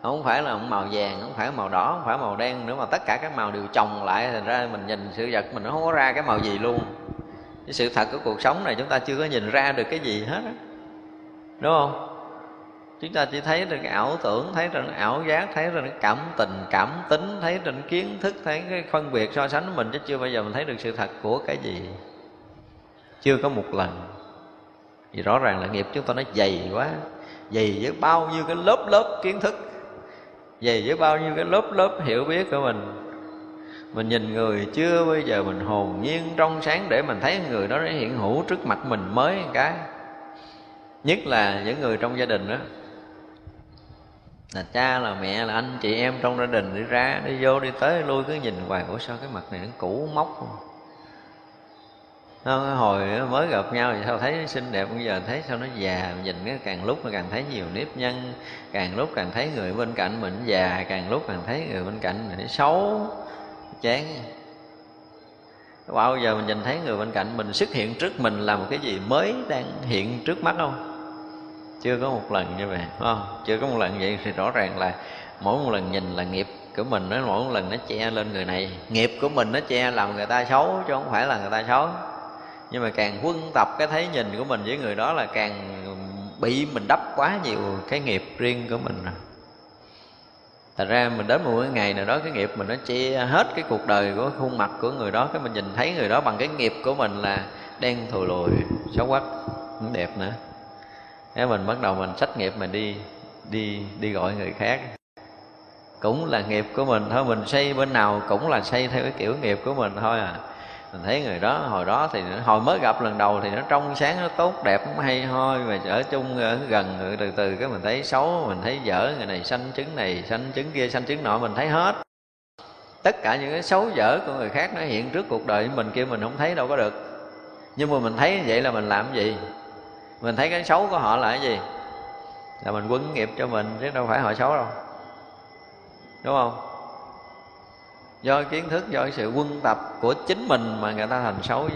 Không phải là màu vàng không phải màu đỏ không phải màu đen nữa mà tất cả các màu đều chồng lại. Thành ra mình nhìn sự vật mình nó không có ra cái màu gì luôn. Cái sự thật của cuộc sống này chúng ta chưa có nhìn ra được cái gì hết á đúng không? Chúng ta chỉ thấy được cái ảo tưởng, thấy trên ảo giác, thấy trên cảm tình, cảm tính, thấy trên kiến thức, thấy cái phân biệt so sánh của mình, chứ chưa bao giờ mình thấy được sự thật của cái gì. Chưa có một lần. Vì rõ ràng là nghiệp chúng ta nó dày quá. Dày với bao nhiêu cái lớp lớp kiến thức. Dày với bao nhiêu cái lớp lớp hiểu biết của mình. Mình nhìn người, chưa bây giờ mình hồn nhiên trong sáng để mình thấy người đó nó hiện hữu trước mặt mình mới một cái nhất là những người trong gia đình đó là cha, là mẹ, là anh, chị em trong gia đình đi ra, đi vô, đi tới, lui cứ nhìn hoài, ủa, sao cái mặt này nó cũ mốc không? hồi mới gặp nhau thì sao thấy xinh đẹp, bây giờ thấy sao nó già, nhìn cái càng lúc nó càng thấy nhiều nếp nhăn, càng lúc càng thấy người bên cạnh mình già, càng lúc càng thấy người bên cạnh mình xấu, chán bao giờ mình nhìn thấy người bên cạnh mình xuất hiện trước mình là một cái gì mới đang hiện trước mắt không? Chưa có một lần như vậy không? Chưa có một lần vậy thì rõ ràng là mỗi một lần nhìn là nghiệp của mình nó mỗi một lần nó che lên người này. Nghiệp của mình nó che làm người ta xấu, chứ không phải là người ta xấu. Nhưng mà càng quân tập cái thấy nhìn của mình với người đó là càng bị mình đắp quá nhiều cái nghiệp riêng của mình rồi. Thật ra mình đến một cái ngày nào đó cái nghiệp mình nó che hết cái cuộc đời của khuôn mặt của người đó Cái mình nhìn thấy người đó bằng cái nghiệp của mình là đen thù lùi, xấu quắc, không đẹp nữa. Thế mình bắt đầu mình sách nghiệp mình đi đi đi gọi người khác. Cũng là nghiệp của mình thôi mình xây bên nào cũng là xây theo cái kiểu nghiệp của mình thôi à mình thấy người đó, hồi đó thì hồi mới gặp lần đầu thì nó trong sáng nó tốt, đẹp nó hay hoi, mà ở chung, ở gần từ từ cái mình thấy xấu, mình thấy dở, người này sanh chứng này, sanh chứng kia, sanh chứng nọ, mình thấy hết. Tất cả những cái xấu dở của người khác nó hiện trước cuộc đời mình kia mình không thấy đâu có được. Nhưng mà mình thấy như vậy là mình làm cái gì? Mình thấy cái xấu của họ là cái gì? Là mình quấn nghiệp cho mình, chứ đâu phải họ xấu đâu. Đúng không? Do kiến thức, do sự quân tập của chính mình mà người ta thành xấu.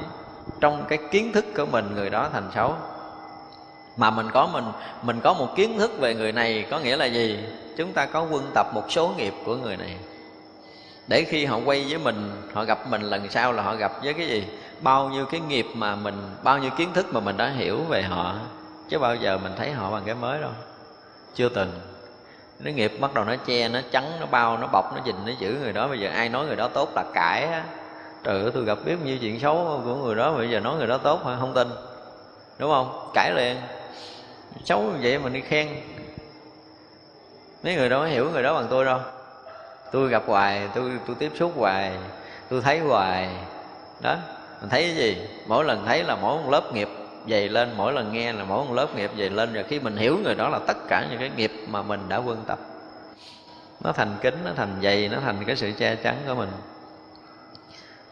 Trong cái kiến thức của mình, người đó thành xấu. Mà mình có mình mình có một kiến thức về người này có nghĩa là gì? Chúng ta có quân tập một số nghiệp của người này. Để khi họ quay với mình, họ gặp mình lần sau là họ gặp với cái gì? Bao nhiêu cái nghiệp mà mình, bao nhiêu kiến thức mà mình đã hiểu về họ. Chứ bao giờ mình thấy họ bằng cái mới đâu. Chưa từng nó nghiệp bắt đầu nó che, nó trắng, nó bao, nó bọc, nó dình nó giữ người đó, bây giờ ai nói người đó tốt là cãi á. Trời ơi, tôi gặp biết nhiêu chuyện xấu của người đó, bây giờ nói người đó tốt mà không tin. Đúng không? Cãi liền. Xấu như vậy mình đi khen. Mấy người đó hiểu người đó bằng tôi đâu. Tôi gặp hoài, tôi tôi tiếp xúc hoài, tôi thấy hoài. Đó, mình thấy cái gì? Mỗi lần thấy là mỗi một lớp nghiệp dày lên, mỗi lần nghe là mỗi một lớp nghiệp dày lên, rồi khi mình hiểu người đó là tất cả những cái nghiệp mà mình đã quân tập. Nó thành kính, nó thành dày, nó thành cái sự che chắn của mình.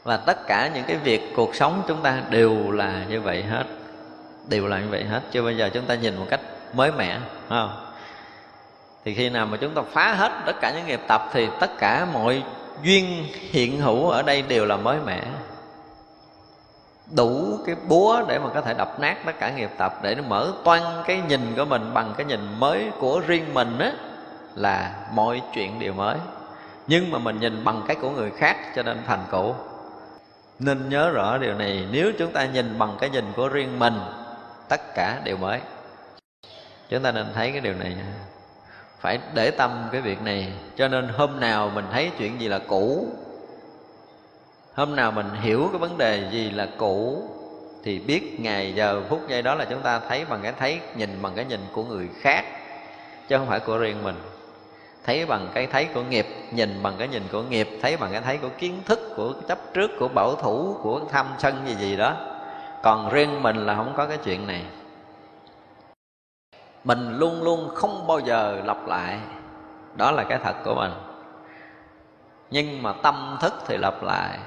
Và tất cả những cái việc cuộc sống chúng ta đều là như vậy hết, đều là như vậy hết. Chưa bao giờ chúng ta nhìn một cách mới mẻ không? Thì khi nào mà chúng ta phá hết tất cả những nghiệp tập thì tất cả mọi duyên hiện hữu ở đây đều là mới mẻ đủ cái búa để mà có thể đập nát tất cả nghiệp tập để nó mở toan cái nhìn của mình bằng cái nhìn mới của riêng mình á, là mọi chuyện đều mới. Nhưng mà mình nhìn bằng cái của người khác cho nên thành cũ nên nhớ rõ điều này, nếu chúng ta nhìn bằng cái nhìn của riêng mình, tất cả đều mới. Chúng ta nên thấy cái điều này phải để tâm cái việc này, cho nên hôm nào mình thấy chuyện gì là cũ hôm nào mình hiểu cái vấn đề gì là cũ, thì biết ngày giờ phút giây đó là chúng ta thấy bằng cái thấy, nhìn bằng cái nhìn của người khác, chứ không phải của riêng mình. Thấy bằng cái thấy của nghiệp, nhìn bằng cái nhìn của nghiệp, thấy bằng cái thấy của kiến thức, của chấp trước, của bảo thủ, của tham sân gì gì đó. Còn riêng mình là không có cái chuyện này. Mình luôn luôn không bao giờ lặp lại. Đó là cái thật của mình. Nhưng mà tâm thức thì lặp lại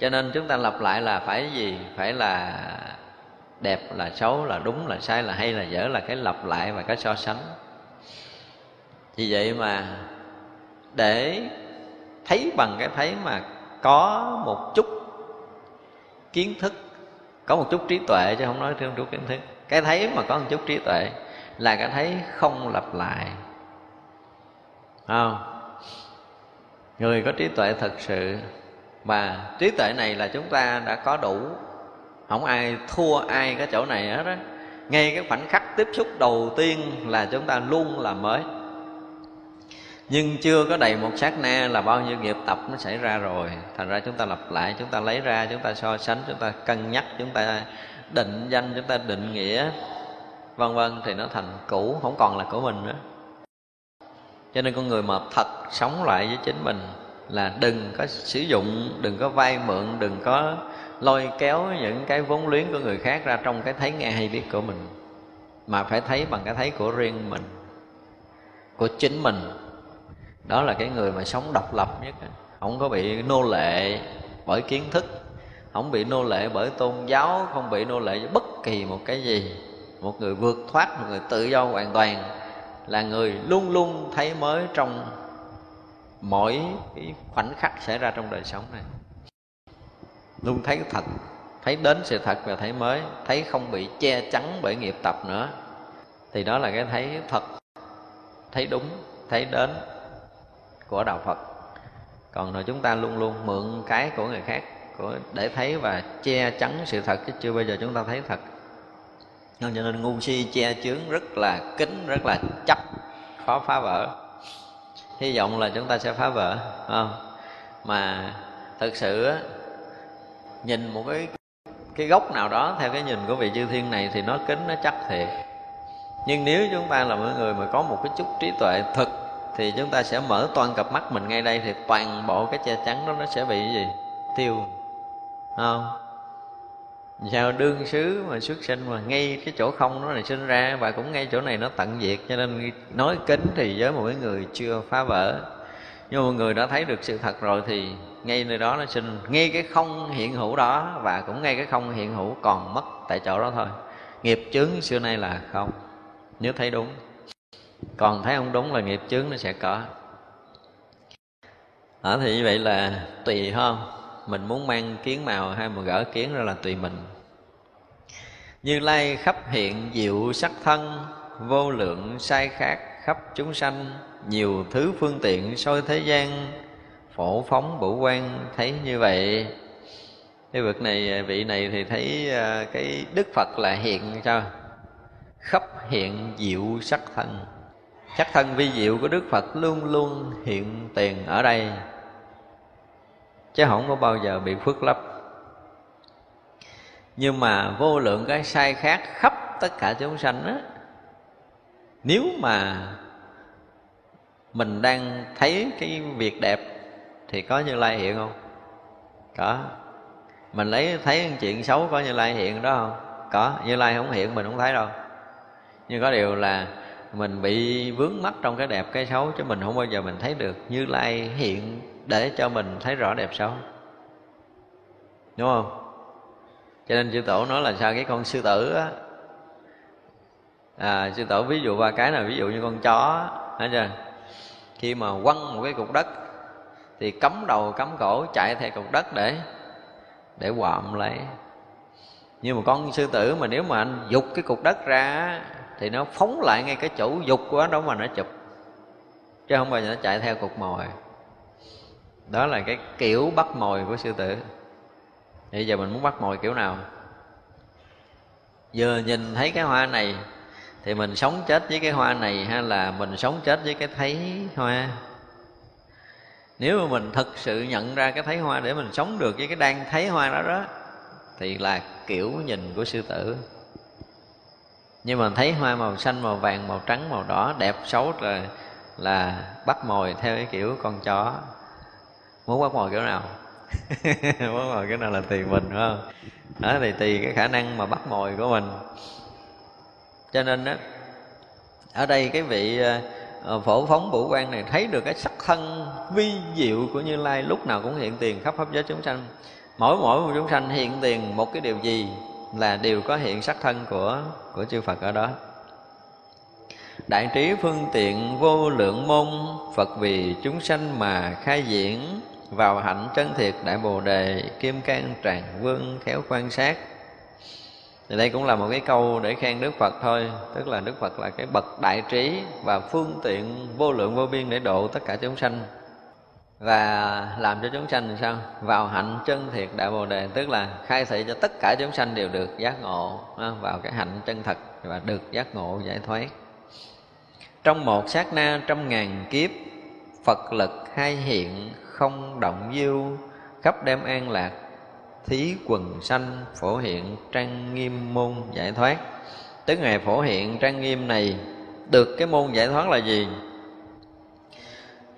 cho nên chúng ta lặp lại là phải gì? Phải là đẹp, là xấu, là đúng, là sai, là hay, là dở là cái lặp lại và cái so sánh. Vì vậy mà để thấy bằng cái thấy mà có một chút kiến thức, có một chút trí tuệ chứ không nói thêm chút kiến thức, cái thấy mà có một chút trí tuệ là cái thấy không lặp lại. Không? Người có trí tuệ thật sự và trí tuệ này là chúng ta đã có đủ. Không ai thua ai cái chỗ này hết á. Ngay cái khoảnh khắc tiếp xúc đầu tiên là chúng ta luôn là mới. Nhưng chưa có đầy một sát na là bao nhiêu nghiệp tập nó xảy ra rồi. Thành ra chúng ta lặp lại, chúng ta lấy ra, chúng ta so sánh, chúng ta cân nhắc, chúng ta định danh, chúng ta định nghĩa, vân vân, thì nó thành cũ, không còn là của mình nữa. Cho nên con người mà thật sống lại với chính mình là đừng có sử dụng, đừng có vay mượn, đừng có lôi kéo những cái vốn liếng của người khác ra trong cái thấy nghe hay biết của mình, mà phải thấy bằng cái thấy của riêng mình, của chính mình. Đó là cái người mà sống độc lập nhất không có bị nô lệ bởi kiến thức, không bị nô lệ bởi tôn giáo, không bị nô lệ với bất kỳ một cái gì. Một người vượt thoát, một người tự do hoàn toàn là người luôn luôn thấy mới trong mỗi cái khoảnh khắc xảy ra trong đời sống này. Luôn thấy thật. Thấy đến sự thật và thấy mới thấy không bị che chắn bởi nghiệp tập nữa. Thì đó là cái thấy thật thấy đúng thấy đến của đạo phật. Còn rồi chúng ta luôn luôn mượn cái của người khác của để thấy và che chắn sự thật chứ chưa bao giờ chúng ta thấy thật. Cho nên ngu si che chướng rất là kín rất là chắc khó phá vỡ hy vọng là chúng ta sẽ phá vỡ không? Mà thực sự nhìn một cái cái gốc nào đó theo cái nhìn của vị chư thiên này thì nó kín nó chắc thiệt. Nhưng nếu chúng ta là một người mà có một cái chút trí tuệ thực thì chúng ta sẽ mở toàn cặp mắt mình ngay đây thì toàn bộ cái che chắn đó nó sẽ bị gì? Tiêu. Không? Sao đương xứ mà xuất sinh mà ngay cái chỗ không nó này sinh ra và cũng ngay chỗ này nó tận diệt. Cho nên nói kính thì với một cái người chưa phá vỡ. Nhưng một người đã thấy được sự thật rồi thì ngay nơi đó nó sinh. Ngay cái không hiện hữu đó và cũng ngay cái không hiện hữu còn mất tại chỗ đó thôi. Nghiệp chướng xưa nay là không. Nếu thấy đúng. Còn thấy không đúng là nghiệp chướng nó sẽ có. Đó thì như vậy là tùy không? Mình muốn mang kiến màu hay mà gỡ kiến ra là tùy mình như lai khắp hiện diệu sắc thân, vô lượng sai khác khắp chúng sanh, nhiều thứ phương tiện soi thế gian, phổ phóng bổ quan thấy như vậy. Cái vực này, vị này thì thấy à, cái đức phật là hiện sao? Khắp hiện diệu sắc thân. Sắc thân vi diệu của đức phật luôn luôn hiện tiền ở đây. Chứ không có bao giờ bị phước lấp nhưng mà vô lượng cái sai khác khắp tất cả chúng sanh á, nếu mà mình đang thấy cái việc đẹp thì có như lai hiện không? Có. Mình lấy thấy chuyện xấu có như lai hiện đó không? Có. Như lai không hiện, mình không thấy đâu. Nhưng có điều là mình bị vướng mắc trong cái đẹp, cái xấu chứ mình không bao giờ mình thấy được như lai hiện để cho mình thấy rõ đẹp xấu. Đúng không? Cho nên sư tổ nói là sao cái con sư tử á? À, sư tổ ví dụ ba cái là ví dụ như con chó thấy chưa? Khi mà quăng một cái cục đất thì cấm đầu cấm cổ chạy theo cục đất để để quạm lại. Nhưng mà con sư tử mà nếu mà anh dục cái cục đất ra thì nó phóng lại ngay cái chỗ dục của nó mà nó chụp. Chứ không bao giờ nó chạy theo cục mồi. Đó là cái kiểu bắt mồi của sư tử bây giờ mình muốn bắt mồi kiểu nào? Vừa nhìn thấy cái hoa này thì mình sống chết với cái hoa này hay là mình sống chết với cái thấy hoa? Nếu mà mình thực sự nhận ra cái thấy hoa để mình sống được với cái đang thấy hoa đó đó, thì là kiểu nhìn của sư tử. Nhưng mà thấy hoa màu xanh, màu vàng, màu trắng, màu đỏ, đẹp, xấu rồi là bắt mồi theo cái kiểu con chó. Muốn bắt mồi kiểu nào? Muốn bắt mồi cái nào là tùy mình, phải không? Đó thì tùy cái khả năng mà bắt mồi của mình. Cho nên đó ở đây cái vị ờ, phổ phóng vũ quan này thấy được cái sắc thân vi diệu của như lai, lúc nào cũng hiện tiền khắp pháp giới chúng sanh. Mỗi mỗi một chúng sanh hiện tiền một cái điều gì là đều có hiện sắc thân của của chư Phật ở đó. Đại trí phương tiện vô lượng môn, Phật vì chúng sanh mà khai diễn. Vào hạnh chân thiệt đại bồ đề, Kim can tràng vương khéo quan sát. Thì đây cũng là một cái câu để khen Đức Phật thôi, Tức là Đức Phật là cái bậc đại trí Và phương tiện vô lượng vô biên để độ tất cả chúng sanh. Và làm cho chúng sanh sao? Vào hạnh chân thiệt đại bồ đề, tức là khai thị cho tất cả chúng sanh đều được giác ngộ vào cái hạnh chân thật và được giác ngộ giải thoát. Trong một sát na trăm ngàn kiếp, phật lực hai hiện không động diêu khắp đem an lạc, thí quần sanh phổ hiện trang nghiêm môn giải thoát. Tức ngày phổ hiện trang nghiêm này, được cái môn giải thoát là gì?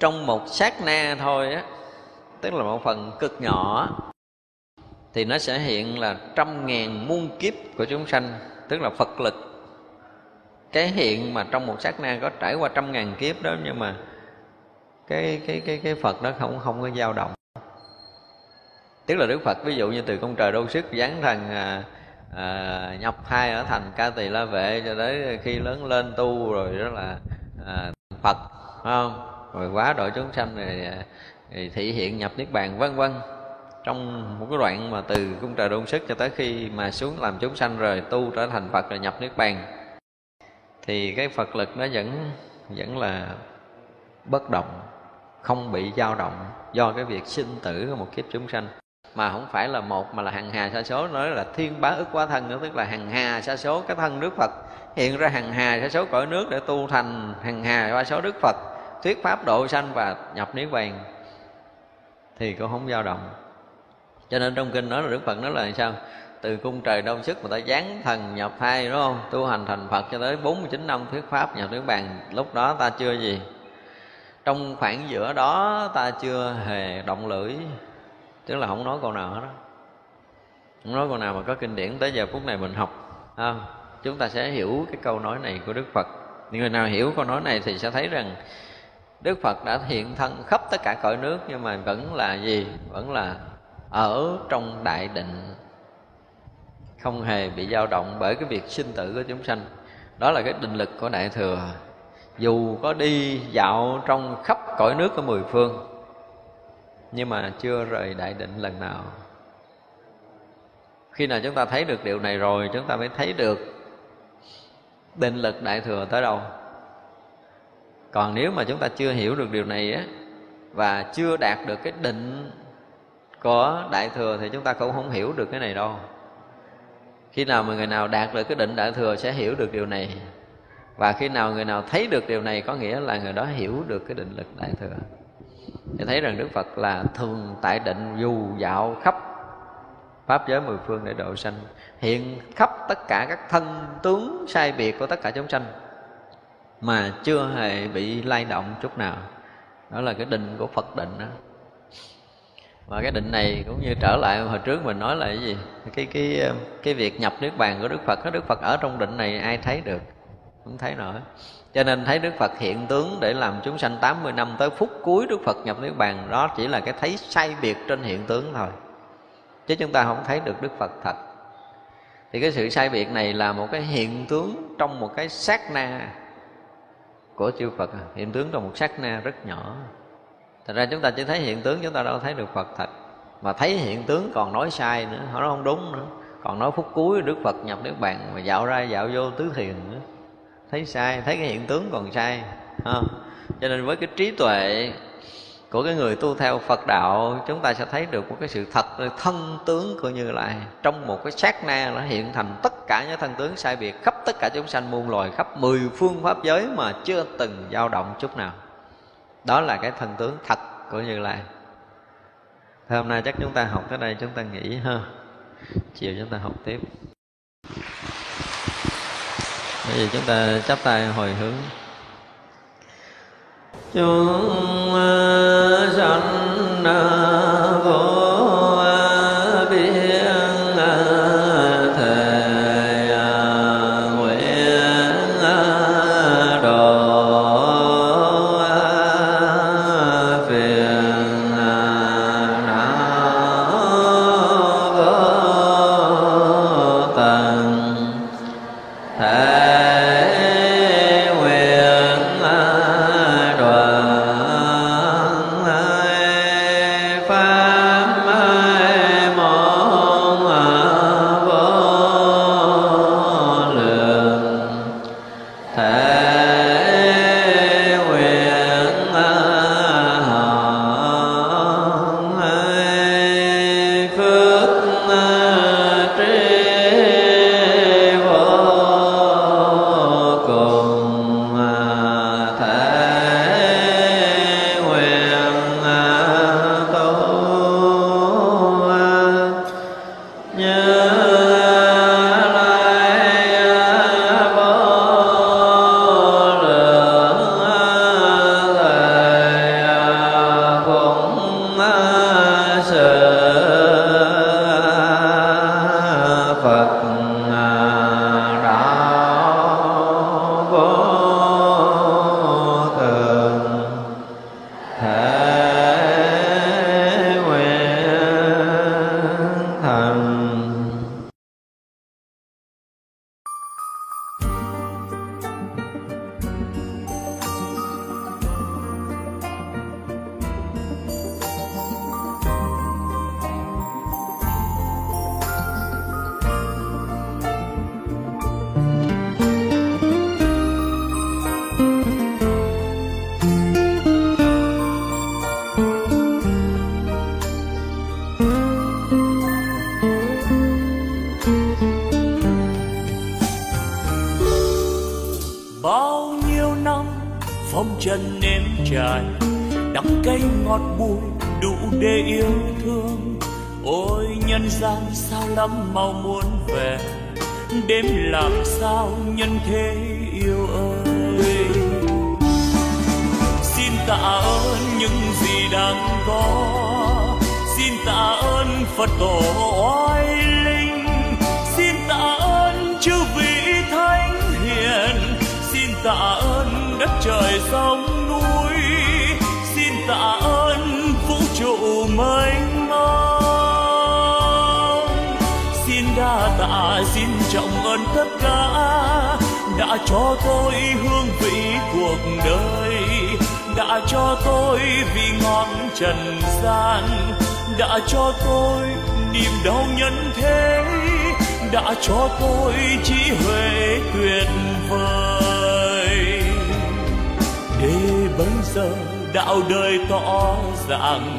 Trong một sát na thôi á, tức là một phần cực nhỏ, thì nó sẽ hiện là trăm ngàn muôn kiếp của chúng sanh, tức là phật lực. Cái hiện mà trong một sát na có trải qua trăm ngàn kiếp đó, nhưng mà cái cái cái cái phật đó không không có dao động. Tức là đức phật ví dụ như từ con trời đô sức giáng thằng à, à, nhập thai ở thành ca tỳ la vệ cho tới khi lớn lên tu rồi đó là à, phật không? Rồi quá đội chúng sanh rồi, à, rồi thị hiện nhập niết bàn vân vân. Trong một cái đoạn mà từ cung trời đôn sức cho tới khi mà xuống làm chúng sanh rồi tu trở thành phật rồi nhập niết bàn thì cái phật lực nó vẫn vẫn là bất động không bị dao động do cái việc sinh tử của một kiếp chúng sanh. Mà không phải là một, mà là hằng hà sa số. Nói là thiên bá ức quá thân nữa, tức là hằng hà sa số, cái thân đức phật. Hiện ra hằng hà sa số cõi nước để tu thành hằng hà sa số đức phật. Thuyết pháp độ sanh và nhập niết bàn thì cũng không dao động. Cho nên trong kinh nói là đức phật nói là sao? Từ cung trời đông sức mà ta giáng thần nhập thai, đúng không? Tu hành thành phật cho tới 49 năm thuyết pháp nhập niết bàn. Lúc đó ta chưa gì trong khoảng giữa đó ta chưa hề động lưỡi tức là không nói câu nào hết đó không nói câu nào mà có kinh điển tới giờ phút này mình học à, chúng ta sẽ hiểu cái câu nói này của đức phật những người nào hiểu câu nói này thì sẽ thấy rằng Đức Phật đã hiện thân khắp tất cả cõi nước nhưng mà vẫn là gì? Vẫn là ở trong đại định không hề bị dao động bởi cái việc sinh tử của chúng sanh. Đó là cái định lực của đại thừa. Dù có đi dạo trong khắp cõi nước của mười phương, nhưng mà chưa rời đại định lần nào. Khi nào chúng ta thấy được điều này rồi, chúng ta mới thấy được định lực đại thừa tới đâu. Còn nếu mà chúng ta chưa hiểu được điều này á, và chưa đạt được cái định của đại thừa thì chúng ta cũng không hiểu được cái này đâu. Khi nào mà người nào đạt được cái định đại thừa sẽ hiểu được điều này và khi nào người nào thấy được điều này, có nghĩa là người đó hiểu được cái định lực đại thừa. Thì thấy rằng đức phật là thường tại định dù dạo khắp pháp giới mười phương để độ sanh. Hiện khắp tất cả các thân tướng sai biệt của tất cả chúng sanh mà chưa hề bị lay động chút nào. Đó là cái định của phật định đó. Và cái định này cũng như trở lại hồi trước mình nói là cái gì? Cái cái cái việc nhập niết bàn của đức phật đó đức phật ở trong định này ai thấy được? Không thấy nổi. Cho nên thấy đức phật hiện tướng để làm chúng sanh 80 năm tới phút cuối đức phật nhập niết bàn đó chỉ là cái thấy sai biệt trên hiện tướng thôi. Chứ chúng ta không thấy được đức phật thật. Thì cái sự sai biệt này là một cái hiện tướng trong một cái sát na của chư Phật à. hiện tướng trong một sát na rất nhỏ. Thật ra chúng ta chỉ thấy hiện tướng chúng ta đâu thấy được Phật thật. Mà thấy hiện tướng còn nói sai nữa, họ nói không đúng nữa. Còn nói phút cuối Đức Phật nhập Niết Bàn mà dạo ra dạo vô tứ thiền nữa. Thấy sai, thấy cái hiện tướng còn sai không? cho nên với cái trí tuệ của cái người tu theo Phật đạo chúng ta sẽ thấy được một cái sự thật thân tướng của Như Lai trong một cái sát na nó hiện thành tất cả những thân tướng sai biệt khắp tất cả chúng sanh muôn loài khắp mười phương pháp giới mà chưa từng dao động chút nào. Đó là cái thân tướng thật của Như Lai Thế hôm nay chắc chúng ta học tới đây chúng ta nghỉ ha. Chiều chúng ta học tiếp bây giờ chúng ta chắp tay hồi hướng. Chúng ờ, sanh ờ, tất cả đã cho tôi hương vị cuộc đời, đã cho tôi vị ngọn trần gian, đã cho tôi niềm đau nhân thế, đã cho tôi trí huệ tuyệt vời. Để bây giờ đạo đời tỏ rằng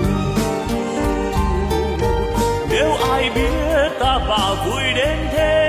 nếu ai biết ta vào vui đến thế